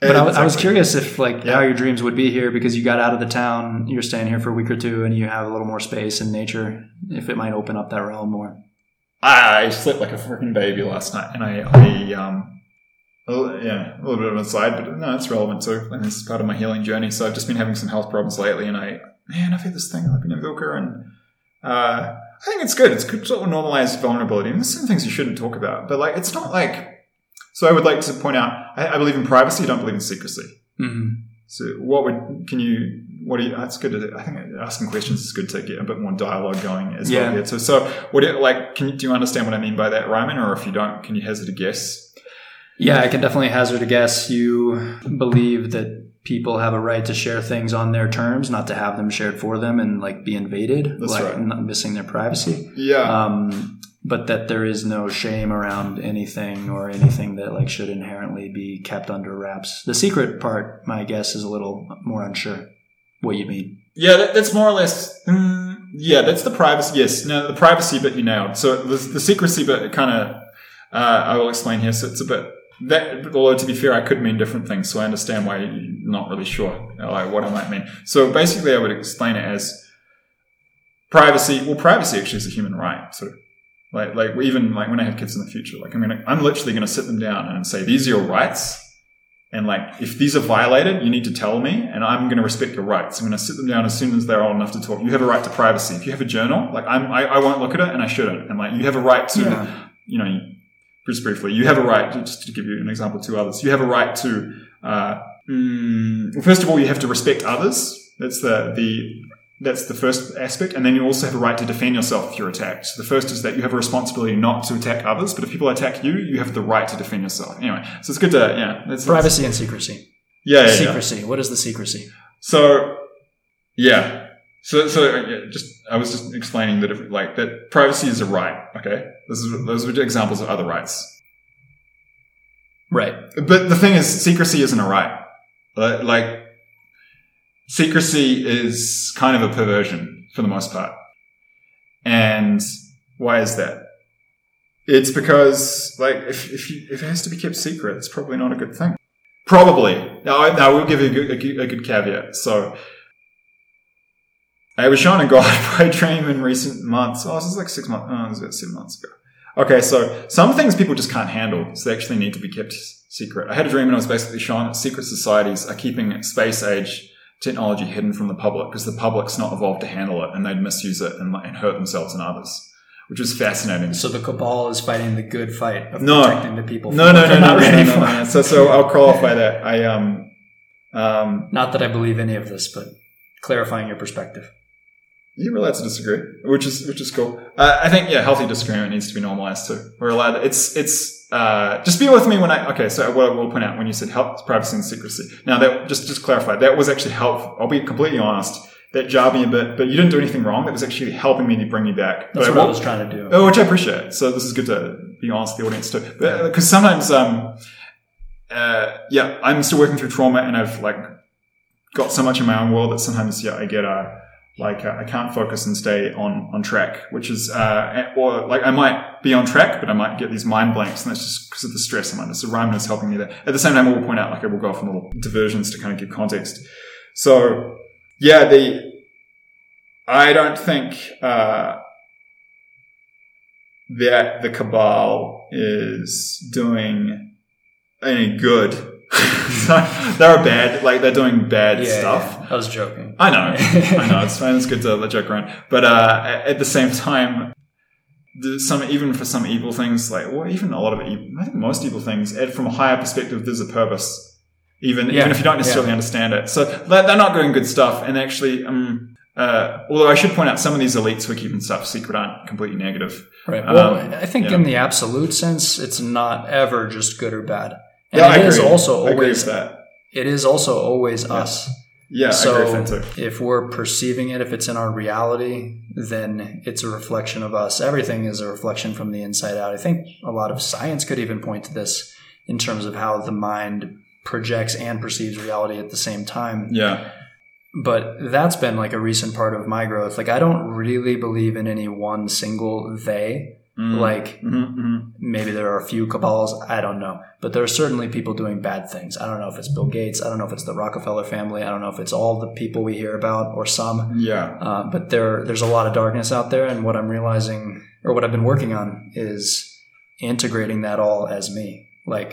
But I, was- I was curious if like Yeah. how your dreams would be here because you got out of the town, you're staying here for a week or two, and you have a little more space and nature. If it might open up that realm more. I slept like a freaking baby last night, and I, I um, yeah, a little bit of an aside, but no, it's relevant too, and it's part of my healing journey. So I've just been having some health problems lately, and I, man, I've had this thing, I've been in Vilca, and uh, I think it's good. It's good to sort of normalize vulnerability. And there's some things you shouldn't talk about, but like, it's not like. So I would like to point out, I, I believe in privacy. I don't believe in secrecy. Mm-hmm. So what would can you what do you that's good to, I think asking questions is good to get a bit more dialogue going as Yeah. well here. So so what do you, like can you do you understand what I mean by that Reiman or if you don't can you hazard a guess? Yeah, I can definitely hazard a guess. You believe that people have a right to share things on their terms, not to have them shared for them and like be invaded, That's like right. not missing their privacy. Yeah. Um, but that there is no shame around anything or anything that like should inherently be kept under wraps. The secret part, my guess, is a little more unsure. What you mean? yeah, that, that's more or less mm, yeah, that's the privacy. Yes, no, the privacy bit you nailed. So the, the secrecy bit kind of uh, I will explain here. So it's a bit that, although to be fair, I could mean different things. So I understand why you're not really sure like what I might mean. So basically, I would explain it as privacy. Well, privacy actually is a human right. So like like even like when I have kids in the future, like I'm gonna I'm literally gonna sit them down and say these are your rights. And like, if these are violated, you need to tell me, and I'm going to respect your rights. I'm going to sit them down as soon as they're old enough to talk. You have a right to privacy. If you have a journal, like I'm, I, I won't look at it, and I shouldn't. And like, you have a right to, Yeah. you know, just briefly, you have a right. Just to give you an example to others, you have a right to. Uh, mm, well, first of all, you have to respect others. That's the the that's the first aspect, and then you also have a right to defend yourself if you're attacked. So the first is that you have a responsibility not to attack others, but if people attack you, you have the right to defend yourself. Anyway, so it's good to yeah, that's Privacy and secrecy. yeah, yeah, yeah. secrecy. What is the secrecy? So, yeah. So, so yeah, just I was just explaining that if, like that privacy is a right. Okay, this is those are examples of other rights. Right. But the thing is, secrecy isn't a right. Like secrecy is kind of a perversion for the most part. And why is that? It's because, like, if, if, you, if it has to be kept secret, it's probably not a good thing. Probably. Now, I, now we'll give you a good, a a good caveat. So, I was shown a God [laughs] by dream in recent months. Oh, this is like six months. Oh, it was about seven months ago. Okay, so some things people just can't handle, so they actually need to be kept secret. I had a dream and I was basically shown that secret societies are keeping space age technology hidden from the public because the public's not evolved to handle it and they'd misuse it and, and hurt themselves and others, which was fascinating. So the cabal is fighting the good fight of No. protecting the people. No, no, no, no, no, no, no. So, so I'll qualify that. I, um, um, Not that I believe any of this, but clarifying your perspective. You're allowed to disagree, which is which is cool. Uh, I think yeah, healthy disagreement needs to be normalized too. We're allowed. It's it's uh, just be with me when I okay. So what I will point out when you said help privacy, and secrecy. Now that just just clarify that was actually helpful. I'll be completely honest. That jarred me a bit, but you didn't do anything wrong. That was actually helping me to bring me back. That's But what I was trying to do. Oh, which I appreciate. So this is good to be honest with the audience too. Because sometimes, um, uh, yeah, I'm still working through trauma and I've like got so much in my own world that sometimes, yeah, I get, uh, like, uh, I can't focus and stay on, on track, which is, uh, or like I might be on track, but I might get these mind blanks and that's just because of the stress I'm under. So Reiman is helping me there. At the same time, I will point out, like, I will go off on little diversions to kind of give context. So, yeah, the, I don't think, uh, that the cabal is doing any good. [laughs] so they're bad, like they're doing bad Yeah, stuff. yeah. I was joking. I know, [laughs] I know. It's fine. It's good to let joke around, but uh, at the same time, some even for some evil things, like or even a lot of evil, I think most evil things, from a higher perspective, there's a purpose. Even Yeah, even if you don't necessarily understand it, so they're, they're not doing good stuff. And actually, um, uh, although I should point out some of these elites who are keeping stuff secret aren't completely negative. Right. Well, Um, I think in the absolute sense, it's not ever just good or bad. And Yeah, I it is agree. also I always that. it is also always us. Yeah, I so agree with that too. if we're perceiving it, if it's in our reality, then it's a reflection of us. Everything is a reflection from the inside out. I think a lot of science could even point to this in terms of how the mind projects and perceives reality at the same time. Yeah. But that's been like a recent part of my growth. Like I don't really believe in any one single they. Mm. Like Mhm, maybe there are a few cabals i don't know but there are certainly people doing bad things i don't know if it's bill gates i don't know if it's the rockefeller family i don't know if it's all the people we hear about or some. Yeah. uh, but there there's a lot of darkness out there and what i'm realizing or what i've been working on is integrating that all as me like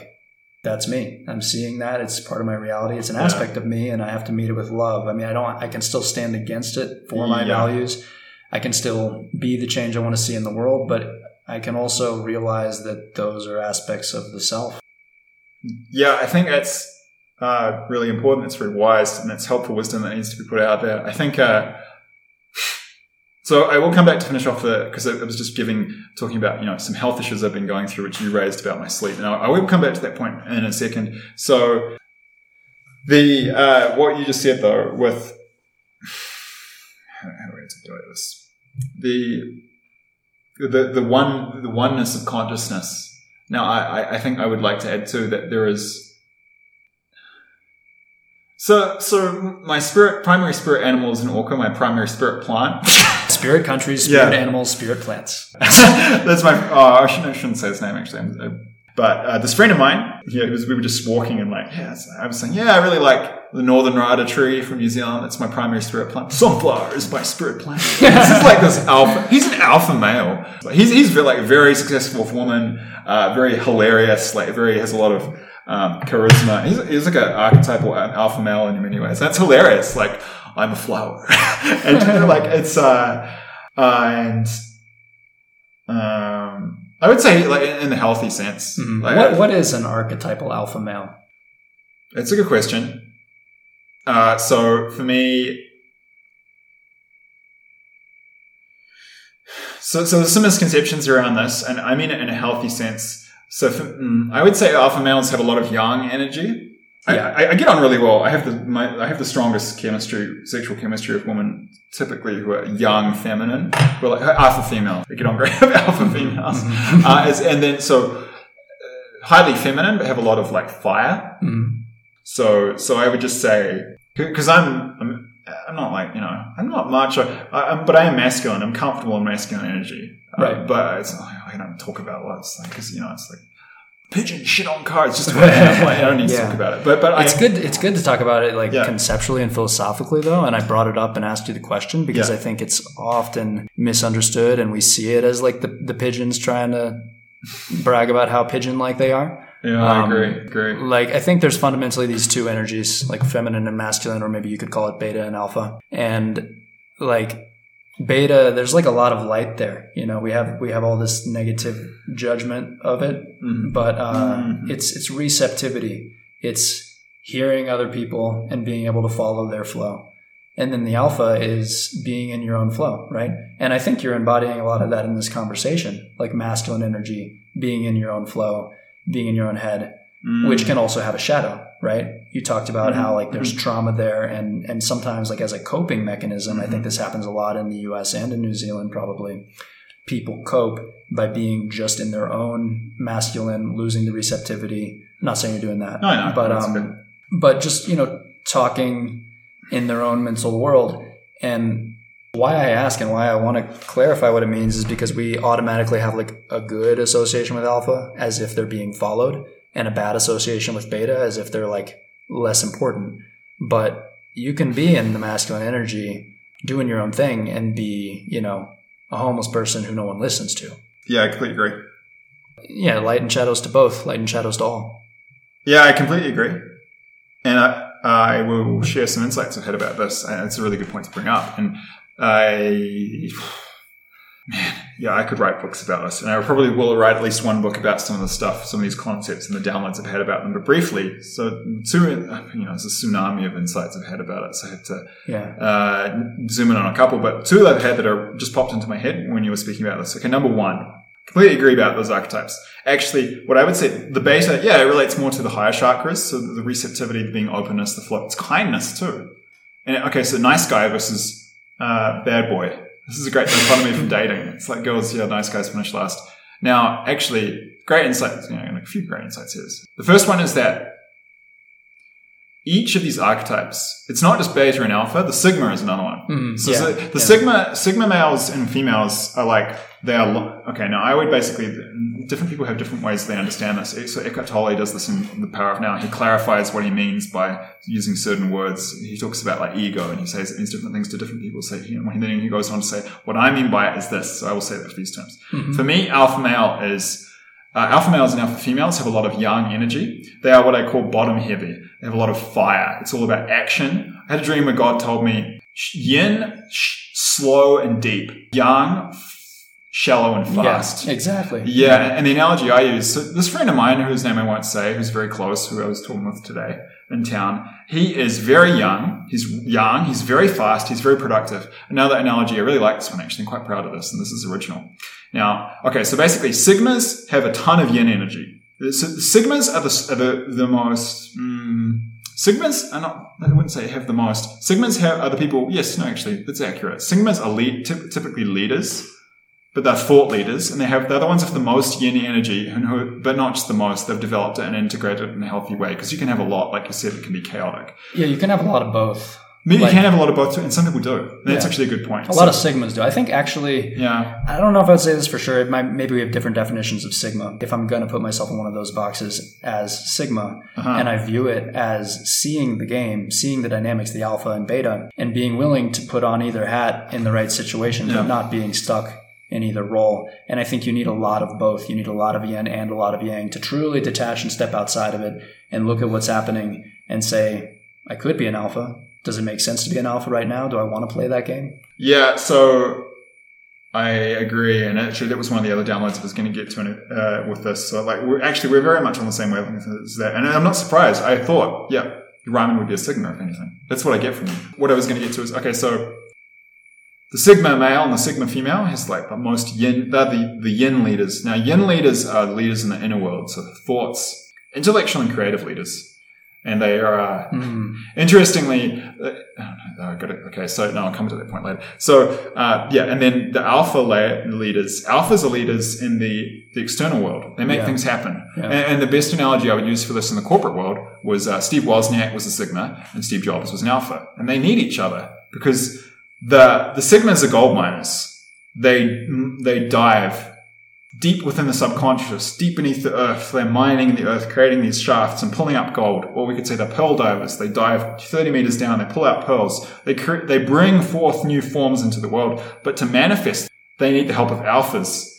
that's me i'm seeing that it's part of my reality it's an Yeah. aspect of me and i have to meet it with love i mean i don't i can still stand against it for my Yeah. values i can still be the change i want to see in the world but i can also realize that those are aspects of the self Yeah, I think that's uh, really important. It's very wise and it's helpful wisdom that needs to be put out there. I think. Uh, so I will come back to finish off the because I was just giving talking about you know some health issues I've been going through, which you raised about my sleep, and I, I will come back to that point in a second. So the uh, what you just said though with [sighs] how do I articulate this the the the one the oneness of consciousness now, I, I- think I would like to add too that there is. So, so my spirit, primary spirit animal is an orca. My primary spirit plant. spirit countries spirit Yeah. animals spirit plants [laughs] That's my. Oh, I shouldn't, I shouldn't say his name actually. I'm- But uh, this friend of mine, yeah, was, we were just walking and like, yeah, I was saying, yeah, I really like the Northern Rata tree from New Zealand. It's my primary spirit plant. Sunflower is my spirit plant. [laughs] this is like this alpha. He's an alpha male. He's he's very, like a very successful woman, uh, very hilarious. Like very has a lot of um, charisma. He's, he's like an archetypal uh, alpha male in many ways. That's hilarious. Like I'm a flower, [laughs] and like it's uh, uh and um. I would say, like in the healthy sense. Mhm. Like, what, what is an archetypal alpha male It's a good question. Uh, so for me, so so there's some misconceptions around this, and I mean it in a healthy sense. So for, mm, I would say alpha males have a lot of yang energy. I, Yeah. I, I get on really well. I have the my, I have the strongest chemistry, sexual chemistry of women, typically who are young, feminine, who are like alpha female. I get on great [laughs] with alpha females, uh, as, and then so uh, highly feminine, but have a lot of like fire. Mhm. So, so I would just say, because I'm, I'm, I'm not like you know, I'm not macho, I, I'm, but I am masculine. I'm comfortable in masculine energy, Uh, Right. but it's like, I don't talk about lots, like because you know, it's like pigeon shit on cars. Just what I I don't need to Yeah. talk about it. But, but it's I, good it's good to talk about it like Yeah. conceptually and philosophically though and i brought it up and asked you the question because Yeah. i think it's often misunderstood and we see it as like the, the pigeons trying to brag about how pigeon like they are Yeah, I Um, agree. Agree. like i think there's fundamentally these two energies like feminine and masculine or maybe you could call it beta and alpha and like beta there's like a lot of light there you know we have we have all this negative judgment of it Mhm. but uh, Mhm. it's it's receptivity it's hearing other people and being able to follow their flow and then the alpha is being in your own flow right and i think you're embodying a lot of that in this conversation like masculine energy being in your own flow being in your own head Mm. which can also have a shadow, right? You talked about Mhm. how like there's trauma there and and sometimes like as a coping mechanism, I think this happens a lot in the US and in New Zealand probably. People cope by being just in their own masculine, losing the receptivity. I'm not saying you're doing that. No, know. But um good. but just, you know, talking in their own mental world and why I ask and why I want to clarify what it means is because we automatically have like a good association with alpha as if they're being followed and a bad association with beta as if they're like less important. But you can be in the masculine energy doing your own thing and be, you know, a homeless person who no one listens to. Yeah, I completely agree. Yeah, light and shadows to both, light and shadows to all. Yeah, I completely agree. And I, I will share some insights I've had about this. Uh, it's a really good point to bring up. And I, yeah, I could write books about this, and I probably will write at least one book about some of the stuff, some of these concepts, and the downloads I've had about them. But briefly, so two, you know, it's a tsunami of insights I've had about it, so I have to Yeah. uh, zoom in on a couple. But two that I've had that are just popped into my head when you were speaking about this. Okay, number one, completely agree about those archetypes. Actually, what I would say, the beta, yeah, it relates more to the higher chakras, so the receptivity, the being openness, the flow, it's kindness too. And okay, so nice guy versus uh, bad boy. This is a great dichotomy from dating. It's like girls, yeah, nice guys finish last. Now, actually, great insights, you know, a few great insights here. The first one is that each of these archetypes, it's not just beta and alpha, the sigma is another one. Mhm, So yeah, the, the yeah. sigma, sigma males and females are like, they are, lo- okay, now I would basically, different people have different ways they understand this. So Eckhart Tolle does this in The Power of Now. He clarifies what he means by using certain words. He talks about like ego and he says it means different things to different people. So he, and then he goes on to say, what I mean by it is this. So I will say that for these terms. For me, alpha male is, uh, alpha males and alpha females have a lot of yang energy. They are what I call bottom heavy. They have a lot of fire. It's all about action. I had a dream where God told me yin, slow and deep, yang, shallow and fast. Yeah, exactly. Yeah, and the analogy I use, so this friend of mine, whose name I won't say, who's very close, who I was talking with today in town, he is very young. He's young. He's very fast. He's very productive. Another analogy, I really like this one actually. I'm quite proud of this, and this is original. Now, okay, so basically, sigmas have a ton of yin energy. The sigmas are the, are the, the most, mm, sigmas are not, I wouldn't say have the most. Sigmas have, are the people, yes, no, actually, that's accurate. Sigmas are lead, typically leaders but they're thought leaders and they have they're the ones with the most yin energy and who but not just the most they've developed it and integrated it in a healthy way because you can have a lot like you said it can be chaotic Yeah, you can have a lot of both. Mean, Like- you can have a lot of both too, and some people do and that's Yeah. actually a good point A lot of sigmas do. I think actually, yeah I don't know if I'd say this for sure. It might, maybe we have different definitions of sigma. If I'm going to put myself in one of those boxes as sigma, Uh-huh. and I view it as seeing the game, seeing the dynamics, the alpha and beta, and being willing to put on either hat in the right situation, Yeah. but not being stuck in either role. And I think you need a lot of both. You need a lot of yin and a lot of yang to truly detach and step outside of it and look at what's happening and say, I could be an alpha. Does it make sense to be an alpha right now? Do I want to play that game? yeah so I agree, and actually, that was one of the other downloads I was going to get to uh, with this. So, like, we're actually we're very much on the same wavelength as that, and I'm not surprised. I thought, yeah, Reiman would be a Sigma, if anything. That's what I get from you. What I was going to get to is okay, so the Sigma male and the Sigma female has like the most yin. They're the the Yin leaders. Now, Yin leaders are leaders in the inner world, so the thoughts, intellectual and creative leaders, and they are. Uh, Hmm. Interestingly, uh, oh, got it. Okay, so no, I'll come to that point later. So uh, yeah, and then the alpha la- leaders, alphas are leaders in the the external world. They make Yeah. things happen. Yeah. And, and the best analogy I would use for this in the corporate world was uh, Steve Wozniak was a sigma and Steve Jobs was an alpha, and they need each other because the the sigmas are gold miners. They they dive deep within the subconscious, deep beneath the earth. They're mining in the earth, creating these shafts and pulling up gold. Or we could say they're pearl divers. They dive 30 meters down, they pull out pearls. They, cre- they bring forth new forms into the world. But to manifest, they need the help of alphas.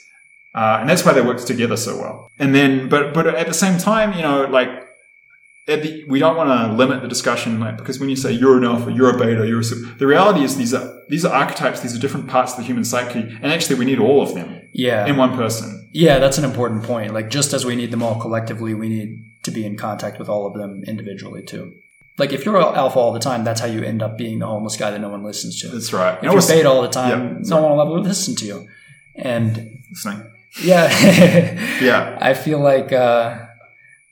Uh, and that's why they work together so well. And then, but, but at the same time, you know, like, the, we don't want to limit the discussion, like, because when you say you're an alpha, you're a beta, you're a, the reality is these are, these are archetypes, these are different parts of the human psyche, and actually we need all of them Yeah. in one person. Yeah, that's an important point. Like, just as we need them all collectively, we need to be in contact with all of them individually, too. Like, if you're alpha all the time, that's how you end up being the homeless guy that no one listens to. That's right. You know you're beta all the Yeah, time, no one will ever listen to you. And listening? yeah, [laughs] Yeah. I feel like uh,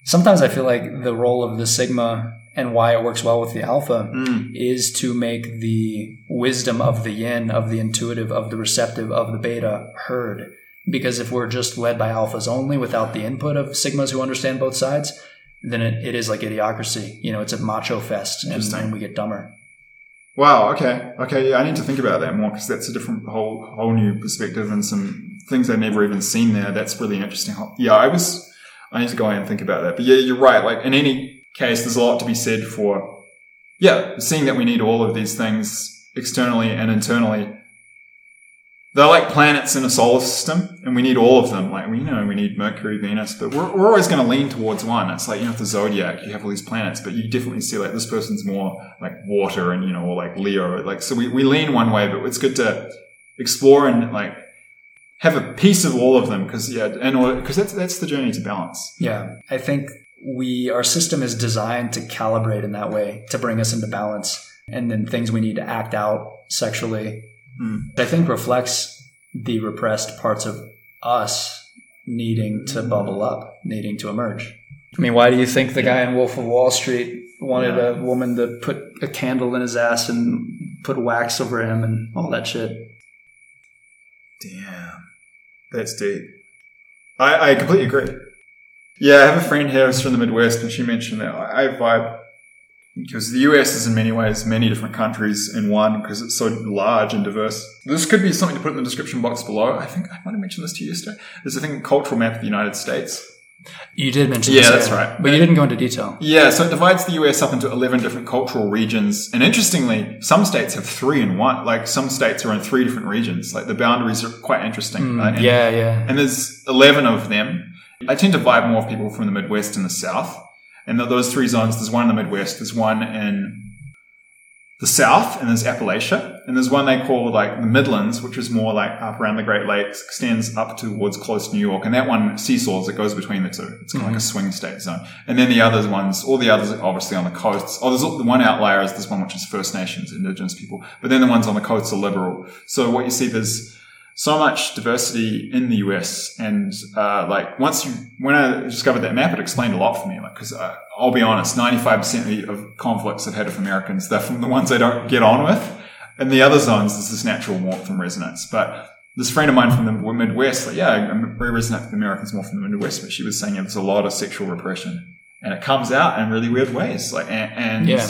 sometimes I feel like the role of the sigma and why it works well with the alpha Mm. is to make the wisdom of the yin, of the intuitive, of the receptive, of the beta heard. Because if we're just led by alphas only without the input of sigmas who understand both sides, then it, it is like idiocracy. You know, it's a macho fest and, and we get dumber. Wow. Okay. Okay. Yeah, I need to think about that more because that's a different whole whole new perspective and some things I've never even seen there. That's really interesting. Yeah, I was. I need to go and think about that. But yeah, you're right. Like in any case, there's a lot to be said for. Yeah, seeing that we need all of these things externally and internally. They're like planets in a solar system, and we need all of them. Like we you know we need Mercury, Venus, but we're, we're always going to lean towards one. It's like you know the zodiac, you have all these planets, but you definitely see like this person's more like water, and you know, or like Leo. Like so, we, we lean one way, but it's good to explore and like have a piece of all of them because yeah, and because that's that's the journey to balance. Yeah, I think we our system is designed to calibrate in that way to bring us into balance, and then things we need to act out sexually. Mm. I think reflects the repressed parts of us needing to bubble up, needing to emerge. I mean, why do you think the guy in Wolf of Wall Street wanted Yeah. a woman to put a candle in his ass and put wax over him and all that shit? Damn, that's deep. I, I completely agree. Yeah, I have a friend here who's from the Midwest, and she mentioned that I, vibe because the US is in many ways many different countries in one because it's so large and diverse. This could be something to put in the description box below. I think I might have mentioned this to you yesterday. There's a thing cultural map of the United States. You did mention Yeah, this, that's right. But you didn't go into detail. Yeah, so it divides the US up into 11 different cultural regions. And interestingly, some states have three in one. Like some states are in three different regions. Like the boundaries are quite interesting. Mm, right? And- yeah, yeah. and there's 11 of them. I tend to vibe more people from the Midwest and the South. And those three zones, there's one in the Midwest, there's one in the South, and there's Appalachia. And there's one they call like the Midlands, which is more like up around the Great Lakes, extends up towards close to New York. And that one seesaws, it goes between the two. It's kind of like a mm-hmm. swing state zone. And then the other ones, all the others are obviously on the coasts. Oh, there's the one outlier is this one, which is First Nations, Indigenous people. But then the ones on the coasts are liberal. So what you see, there's so much diversity in the US. And, uh, like once you, when I discovered that map, it explained a lot for me. Like, cause, uh, I'll be honest, 95% of conflicts I've had with Americans, they're from the ones I don't get on with. And the other zones, there's this natural warmth and resonance. But this friend of mine from the Midwest, like, yeah, I'm very resonant with Americans more from the Midwest, but she was saying yeah, there's a lot of sexual repression. And it comes out in really weird ways. Like, and, and Yeah.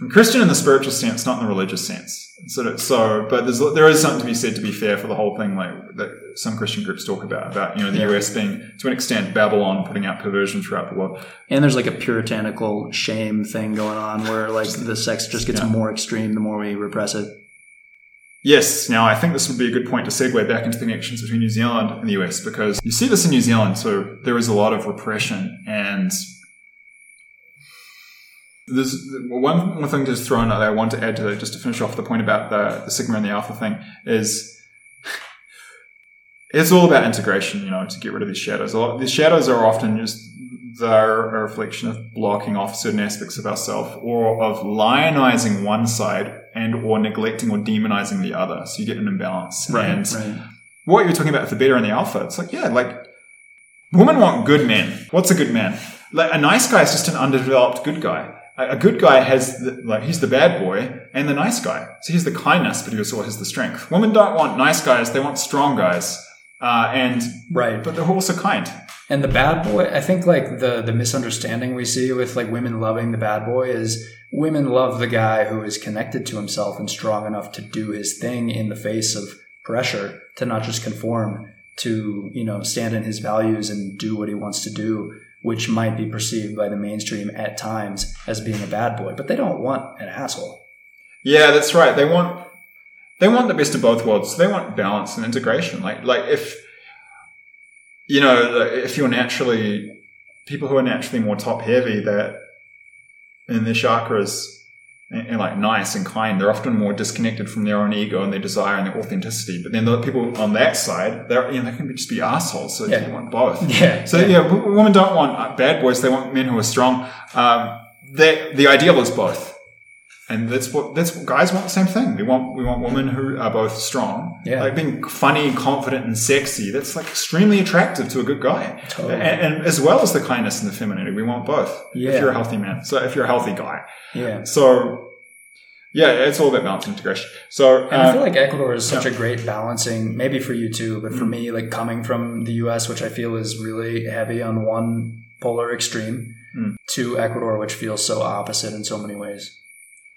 I'm Christian in the spiritual sense, not in the religious sense. So, that- so, but there's there is something to be said to be fair for the whole thing, like that some Christian groups talk about, about you know the Yeah. US being to an extent Babylon putting out perversion throughout the world. And there's like a puritanical shame thing going on where like the sex just gets Yeah. more extreme the more we repress it. Yes, now I think this would be a good point to segue back into the connections between New Zealand and the US because you see this in New Zealand. So there is a lot of repression and there's one one thing just thrown out that I want to add to that, just to finish off the point about the, the sigma and the alpha thing is it's all about integration, you know, to get rid of these shadows. A lot, these shadows are often just they're a reflection of blocking off certain aspects of ourselves or of lionizing one side and or neglecting or demonizing the other. So you get an imbalance. And right. what you're talking about with the beta and the alpha, it's like, yeah, like women want good men. What's a good man? Like a nice guy is just an underdeveloped good guy. A good guy has the, like he's the bad boy and the nice guy. So he's the kindness, but he also has the strength. Women don't want nice guys; they want strong guys. Uh, and Right. but they're also kind. And the bad boy, I think like the the misunderstanding we see with like women loving the bad boy is women love the guy who is connected to himself and strong enough to do his thing in the face of pressure to not just conform to, you know, stand in his values and do what he wants to do, which might be perceived by the mainstream at times as being a bad boy, but they don't want an asshole. Yeah, that's right. They want they want the best of both worlds. They want balance and integration. Like like if you know if you're naturally people who are naturally more top heavy that in their chakras and, and like nice and kind, they're often more disconnected from their own ego and their desire and their authenticity. But then the people on that side, they're you know they can be, just be assholes. So Yeah. they want both. [laughs] Yeah. So yeah, w- women don't want uh, bad boys; they want men who are strong. Um, they, the ideal is both, and that's what that's what guys want the same thing. We want we want women who are both strong, Yeah. like being funny, confident, and sexy. That's like extremely attractive to a good guy, Totally. and, and as well as the kindness and the femininity. We want both. Yeah. If you're a healthy man, so if you're a healthy guy, Yeah. so yeah, it's all about balance integration. So And I uh, feel like Ecuador is such a great balancing, maybe for you too, but for me, like coming from the US, which I feel is really heavy on one polar extreme, Mm. to Ecuador, which feels so opposite in so many ways.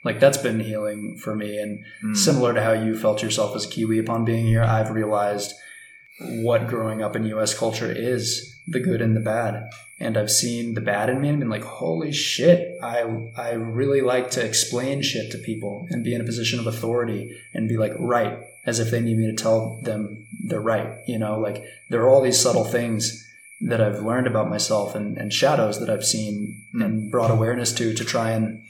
Like that's been healing for me. And mm, similar to how you felt yourself as a Kiwi upon being here, I've realized what growing up in US culture is the good and the bad. And I've seen the bad in me and been like, holy shit, I, I really like to explain shit to people and be in a position of authority and be like, right, as if they need me to tell them they're right. You know, like there are all these subtle things that I've learned about myself and, and shadows that I've seen Mm. and brought awareness to to try and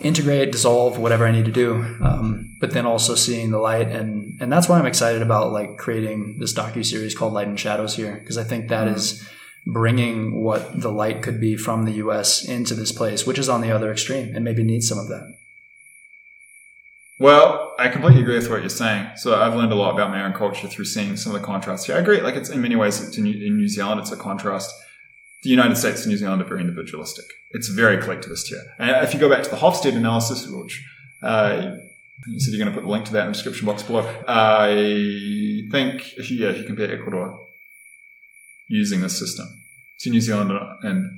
integrate, dissolve, whatever I need to do. Um, but then also seeing the light, and and that's why I'm excited about like creating this docu series called Light and Shadows here, because I think that is bringing what the light could be from the U.S. into this place, which is on the other extreme, and maybe needs some of that. Well, I completely agree with what you're saying. So I've learned a lot about my own culture through seeing some of the contrasts here. I agree. Like it's in many ways, in New Zealand, it's a contrast. The United States and New Zealand are very individualistic. It's very collectivist here. And if you go back to the Hofstede analysis, which uh, you said you're going to put the link to that in the description box below. I think if you, yeah, if you compare Ecuador using this system to New Zealand and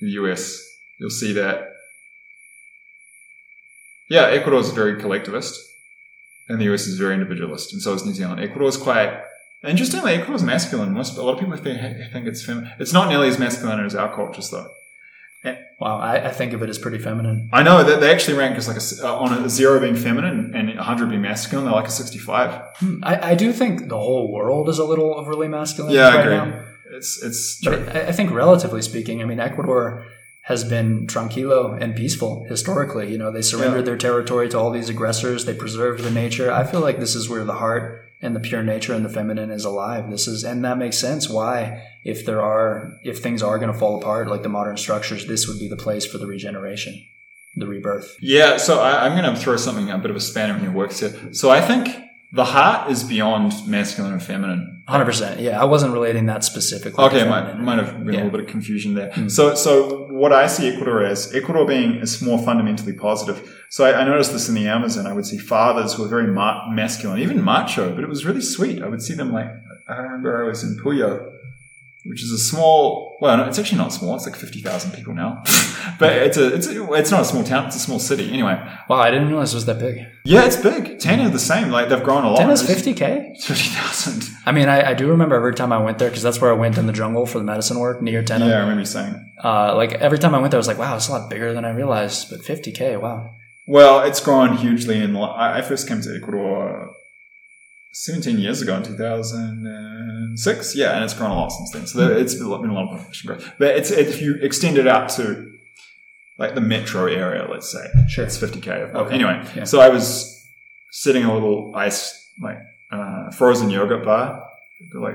the US, you'll see that yeah, Ecuador is very collectivist, and the US is very individualist, and so is New Zealand. Ecuador is quite interestingly, Ecuador is masculine. Most a lot of people think, think it's feminine. It's not nearly as masculine as our cultures, though. Wow, I, I, think of it as pretty feminine. I know that they actually rank as like a, uh, on a zero being feminine and 100 being masculine. They're like a 65. Hmm, I, I do think the whole world is a little overly masculine. Yeah, right I agree. Now. It's it's. True. I, I think relatively speaking, I mean Ecuador has been tranquilo and peaceful historically. You know, they surrendered yeah. their territory to all these aggressors. They preserved the nature. I feel like this is where the heart and the pure nature and the feminine is alive. This is, and that makes sense. Why, if there are, if things are going to fall apart, like the modern structures, this would be the place for the regeneration, the rebirth. Yeah. So I, am going to throw something, a bit of a spanner in your works here. So I think the heart is beyond masculine and feminine. Hundred percent. Yeah, I wasn't relating that specifically. Okay, might might have been yeah. a little bit of confusion there. Mm. So, so what I see Ecuador as Ecuador being is more fundamentally positive. So I, I, noticed this in the Amazon. I would see fathers who were very ma- masculine, even macho, but it was really sweet. I would see them like I remember I was in Puyo which is a small. Well, no, it's actually not small. It's like fifty thousand people now, [laughs] but it's a it's a, it's not a small town. It's a small city. Anyway. Wow, I didn't realize it was that big. Yeah, it's big. Tena the same. Like they've grown a lot. Tena's fifty k. [laughs] Fifty thousand. I mean, I, I, do remember every time I went there because that's where I went in the jungle for the medicine work near Tena. Yeah, I remember you saying. Uh, like every time I went there, I was like, wow, it's a lot bigger than I realized. But fifty k, wow. Well, it's grown hugely. In I first came to Ecuador 17 years ago in 2006. Yeah, and it's grown a lot since then. So there, it's been a lot of population growth. But it's, if you extend it out to like the metro area, let's say, sure. it's 50k. Okay. Anyway, yeah. so I was sitting in a little ice, like uh, frozen yogurt bar. Like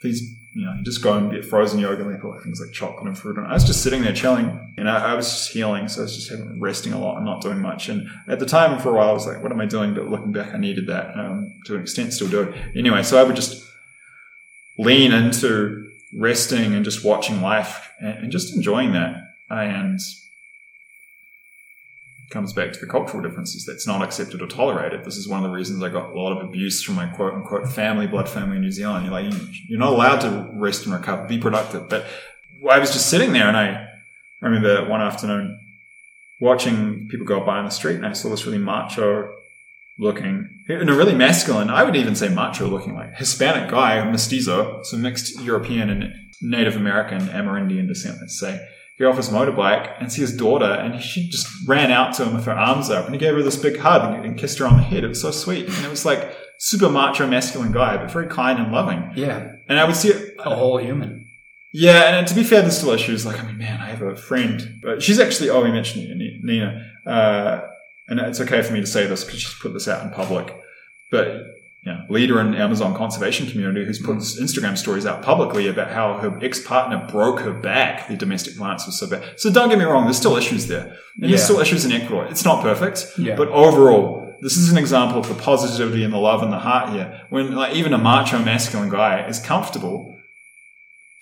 these you know, just go and get frozen yogurt and they put like things like chocolate and fruit on. I was just sitting there chilling and I, I, was just healing. So I was just having, resting a lot and not doing much. And at the time for a while, I was like, what am I doing? But looking back, I needed that um, to an extent, still do it. Anyway, so I would just lean into resting and just watching life and, and just enjoying that. And comes back to the cultural differences that's not accepted or tolerated. This is one of the reasons I got a lot of abuse from my quote unquote family, blood family in New Zealand. You're like, you're not allowed to rest and recover, be productive. But I was just sitting there and I remember one afternoon watching people go by on the street and I saw this really macho looking, in a really masculine, I would even say macho looking like Hispanic guy, mestizo, so mixed European and Native American, Amerindian descent, let's say get off his motorbike and see his daughter, and she just ran out to him with her arms up, and he gave her this big hug and, and kissed her on the head. It was so sweet, and it was like super macho, masculine guy, but very kind and loving. Yeah, and I would see it, a whole human. Yeah, and to be fair, there's still issues. Like, I mean, man, I have a friend, but she's actually. Oh, we mentioned Nina, uh, and it's okay for me to say this because she's put this out in public. But yeah, leader in Amazon conservation community who's put mm. Instagram stories out publicly about how her ex-partner broke her back. The domestic violence was so bad. So don't get me wrong, there's still issues there. And yeah. there's still issues in Ecuador. It's not perfect, yeah. but overall, this is an example of the positivity and the love and the heart here. When like even a macho masculine guy is comfortable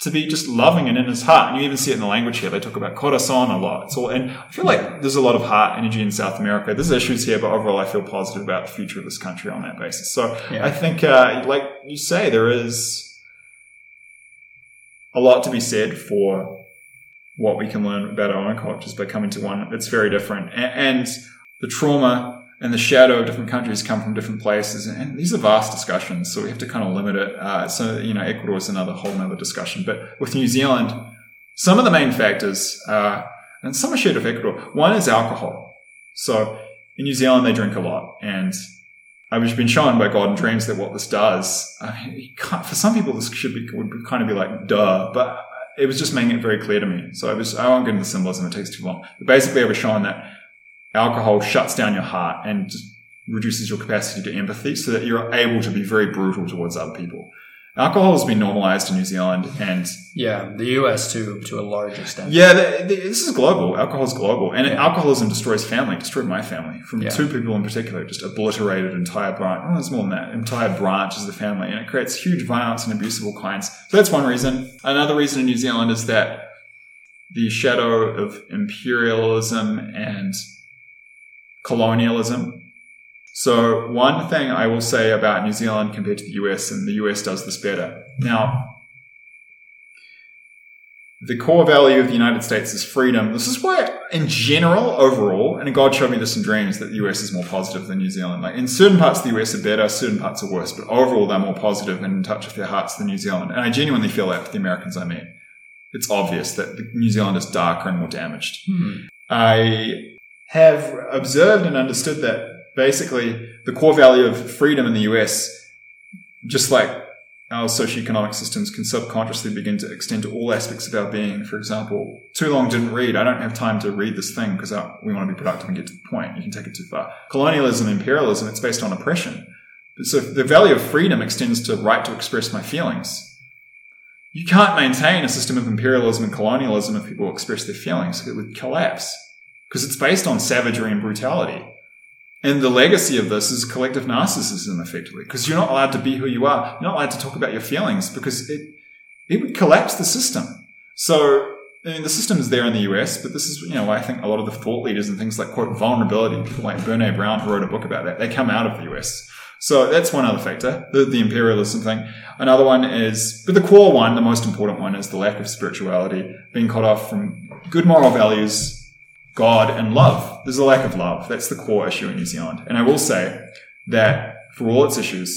to be just loving and in his heart. And you even see it in the language here. They talk about corazon a lot. It's all, and I feel like there's a lot of heart energy in South America. There's issues here, but overall I feel positive about the future of this country on that basis. So yeah. I think, uh, like you say, there is a lot to be said for what we can learn about our own cultures by coming to one that's very different. And the trauma and the shadow of different countries come from different places. And these are vast discussions, so we have to kind of limit it. Uh, so, you know, Ecuador is another whole other discussion. But with New Zealand, some of the main factors, uh, and some are shared with Ecuador. One is alcohol. So in New Zealand, they drink a lot. And I've been shown by God and Dreams that what this does, I mean, for some people, this should be, would kind of be like, duh, but it was just making it very clear to me. So I was, I won't get into the symbolism, it takes too long. But basically, I was shown that alcohol shuts down your heart and reduces your capacity to empathy so that you're able to be very brutal towards other people. Alcohol has been normalized in New Zealand and Yeah, the US too, to a large extent. yeah, the, the, this is global. Alcohol is global, and Yeah. alcoholism destroys family. Destroyed my family from Yeah. two people in particular. Just obliterated entire branch. Oh, there's more than that. Entire branches of the family, and it creates huge violence and abuse of all kinds. So that's one reason. Another reason in New Zealand is that the shadow of imperialism and colonialism. So one thing I will say about New Zealand compared to the US, and the US does this better. Now, the core value of the United States is freedom. This is why, in general, overall, and God showed me this in dreams, that the US is more positive than New Zealand. Like in certain parts of the US are better, certain parts are worse, but overall they're more positive and in touch with their hearts than New Zealand. And I genuinely feel that with the Americans I meet. It's obvious that New Zealand is darker and more damaged. Hmm. I have observed and understood that basically the core value of freedom in the US, just like our socioeconomic systems can subconsciously begin to extend to all aspects of our being. For example, too long didn't read. I don't have time to read this thing because we want to be productive and get to the point. You can take it too far. Colonialism, imperialism, it's based on oppression. So the value of freedom extends to right to express my feelings. You can't maintain a system of imperialism and colonialism if people express their feelings. It would collapse because it's based on savagery and brutality. And the legacy of this is collective narcissism, effectively, because you're not allowed to be who you are. You're not allowed to talk about your feelings because it it would collapse the system. So, I mean, the system is there in the US, but this is, you know, I think a lot of the thought leaders and things like quote vulnerability, people like Brene Brown who wrote a book about that, they come out of the US. So that's one other factor, the, the imperialism thing. Another one is, but the core one, the most important one, is the lack of spirituality, being cut off from good moral values, God and love. There's a lack of love. That's the core issue in New Zealand. And I will say that for all its issues,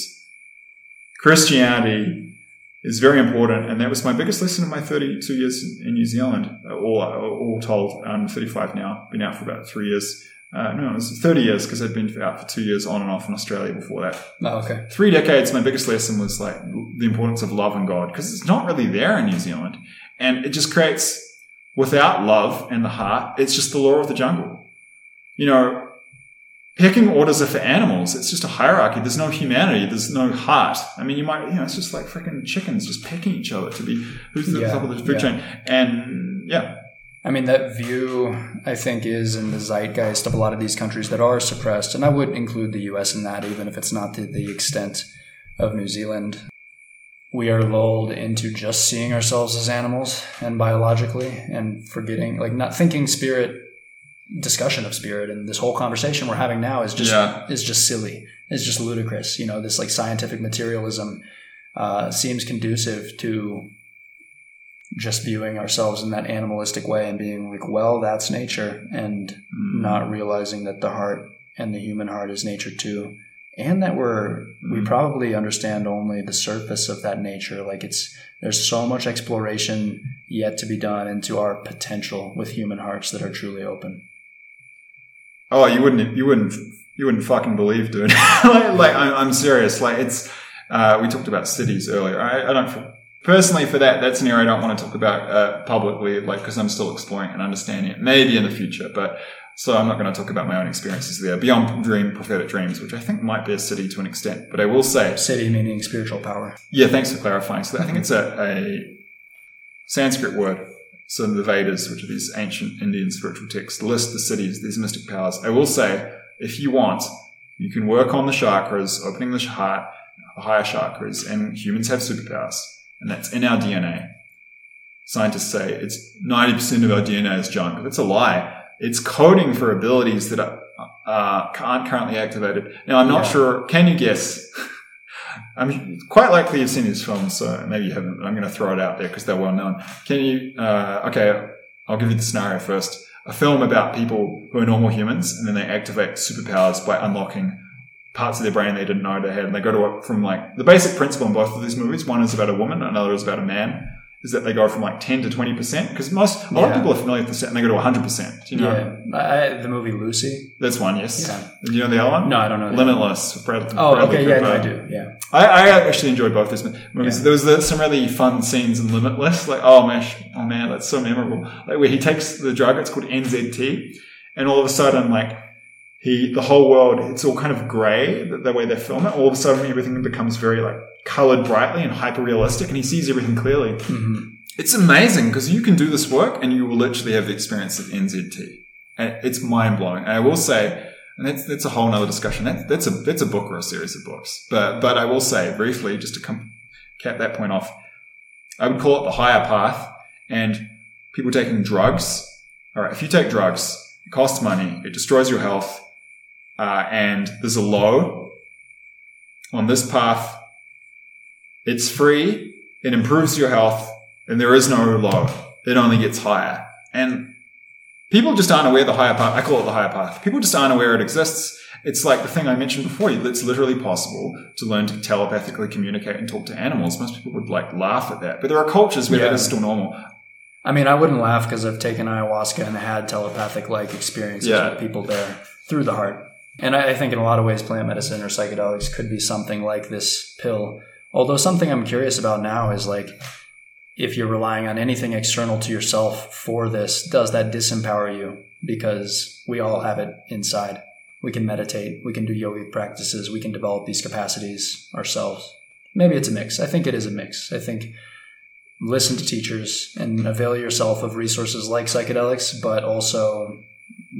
Christianity is very important. And that was my biggest lesson in my 32 years in New Zealand, all, all told. I'm 35 now, been out for about three years. Uh, no, it was 30 years because I'd been out for two years on and off in Australia before that. Oh, okay. Three decades, my biggest lesson was like the importance of love and God because it's not really there in New Zealand. And it just creates, without love and the heart, it's just the law of the jungle. You know, pecking orders are for animals. It's just a hierarchy. There's no humanity. There's no heart. I mean, you might, you know, it's just like freaking chickens just pecking each other to be who's the Yeah, top of the food yeah. chain. And yeah, I mean, that view, I think, is in the zeitgeist of a lot of these countries that are suppressed. And I would include the US in that, even if it's not to the extent of New Zealand. We are lulled into just seeing ourselves as animals and biologically and forgetting, like, not thinking spirit, discussion of spirit. And this whole conversation we're having now is just, Yeah. is just silly. It's just ludicrous. You know, this like scientific materialism uh, seems conducive to just viewing ourselves in that animalistic way and being like, well, that's nature, and Mm. not realizing that the heart and the human heart is nature too, and that we're we probably understand only the surface of that nature. Like it's there's so much exploration yet to be done into our potential with human hearts that are truly open. Oh, you wouldn't, you wouldn't, you wouldn't fucking believe, dude. [laughs] like, I'm, I'm serious. Like it's, uh, we talked about siddhis earlier. I, I don't, personally for that, that's an area I don't want to talk about, uh, publicly, like, cause I'm still exploring and understanding it, maybe in the future, but so I'm not going to talk about my own experiences there beyond dream, prophetic dreams, which I think might be a siddhi to an extent, but I will say, Siddhi meaning spiritual power. yeah, thanks for clarifying. So I think it's a, a Sanskrit word. So the Vedas, which are these ancient Indian spiritual texts, list the siddhis, these mystic powers. I will say, if you want, you can work on the chakras, opening the heart, the higher chakras, and humans have superpowers. And that's in our DNA. Scientists say it's 90% of our DNA is junk. That's a lie. It's coding for abilities that are, uh, aren't currently activated. Now, I'm not Yeah. sure. Can you guess? [laughs] I'm quite likely you've seen these films, so maybe you haven't. but I'm going to throw it out there because they're well known. Can you? Uh, okay, I'll give you the scenario first. A film about people who are normal humans, and then they activate superpowers by unlocking parts of their brain they didn't know they had. And they go to a, from like the basic principle in both of these movies. One is about a woman, another is about a man. Is that they go from like ten to twenty percent? Because most a lot of people are familiar with this, and they go to hundred percent. Do you know? Yeah, I, the movie Lucy. That's one. Yes. Yeah. Do you know the other one? No, I don't know. Limitless. Brad, Oh, Bradley okay, yeah. I do. Yeah, I, I actually enjoyed both these movies. Yeah. There was the, some really fun scenes in Limitless, like oh man, oh man, that's so memorable. Like where he takes the drug, it's called NZT, and all of a sudden, like he, the whole world, it's all kind of grey the, the way they film it. All of a sudden, everything becomes very like colored brightly and hyper realistic, and he sees everything clearly. It's amazing because you can do this work and you will literally have the experience of NZT. And it's mind blowing. And I will say, and that's, that's a whole nother discussion. That's, that's a, that's a book or a series of books. But, but I will say briefly, just to come, cap that point off, I would call it the higher path and people taking drugs. All right. If you take drugs, it costs money. It destroys your health. Uh, and there's a low on this path. It's free. It improves your health and there is no low. It only gets higher. And people just aren't aware the higher path. I call it the higher path. People just aren't aware it exists. It's like the thing I mentioned before. It's literally possible to learn to telepathically communicate and talk to animals. Most people would like laugh at that, but there are cultures where Yeah. that is still normal. I mean, I wouldn't laugh because I've taken ayahuasca and had telepathic like experiences Yeah. with people there through the heart. And I, I think in a lot of ways, plant medicine or psychedelics could be something like this pill. Although something I'm curious about now is like, if you're relying on anything external to yourself for this, does that disempower you? Because we all have it inside. We can meditate, we can do yogic practices, we can develop these capacities ourselves. Maybe it's a mix. I think it is a mix. I think listen to teachers and avail yourself of resources like psychedelics, but also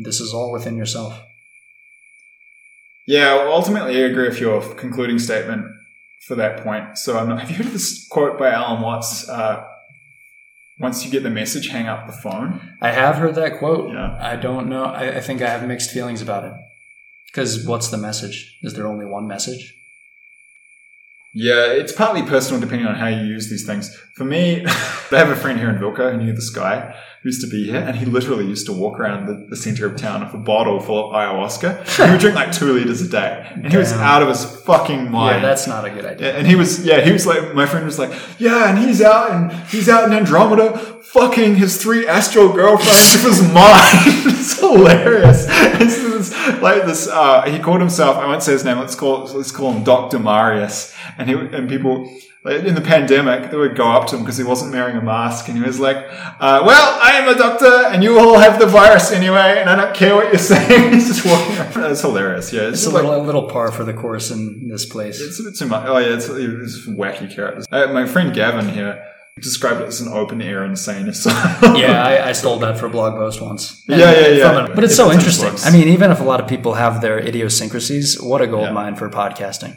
this is all within yourself. Yeah, ultimately, I agree with your concluding statement for that point. So, I'm not, [laughs] have you heard of this quote by Alan Watts? Uh, Once you get the message, hang up the phone. I have heard that quote. Yeah. I don't know. I, I think I have mixed feelings about it. Because what's the message? Is there only one message? Yeah, it's partly personal depending on how you use these things. For me, [laughs] I have a friend here in Vilca who knew this guy used to be here, and he literally used to walk around the, the center of town with a bottle full of ayahuasca. he would drink like two liters a day, and he was out of his fucking Yeah, mind. that's not a good idea. Yeah, and he was, yeah, he was like, my friend was like, yeah, and he's out and he's out in Andromeda fucking his three astral girlfriends with his [laughs] mind. [laughs] it's hilarious. It's this, like this, uh, he called himself, I won't say his name, let's call, let's call him Dr. Marius. And he, and people, in the pandemic, they would go up to him because he wasn't wearing a mask and he was like, uh, well, I am a doctor and you all have the virus anyway and I don't care what you're saying. [laughs] he's just walking around. It's hilarious. Yeah. It's just a like- little, a little par for the course in this place. it's a bit too much. Oh yeah, it's, it's wacky characters. Uh, my friend Gavin here described it as an open air insane asylum. [laughs] yeah, I, I stole that for a blog post once. Yeah, yeah, yeah. It. But it's It so interesting. works. I mean, even if a lot of people have their idiosyncrasies, what a gold Yeah. mine for podcasting.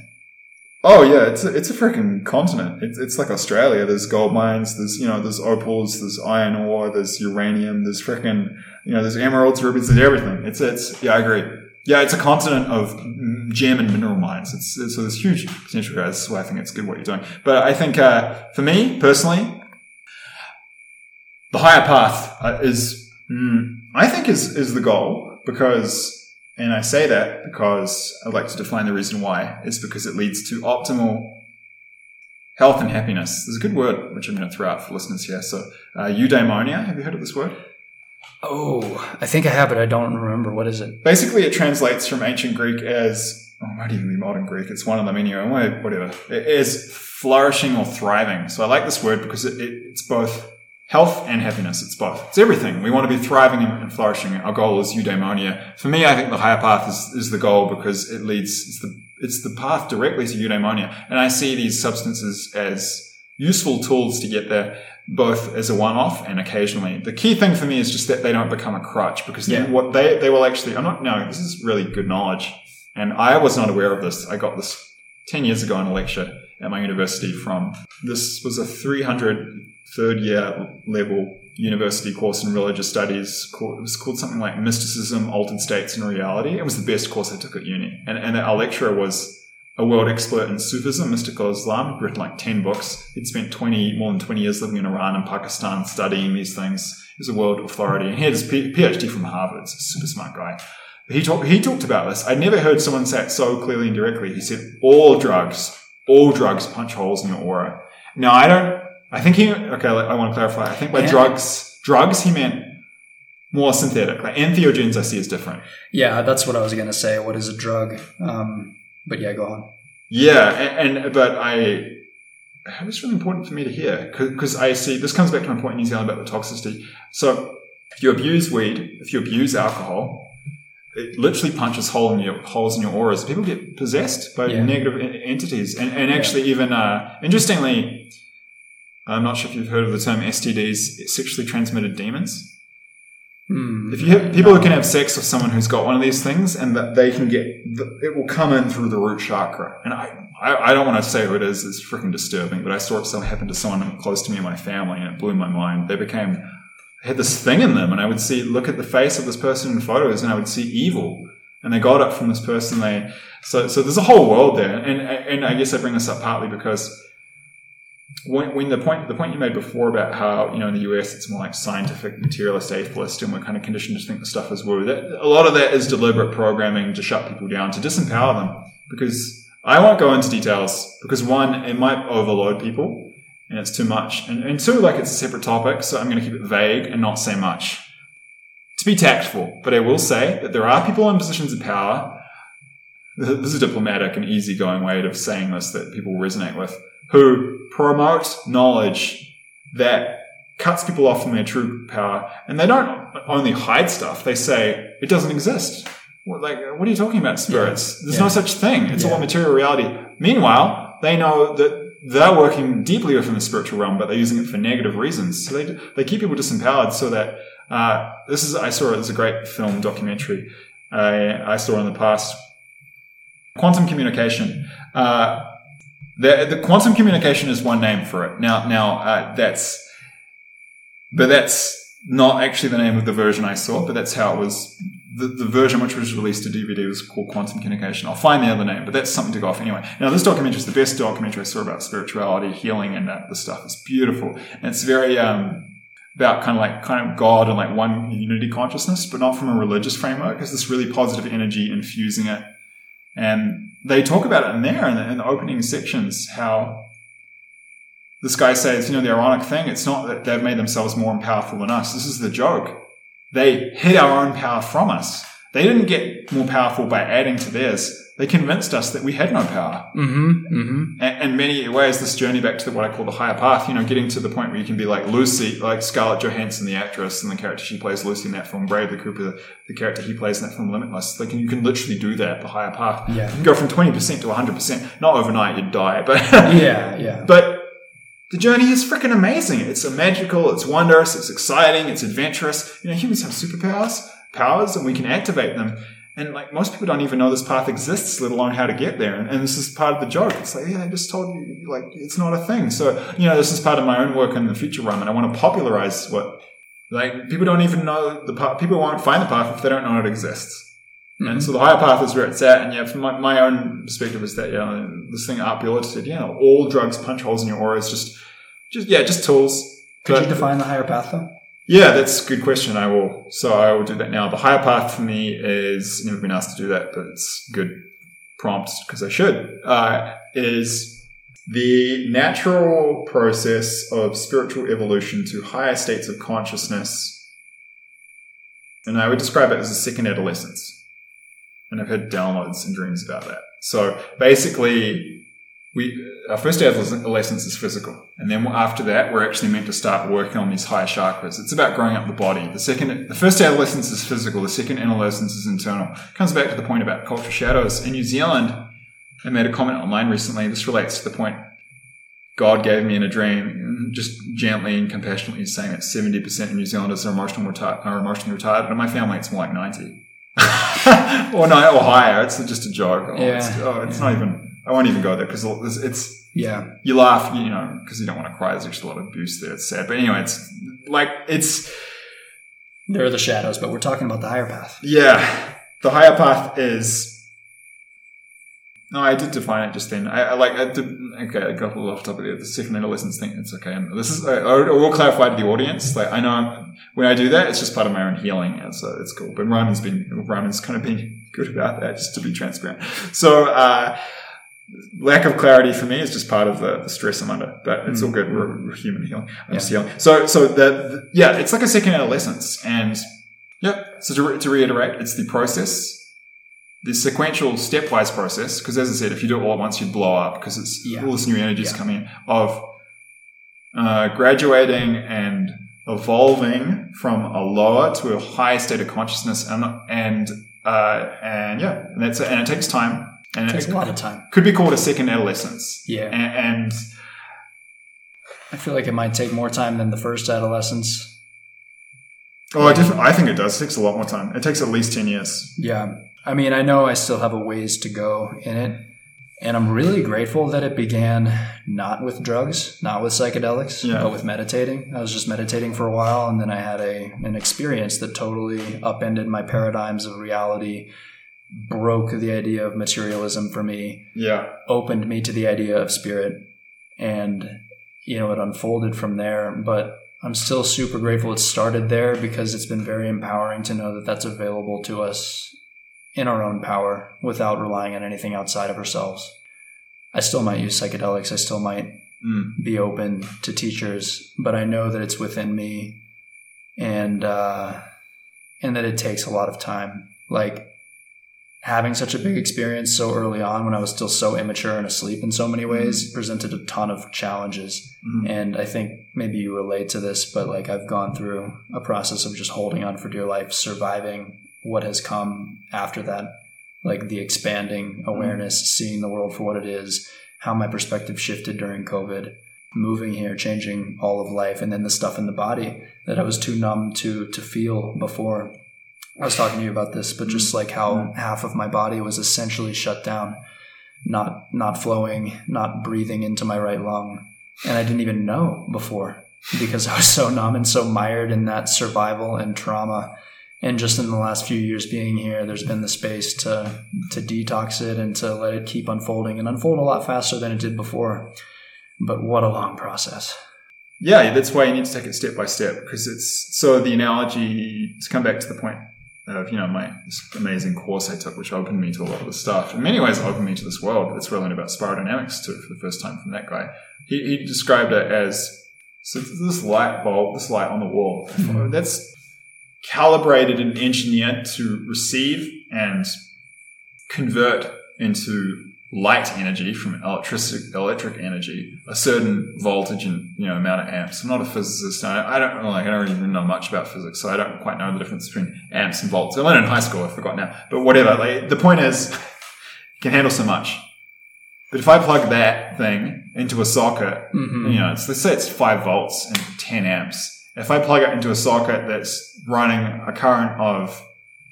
Oh yeah, it's a, it's a freaking continent. It's, it's like Australia. There's gold mines. There's you know there's opals. There's iron ore. There's uranium. There's freaking you know there's emeralds, rubies. There's everything. It's it's yeah, I agree. Yeah, it's a continent of gem and mineral mines. It's, it's so there's huge potential here. So I think it's good what you're doing. But I think uh, for me personally, the higher path uh, is mm, I think is is the goal because and I say that because I'd like to define the reason why it's because it leads to optimal health and happiness. There's a good word which I'm going to throw out for listeners here. So uh, eudaimonia. Have you heard of this word? Oh, I think I have but I don't remember. What is it? Basically, it translates from ancient Greek as oh, it might even be modern Greek. It's one of them anyway. Whatever. It is flourishing or thriving. So I like this word because it, it, it's both health and happiness. It's both. It's everything. We want to be thriving and, flourishing. Our goal is eudaimonia. For me, I think the higher path is, is the goal because it leads. It's the it's the path directly to eudaimonia, and I see these substances as useful tools to get there. Both as a one-off and occasionally. The key thing for me is just that they don't become a crutch because then Yeah. what they they will actually. I'm not. No, this is really good knowledge, and I was not aware of this. I got this 10 years ago in a lecture at my university from this was a 300 third year level university course in religious studies it was called something like mysticism altered states and reality it was the best course i took at uni and, and our lecturer was a world expert in sufism mystical islam he'd written like 10 books he'd spent 20 more than 20 years living in iran and pakistan studying these things he was a world authority and he had his phd from harvard He's a super smart guy he talked. He talked about this. I'd never heard someone say it so clearly and directly. He said, "All drugs, all drugs punch holes in your aura." Now, I don't. I think he. Okay, I want to clarify. I think by Yeah. drugs, drugs, he meant more synthetic. Like entheogens, I see is different. Yeah, that's what I was going to say. What is a drug? Um, but yeah, go on. Yeah, and, and but I. It was really important for me to hear because I see this comes back to my point in New Zealand about the toxicity. So if you abuse weed, if you abuse alcohol, it literally punches hole in your, holes in your auras. People get possessed by Yeah. negative en- entities. And, and actually, even, uh, interestingly, I'm not sure if you've heard of the term STDs, sexually transmitted demons. Hmm. If you have people who can have sex with someone who's got one of these things, and that they can get, it will come in through the root chakra. And I, I, I don't want to say who it is. It's freaking disturbing. But I saw it happen to someone close to me in my family, and it blew my mind. They became had this thing in them, and I would see look at the face of this person in photos, and I would see evil. And they got it from this person. They so so there's a whole world there, and and I guess I bring this up partly because when, when the point the point you made before about how you know in the US it's more like scientific materialist atheist and we're kind of conditioned to think the stuff is woo. That a lot of that is deliberate programming to shut people down to disempower them because I won't go into details because one it might overload people and it's too much and, and two like it's a separate topic so I'm going to keep it vague and not say much to be tactful but I will say that there are people in positions of power this is a diplomatic and easygoing way of saying this that people resonate with who promote knowledge that cuts people off from their true power. And they don't only hide stuff, they say it doesn't exist. What, like, what are you talking about, spirits? There's Yeah. no such thing. It's Yeah. all material reality. Meanwhile, they know that they're working deeply within the spiritual realm, but they're using it for negative reasons. So they, they keep people disempowered so that, uh, this is, I saw it as a great film documentary I, I saw in the past. Quantum communication. Uh, the, the quantum communication is one name for it. Now, now uh, that's, but that's not actually the name of the version I saw, but that's how it was. The, the version which was released to DVD was called Quantum Communication. I'll find the other name, but that's something to go off anyway. Now, this documentary is the best documentary I saw about spirituality, healing, and that the stuff. It's beautiful, and it's very um, about kind of like kind of God and like one unity consciousness, but not from a religious framework. It's this really positive energy infusing it, and they talk about it in there in the, in the opening sections how this guy says, you know, the ironic thing, it's not that they've made themselves more powerful than us. This is the joke. They hid our own power from us. They didn't get more powerful by adding to theirs. They convinced us that we had no power. Mm-hmm. Mm-hmm. And, and many ways, this journey back to what I call the higher path, you know, getting to the point where you can be like Lucy, like Scarlett Johansson, the actress, and the character she plays, Lucy, in that film, Bradley Cooper, the character he plays in that film, Limitless. Like, you can literally do that, the higher path. Yeah. You can go from 20% to 100%. Not overnight, you'd die, but. [laughs] Yeah. Yeah. But the journey is freaking amazing. It's magical, it's wondrous, it's exciting, it's adventurous. You know, humans have superpowers, powers, and we can activate them. And like most people don't even know this path exists, let alone how to get there. And, and this is part of the joke. It's like, yeah, I just told you, like, it's not a thing. So, you know, this is part of my own work in the future realm, and I want to popularize what, like, people don't even know the path. People won't find the path if they don't know it exists. And mm-hmm. so the higher path is where it's at. And yeah, from my, my own perspective is that, yeah, this thing Art Buehler said, yeah, all drugs punch holes in your aura. It's just, just, yeah, just tools. Could But- you define the higher path though? yeah, that's a good question. I will. So I will do that now. The higher path for me is never been asked to do that, but it's good prompt because I should. Uh, is the natural process of spiritual evolution to higher states of consciousness, and I would describe it as a second adolescence. And I've had downloads and dreams about that. So basically, we our first adolescence is physical, and then after that, we're actually meant to start working on these higher chakras. It's about growing up the body. The second, the first adolescence is physical. The second adolescence is internal. Comes back to the point about culture shadows. In New Zealand, I made a comment online recently. This relates to the point God gave me in a dream, just gently and compassionately saying that seventy percent of New Zealanders are emotionally retired. Are emotionally retarded. In my family, it's more like ninety. Or no, or higher. It's just a joke. Oh, it's, Yeah. oh, it's not even. I won't even go there because it's, it's Yeah. you laugh, you know, because you don't want to cry. There's just a lot of abuse there. It's sad, but anyway, it's like it's There are the shadows, but we're talking about the higher path. yeah. The higher path is. No, I did define it just then. I, I like. I did, okay, I got a little off topic there. The second adolescence thing. It's okay. And this is. I, I will clarify to the audience. Like I know I'm, when I do that, it's just part of my own healing, and so it's cool. But Reiman's been Reiman's kind of been [laughs] good about that, just to be transparent. So. uh lack of clarity for me is just part of the, the stress I'm under, but it's all good. We're, we're human healing. I'm just healing. So, so the, the- yeah, it's like a second adolescence. And yeah, so to, re- to reiterate, it's the process, the sequential stepwise process. Cause as I said, if you do it all at once, you'd blow up because it's Yeah. all this new energy is Yeah. coming in of, uh, graduating and evolving from a lower to a higher state of consciousness and, and, Uh, and yeah, and that's and it takes time. And It takes a lot of time. could be called a second adolescence. Yeah. And, and I feel like it might take more time than the first adolescence. oh, I, I think it does. It takes a lot more time. It takes at least ten years. Yeah. I mean, I know I still have a ways to go in it. And I'm really grateful that it began not with drugs, not with psychedelics, Yeah. but with meditating. I was just meditating for a while and then I had a an experience that totally upended my paradigms of reality, broke the idea of materialism for me, Yeah. opened me to the idea of spirit and you know it unfolded from there but i'm still super grateful it started there because it's been very empowering to know that that's available to us in our own power without relying on anything outside of ourselves i still might use psychedelics i still might Mm. be open to teachers but i know that it's within me and uh and that it takes a lot of time like having such a big experience so early on when I was still so immature and asleep in so many ways presented a ton of challenges. Mhm. And I think maybe you relate to this, but like I've gone through a process of just holding on for dear life, surviving what has come after that, like the expanding mm-hmm. awareness, seeing the world for what it is, how my perspective shifted during COVID, moving here, changing all of life, and then the stuff in the body that I was too numb to to feel before. I was talking to you about this, but just like how mm-hmm. half of my body was essentially shut down, not not flowing, not breathing into my right lung, and I didn't even know before because I was so numb and so mired in that survival and trauma. And just in the last few years being here, there's been the space to to detox it and to let it keep unfolding and unfold a lot faster than it did before. But what a long process. Yeah, that's why you need to take it step by step because it's so the analogy to come back to the point of you know my this amazing course I took, which opened me to a lot of the stuff. In many ways, it opened me to this world. That's where I learned about spiral dynamics too for the first time from that guy. He, he described it as so this light bulb, this light on the wall. Mhm. That's calibrated and engineered to receive and convert into light energy from electric electric energy, a certain voltage and you know amount of amps. I'm not a physicist. I, I don't like I don't even know much about physics, so I don't quite know the difference between amps and volts. I learned in high school. I forgot now, but whatever. Like the point is, it can handle so much. But if I plug that thing into a socket, Mhm. you know, it's, let's say it's five volts and 10 amps. If I plug it into a socket that's running a current of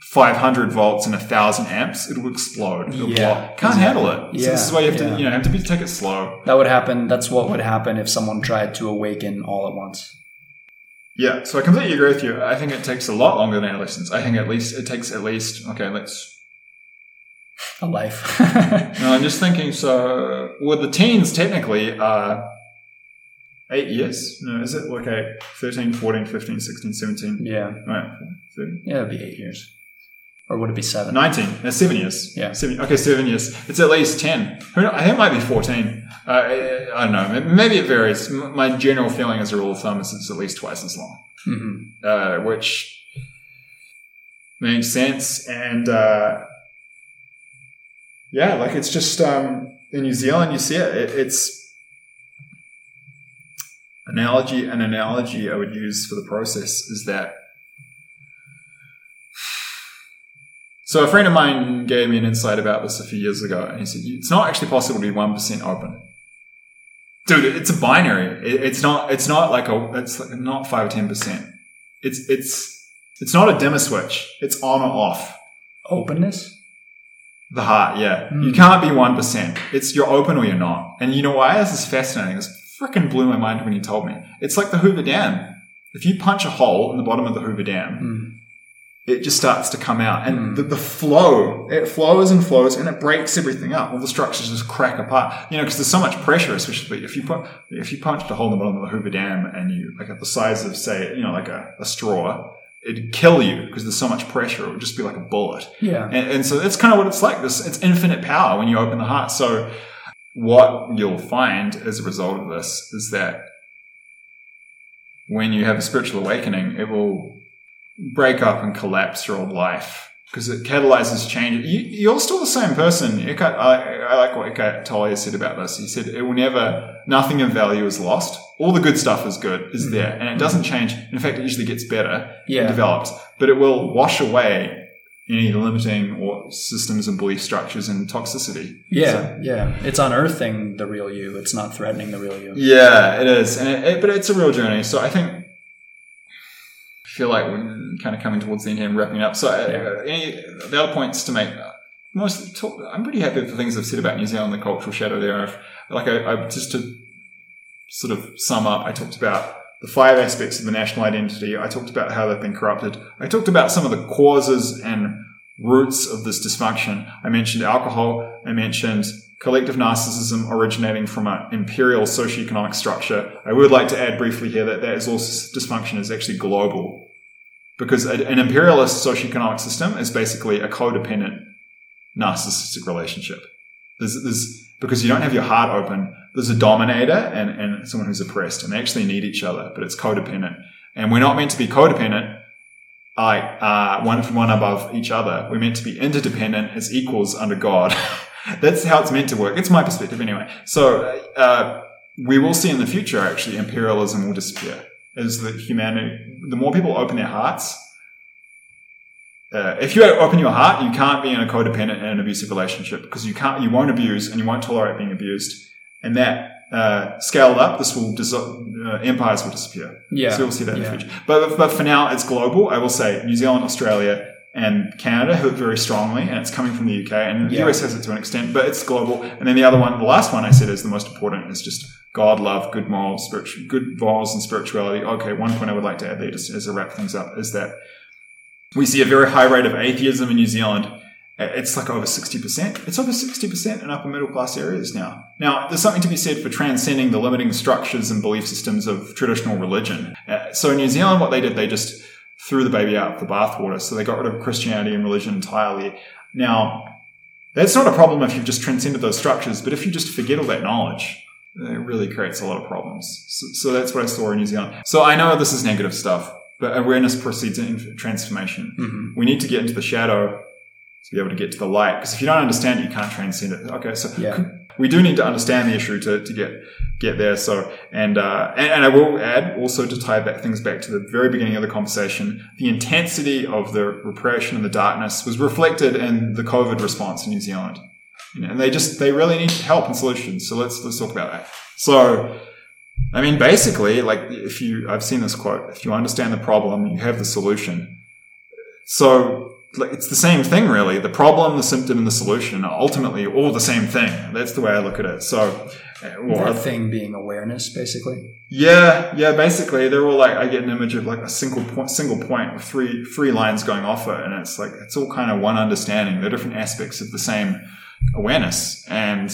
500 volts and 1,000 amps, it'll explode. It'll Yeah, blow. Can't handle it. So Yeah, this is why you have to, you know, have to be, take it slow. That would happen. That's what would happen if someone tried to awaken all at once. Yeah. So I completely agree with you. I think it takes a lot longer than adolescence. I think at least it takes at least, okay, let's, A life. [laughs] no, I'm just thinking, so, well, the teens technically are eight years. No, is it? Okay, 13, 14, 15, 16, 17. yeah. Right. 30. Yeah, it'd be eight years. Or would it be seven? 19. No, seven years. Yeah. Seven, okay, seven years. It's at least 10. Who kno- I think it might be 14. Uh, I don't know. Maybe it varies. My general feeling as a rule of thumb is it's at least twice as long, hmm uh, which makes sense. And, uh, yeah, like it's just, um, in New Zealand, you see it. it it's analogy, an analogy I would use for the process is that So a friend of mine gave me an insight about this a few years ago, and he said it's not actually possible to be one percent open. Dude, it's a binary. It, it's not. It's not like a. It's like not five or ten percent. It's it's it's not a dimmer switch. It's on or off. Openness? The heart, yeah. Hmm. You can't be one percent. It's you're open or you're not. And you know why? This is fascinating. This freaking blew my mind when you told me. It's like the Hoover Dam. If you punch a hole in the bottom of the Hoover Dam, Mm. it just starts to come out and Mm. the, the flow it flows and flows and it breaks everything up all the structures just crack apart you know because there's so much pressure especially if you put if you punched a hole in the bottom of the hoover dam and you like at the size of say you know like a, a straw it'd kill you because there's so much pressure it would just be like a bullet Yeah. and, and so that's kind of what it's like this it's infinite power when you open the heart so what you'll find as a result of this is that when you have a spiritual awakening it will break up and collapse your old life because it catalyzes change. You, you're still the same person. Eckhart, I, I like what Eckhart Tolle said about this. He said it will never, nothing of value is lost. All the good stuff is good, is mm-hmm. there, and it doesn't change. In fact, it usually gets better Yeah. and develops, but it will wash away any limiting or systems and belief structures and toxicity. Yeah, So- yeah. It's unearthing the real you. It's not threatening the real you. yeah, it is, and it, it- but it's a real journey. So I think I feel like we're kind of coming towards the end here and wrapping up. So uh, any the other points to make. uh, Most talk, I'm pretty happy with the things I've said about New Zealand, the cultural shadow there. I've, like I, I just to sort of sum up, I talked about the five aspects of the national identity. I talked about how they've been corrupted. I talked about some of the causes and roots of this dysfunction. I mentioned alcohol. I mentioned collective narcissism originating from an imperial socioeconomic structure. I would like to add briefly here that that is also dysfunction is actually global because an imperialist socioeconomic system is basically a codependent narcissistic relationship. There's, there's because you don't have your heart open. There's a dominator and, and someone who's oppressed, and they actually need each other, but it's codependent. And we're not meant to be codependent, like uh, one from one above each other. We're meant to be interdependent as equals under God. [laughs] That's how it's meant to work. It's my perspective, anyway. So uh, we will see in the future, actually, imperialism will disappear. As the humanity, the more people open their hearts, uh, if you open your heart, you can't be in a codependent and an abusive relationship because you can't, you won't abuse and you won't tolerate being abused. And that uh, scaled up, this will dissolve, uh, empires will disappear. Yeah. So you'll see that in the future. But but for now, it's global. I will say New Zealand, Australia, and Canada have it very strongly, and it's coming from the UK, and the Yeah. US has it to an extent, but it's global. And then the other one, the last one I said is the most important, is just God, love, good morals, spiritual, good morals, and spirituality. Okay, one point I would like to add there, just as I wrap things up, is that we see a very high rate of atheism in New Zealand. It's like over 60%. It's over 60% in upper middle class areas now. Now, there's something to be said for transcending the limiting structures and belief systems of traditional religion. Uh, so in New Zealand, what they did, they just threw the baby out with the bathwater. So they got rid of Christianity and religion entirely. Now, that's not a problem if you've just transcended those structures, but if you just forget all that knowledge, it really creates a lot of problems. So, so that's what I saw in New Zealand. So I know this is negative stuff, but awareness precedes in- transformation. Mhm. We need to get into the shadow to be able to get to the light. Because if you don't understand it, you can't transcend it. Okay, so Yeah. [laughs] we do need to understand the issue to, to get get there. So, and, uh, and and I will add also to tie back things back to the very beginning of the conversation, the intensity of the repression and the darkness was reflected in the COVID response in New Zealand. You know, and they just they really need help and solutions. So let's let's talk about that. So. I mean, basically, like if you, I've seen this quote, if you understand the problem, you have the solution. So like, it's the same thing, really. The problem, the symptom, and the solution are ultimately all the same thing. That's the way I look at it. So, uh, well, That thing being awareness, basically. yeah, yeah. Basically, they're all like I get an image of like a single point, single point with three three lines going off it, and it's like it's all kind of one understanding. They're different aspects of the same awareness, and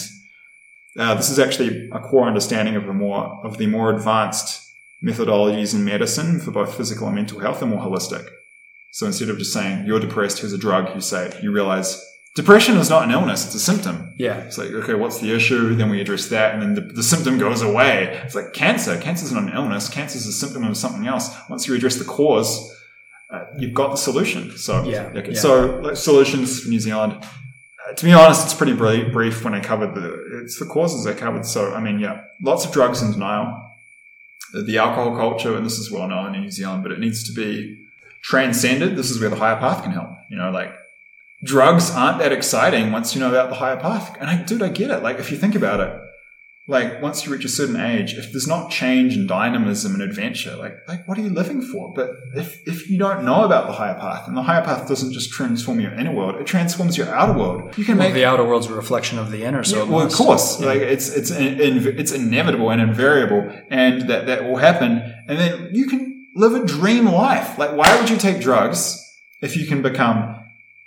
uh, this is actually a core understanding of the more of the more advanced methodologies in medicine for both physical and mental health, and more holistic. So instead of just saying you're depressed, here's a drug, you say you realize depression is not an illness; it's a symptom. Yeah. It's like, okay, what's the issue? Then we address that, and then the, the symptom goes away. It's like cancer. Cancer is not an illness. Cancer is a symptom of something else. Once you address the cause, uh, you've got the solution. So, Yeah, okay. yeah. So, like, solutions for New Zealand. Uh, to be honest, it's pretty bri- brief when I covered the, it's the causes I covered. So, I mean, yeah, lots of drugs and denial. The- The alcohol culture, and this is well known in New Zealand, but it needs to be transcended. This is where the higher path can help. You know, like drugs aren't that exciting once you know about the higher path. And I, dude, I get it. Like, if you think about it, like once you reach a certain age, if there's not change and dynamism and adventure, like, like what are you living for? But if, if you don't know about the higher path, and the higher path doesn't just transform your inner world, it transforms your outer world. You can Well, make the outer world's a reflection of the inner, so yeah, well, of course, Yeah. like it's it's in, in, it's inevitable and invariable, and that that will happen. And then you can live a dream life. Like, why would you take drugs if you can become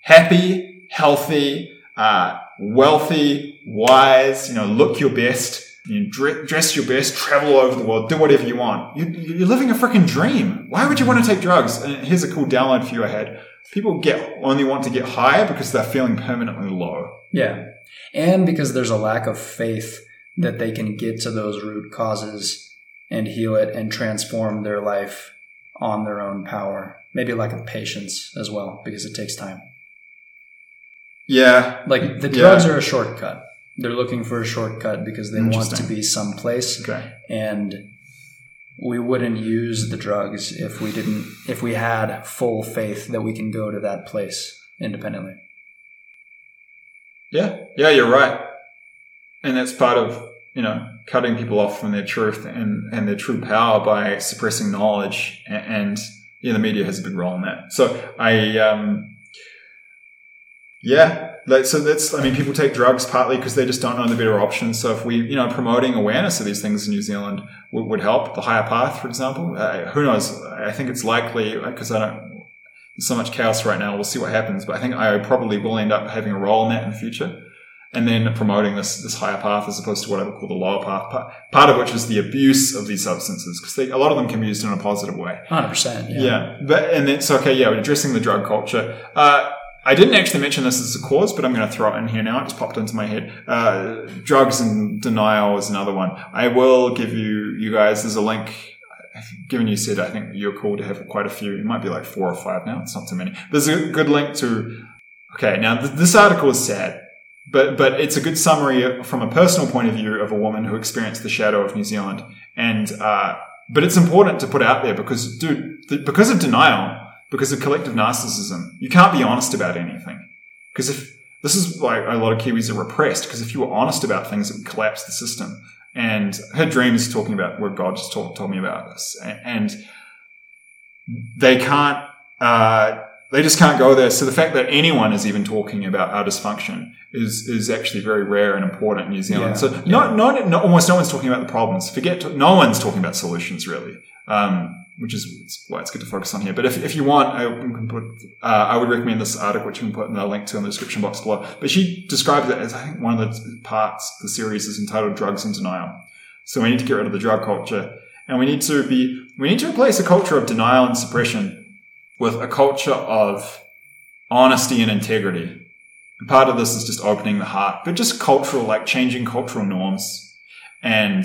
happy, healthy, uh, wealthy, wise? You know, look your best. You know, dress your best, travel all over the world, do whatever you want. You, you're living a freaking dream. Why would you want to take drugs? And here's a cool download for you I had. People get only want to get higher because they're feeling permanently low. Yeah. And because there's a lack of faith that they can get to those root causes and heal it and transform their life on their own power. Maybe a lack of patience as well, because it takes time. Yeah, Like the Yeah. drugs are a shortcut. They're looking for a shortcut because they want to be someplace. Okay. And we wouldn't use the drugs if we didn't if we had full faith that we can go to that place. independently. Yeah, yeah, you're right, and that's part of you know cutting people off from their truth and and their true power by suppressing knowledge, and, and yeah, the media has a big role in that. So I, um, yeah, like, so that's I mean, people take drugs partly because they just don't know the better options. So if we, you know, promoting awareness of these things in New Zealand would, would help. The higher path, for example, uh, who knows? I think it's likely because I don't so much chaos right now. We'll see what happens, but I think I probably will end up having a role in that in the future. And then promoting this this higher path as opposed to what I would call the lower path, part, part of which is the abuse of these substances because a lot of them can be used in a positive way. Hundred percent. Yeah. Yeah, but and then so okay, yeah, addressing the drug culture. Uh, I didn't actually mention this as a cause, but I'm going to throw it in here now. It just popped into my head. Uh, drugs and denial is another one. I will give you you guys. There's a link given you said I think you're cool to have quite a few. It might be like four or five now. It's not too many. There's a good link to. Okay, now th- this article is sad, but but it's a good summary from a personal point of view of a woman who experienced the shadow of New Zealand. And uh, but it's important to put out there because, dude, th- because of denial, because of collective narcissism, you can't be honest about anything. Because if this is like a lot of Kiwis are repressed, because if you were honest about things, it would collapse the system. And her dream is talking about what God just told, told me about this. And they can't, uh, they just can't go there. So the fact that anyone is even talking about our dysfunction is, is actually very rare and important in New Zealand. Yeah, so yeah. not, not, not, almost no one's talking about the problems. Forget, to, no one's talking about solutions really. Um, which is why it's good to focus on here. But if, if you want, I can put, uh, I would recommend this article, which we can put in the link to in the description box below. But she describes it as, I think one of the parts, the series is entitled Drugs and Denial. So we need to get rid of the drug culture and we need to be, we need to replace a culture of denial and suppression with a culture of honesty and integrity. And part of this is just opening the heart, but just cultural, like changing cultural norms and,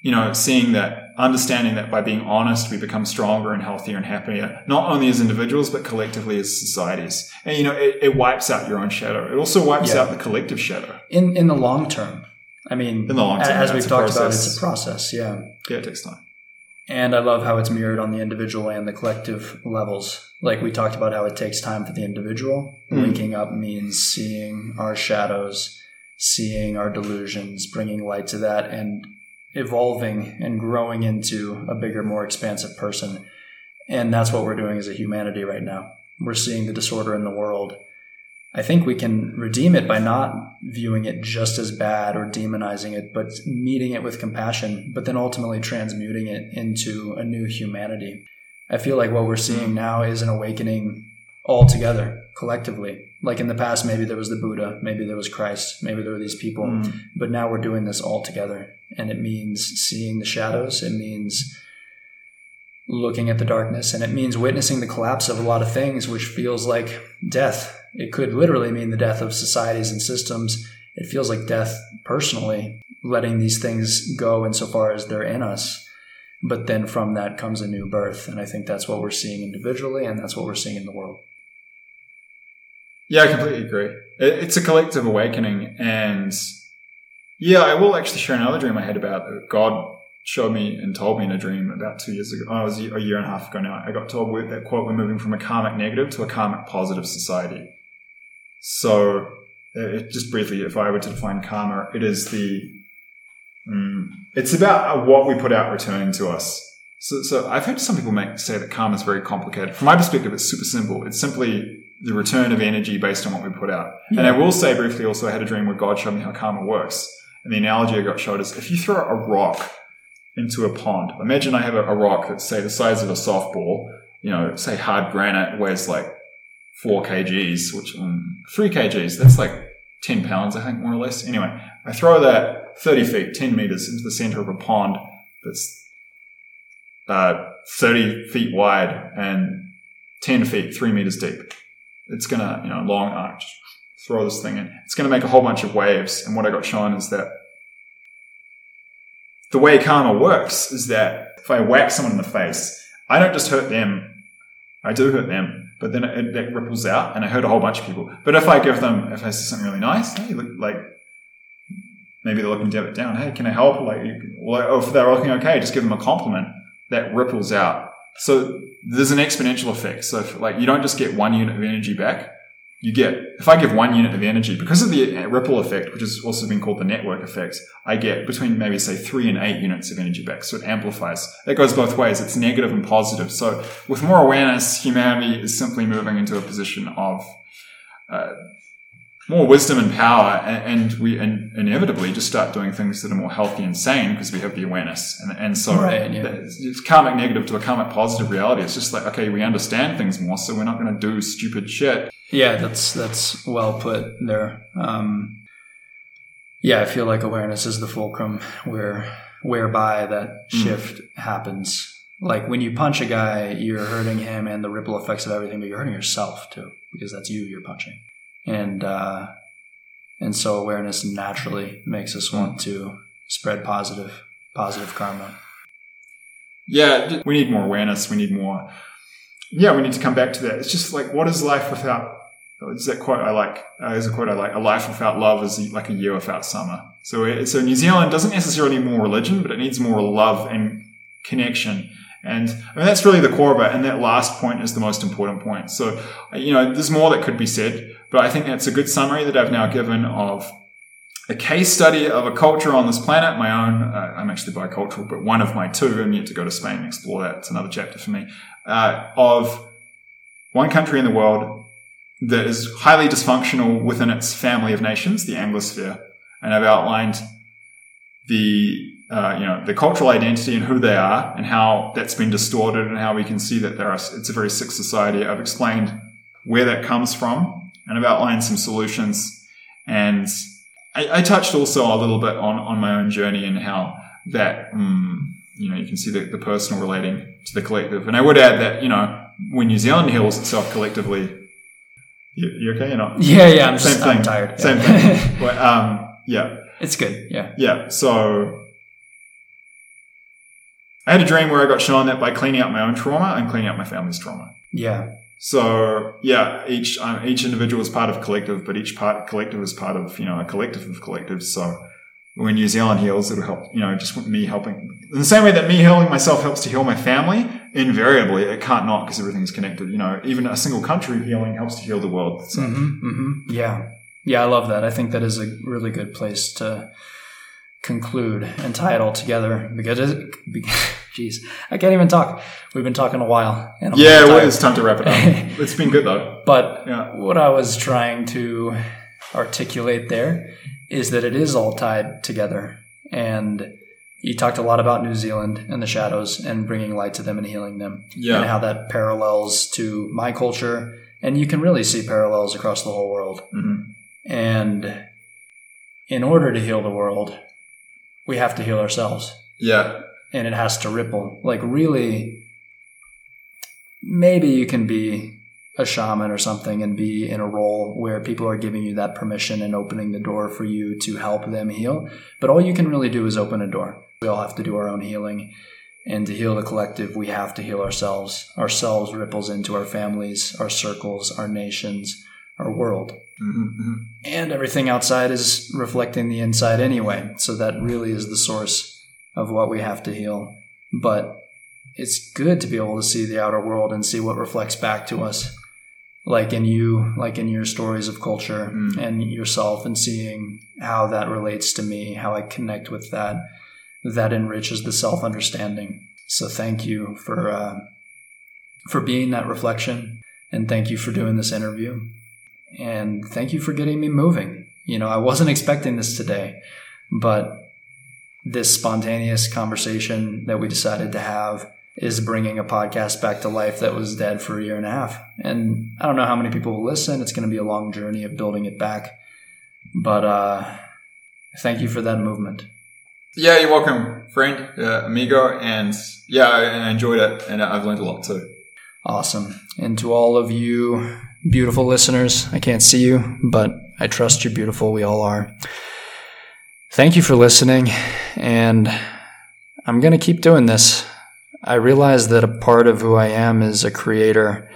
you know, seeing that understanding that by being honest, we become stronger and healthier and happier, not only as individuals, but collectively as societies. And, you know, it, it wipes out your own shadow. It also wipes Yeah. out the collective shadow. In in the long term, I mean, In the long term, as yeah, we've talked about, it's a process. Yeah. Yeah, it takes time. And I love how it's mirrored on the individual and the collective levels. Like we talked about how it takes time for the individual. Mm. Linking up means seeing our shadows, seeing our delusions, bringing light to that, and evolving and growing into a bigger, more expansive person. And that's what we're doing as a humanity right now. We're seeing the disorder in the world. I think we can redeem it by not viewing it just as bad or demonizing it, but meeting it with compassion, but then ultimately transmuting it into a new humanity. I feel like what we're seeing now is an awakening all together, collectively. Like in the past, maybe there was the Buddha, maybe there was Christ, maybe there were these people, Mm. but now we're doing this all together. And it means seeing the shadows, it means looking at the darkness, and it means witnessing the collapse of a lot of things, which feels like death. It could literally mean the death of societies and systems. It feels like death personally, letting these things go insofar as they're in us. But then from that comes a new birth. And I think that's what we're seeing individually, and that's what we're seeing in the world. Yeah, I completely agree. It's a collective awakening. And yeah, I will actually share another dream I had about God showed me and told me in a dream about two years ago. Oh, it was a year and a half ago now. I got told that quote, we're moving from a karmic negative to a karmic positive society. So uh, it, just briefly, if I were to define karma, it is the, mm, it's about uh, what we put out returning to us. So, so I've heard some people make, say that karma is very complicated. From my perspective, it's super simple. It's simply the return of energy based on what we put out. And I will say briefly also, I had a dream where God showed me how karma works. And the analogy I got showed is if you throw a rock into a pond, imagine I have a, a rock that's say the size of a softball, you know, say hard granite weighs like four kgs, which um, three kgs, that's like 10 pounds, I think, more or less. Anyway, I throw that 30 feet, 10 meters into the center of a pond that's uh, 30 feet wide and 10 feet, three meters deep. It's gonna, you know, long arch, throw this thing in. It's gonna make a whole bunch of waves. And what I got shown is that the way karma works is that if I whack someone in the face, I don't just hurt them, I do hurt them, but then it, it ripples out and I hurt a whole bunch of people. But if I give them, if I say something really nice, hey, look, like, maybe they're looking it down, hey, can I help? Like, or if they're looking okay, just give them a compliment that ripples out. So there's an exponential effect. So if, like you don't just get one unit of energy back, you get, if I give one unit of energy, because of the ripple effect, which has also been called the network effect, I get between maybe say three and eight units of energy back. So it amplifies. It goes both ways. It's negative and positive. So with more awareness, humanity is simply moving into a position of, uh, more wisdom and power, and, and we and inevitably just start doing things that are more healthy and sane because we have the awareness. And, and so Right, yeah. it's karmic negative to a karmic positive reality. It's just like, okay, we understand things more, so we're not going to do stupid shit. Yeah, that's that's well put there. Um, yeah, I feel like awareness is the fulcrum where whereby that shift happens. Like when you punch a guy, you're hurting him and the ripple effects of everything, but you're hurting yourself too because that's you you're punching, and uh, and so awareness naturally makes us want to spread positive positive karma. Yeah, we need more awareness. We need more. Yeah, we need to come back to that. It's just like, what is life without? Is that quote I like? Uh, is a quote I like. A life without love is like a year without summer. So, it, so New Zealand doesn't necessarily need more religion, but it needs more love and connection. And I mean, that's really the core of it. And that last point is the most important point. So, you know, there's more that could be said, but I think that's a good summary that I've now given of a case study of a culture on this planet, my own. Uh, I'm actually bicultural, but one of my two. I'm yet to go to Spain and explore that. It's another chapter for me. Uh, of one country in the world that is highly dysfunctional within its family of nations, the Anglosphere, and I've outlined the uh, you know the cultural identity and who they are and how that's been distorted and how we can see that there are it's a very sick society. I've explained where that comes from and I've outlined some solutions and I, I touched also a little bit on on my own journey and how that um, you know you can see the, the personal relating to the collective and I would add that you know when New Zealand heals itself collectively you, you okay or not [laughs] Yeah, yeah. I'm, same just, thing I'm tired. same thing [laughs] but, um, yeah it's good. Yeah. yeah. So I had a dream where I got shown that by cleaning up my own trauma, I'm cleaning up my family's trauma. Yeah. So yeah, each um, each individual is part of a collective, but each part collective is part of you know a collective of collectives. So when New Zealand heals, it'll help. You know, just me helping in the same way that me healing myself helps to heal my family. Invariably, it can't not because everything's connected. You know, even a single country healing helps to heal the world. So, hmm hmm Yeah. Yeah, I love that. I think that is a really good place to conclude and tie it all together because, it, jeez, I can't even talk. We've been talking a while. Yeah, well, it's time to wrap it up. [laughs] it's been good though. But Yeah. what I was trying to articulate there is that it is all tied together. And you talked a lot about New Zealand and the shadows and bringing light to them and healing them. Yeah. And how that parallels to my culture. And you can really see parallels across the whole world. Mhm. And in order to heal the world, we have to heal ourselves Yeah. And it has to ripple. Like, really, maybe you can be a shaman or something and be in a role where people are giving you that permission and opening the door for you to help them heal. But all you can really do is open a door. We all have to do our own healing. And to heal the collective, we have to heal ourselves. Ourselves ripples into our families, our circles, our nations, our world Mm-hmm. and everything outside is reflecting the inside anyway. So that really is the source of what we have to heal. But it's good to be able to see the outer world and see what reflects back to us. Like in you, like in your stories of culture Mm. and yourself, and seeing how that relates to me, how I connect with that, that enriches the self understanding. So thank you for uh, for being that reflection, and thank you for doing this interview and thank you for getting me moving. You know, I wasn't expecting this today, but this spontaneous conversation that we decided to have is bringing a podcast back to life that was dead for a year and a half. And I don't know how many people will listen. It's going to be a long journey of building it back. But uh, thank you for that movement. Yeah, you're welcome, friend, uh, amigo, and yeah, I, enjoyed it, and I've learned a lot too. Awesome. And to all of you beautiful listeners, I can't see you, but I trust you're beautiful. We all are. Thank you for listening. And I'm going to keep doing this. I realize that a part of who I am is a creator.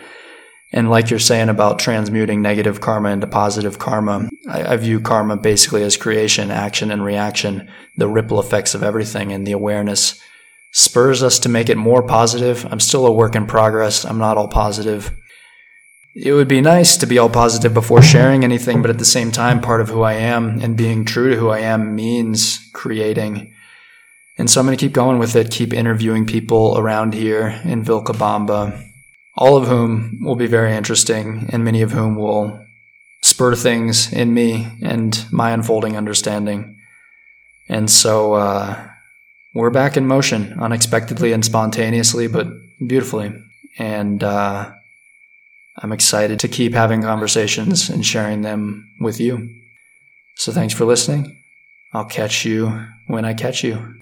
And like you're saying about transmuting negative karma into positive karma, I, I view karma basically as creation, action, and reaction, the ripple effects of everything, and the awareness spurs us to make it more positive. I'm still a work in progress. I'm not all positive. It would be nice to be all positive before sharing anything, but at the same time, part of who I am and being true to who I am means creating. And so I'm going to keep going with it, keep interviewing people around here in Vilcabamba, all of whom will be very interesting, and many of whom will spur things in me and my unfolding understanding. And so uh, we're back in motion, unexpectedly and spontaneously, but beautifully. And uh, I'm excited to keep having conversations and sharing them with you. So thanks for listening. I'll catch you when I catch you.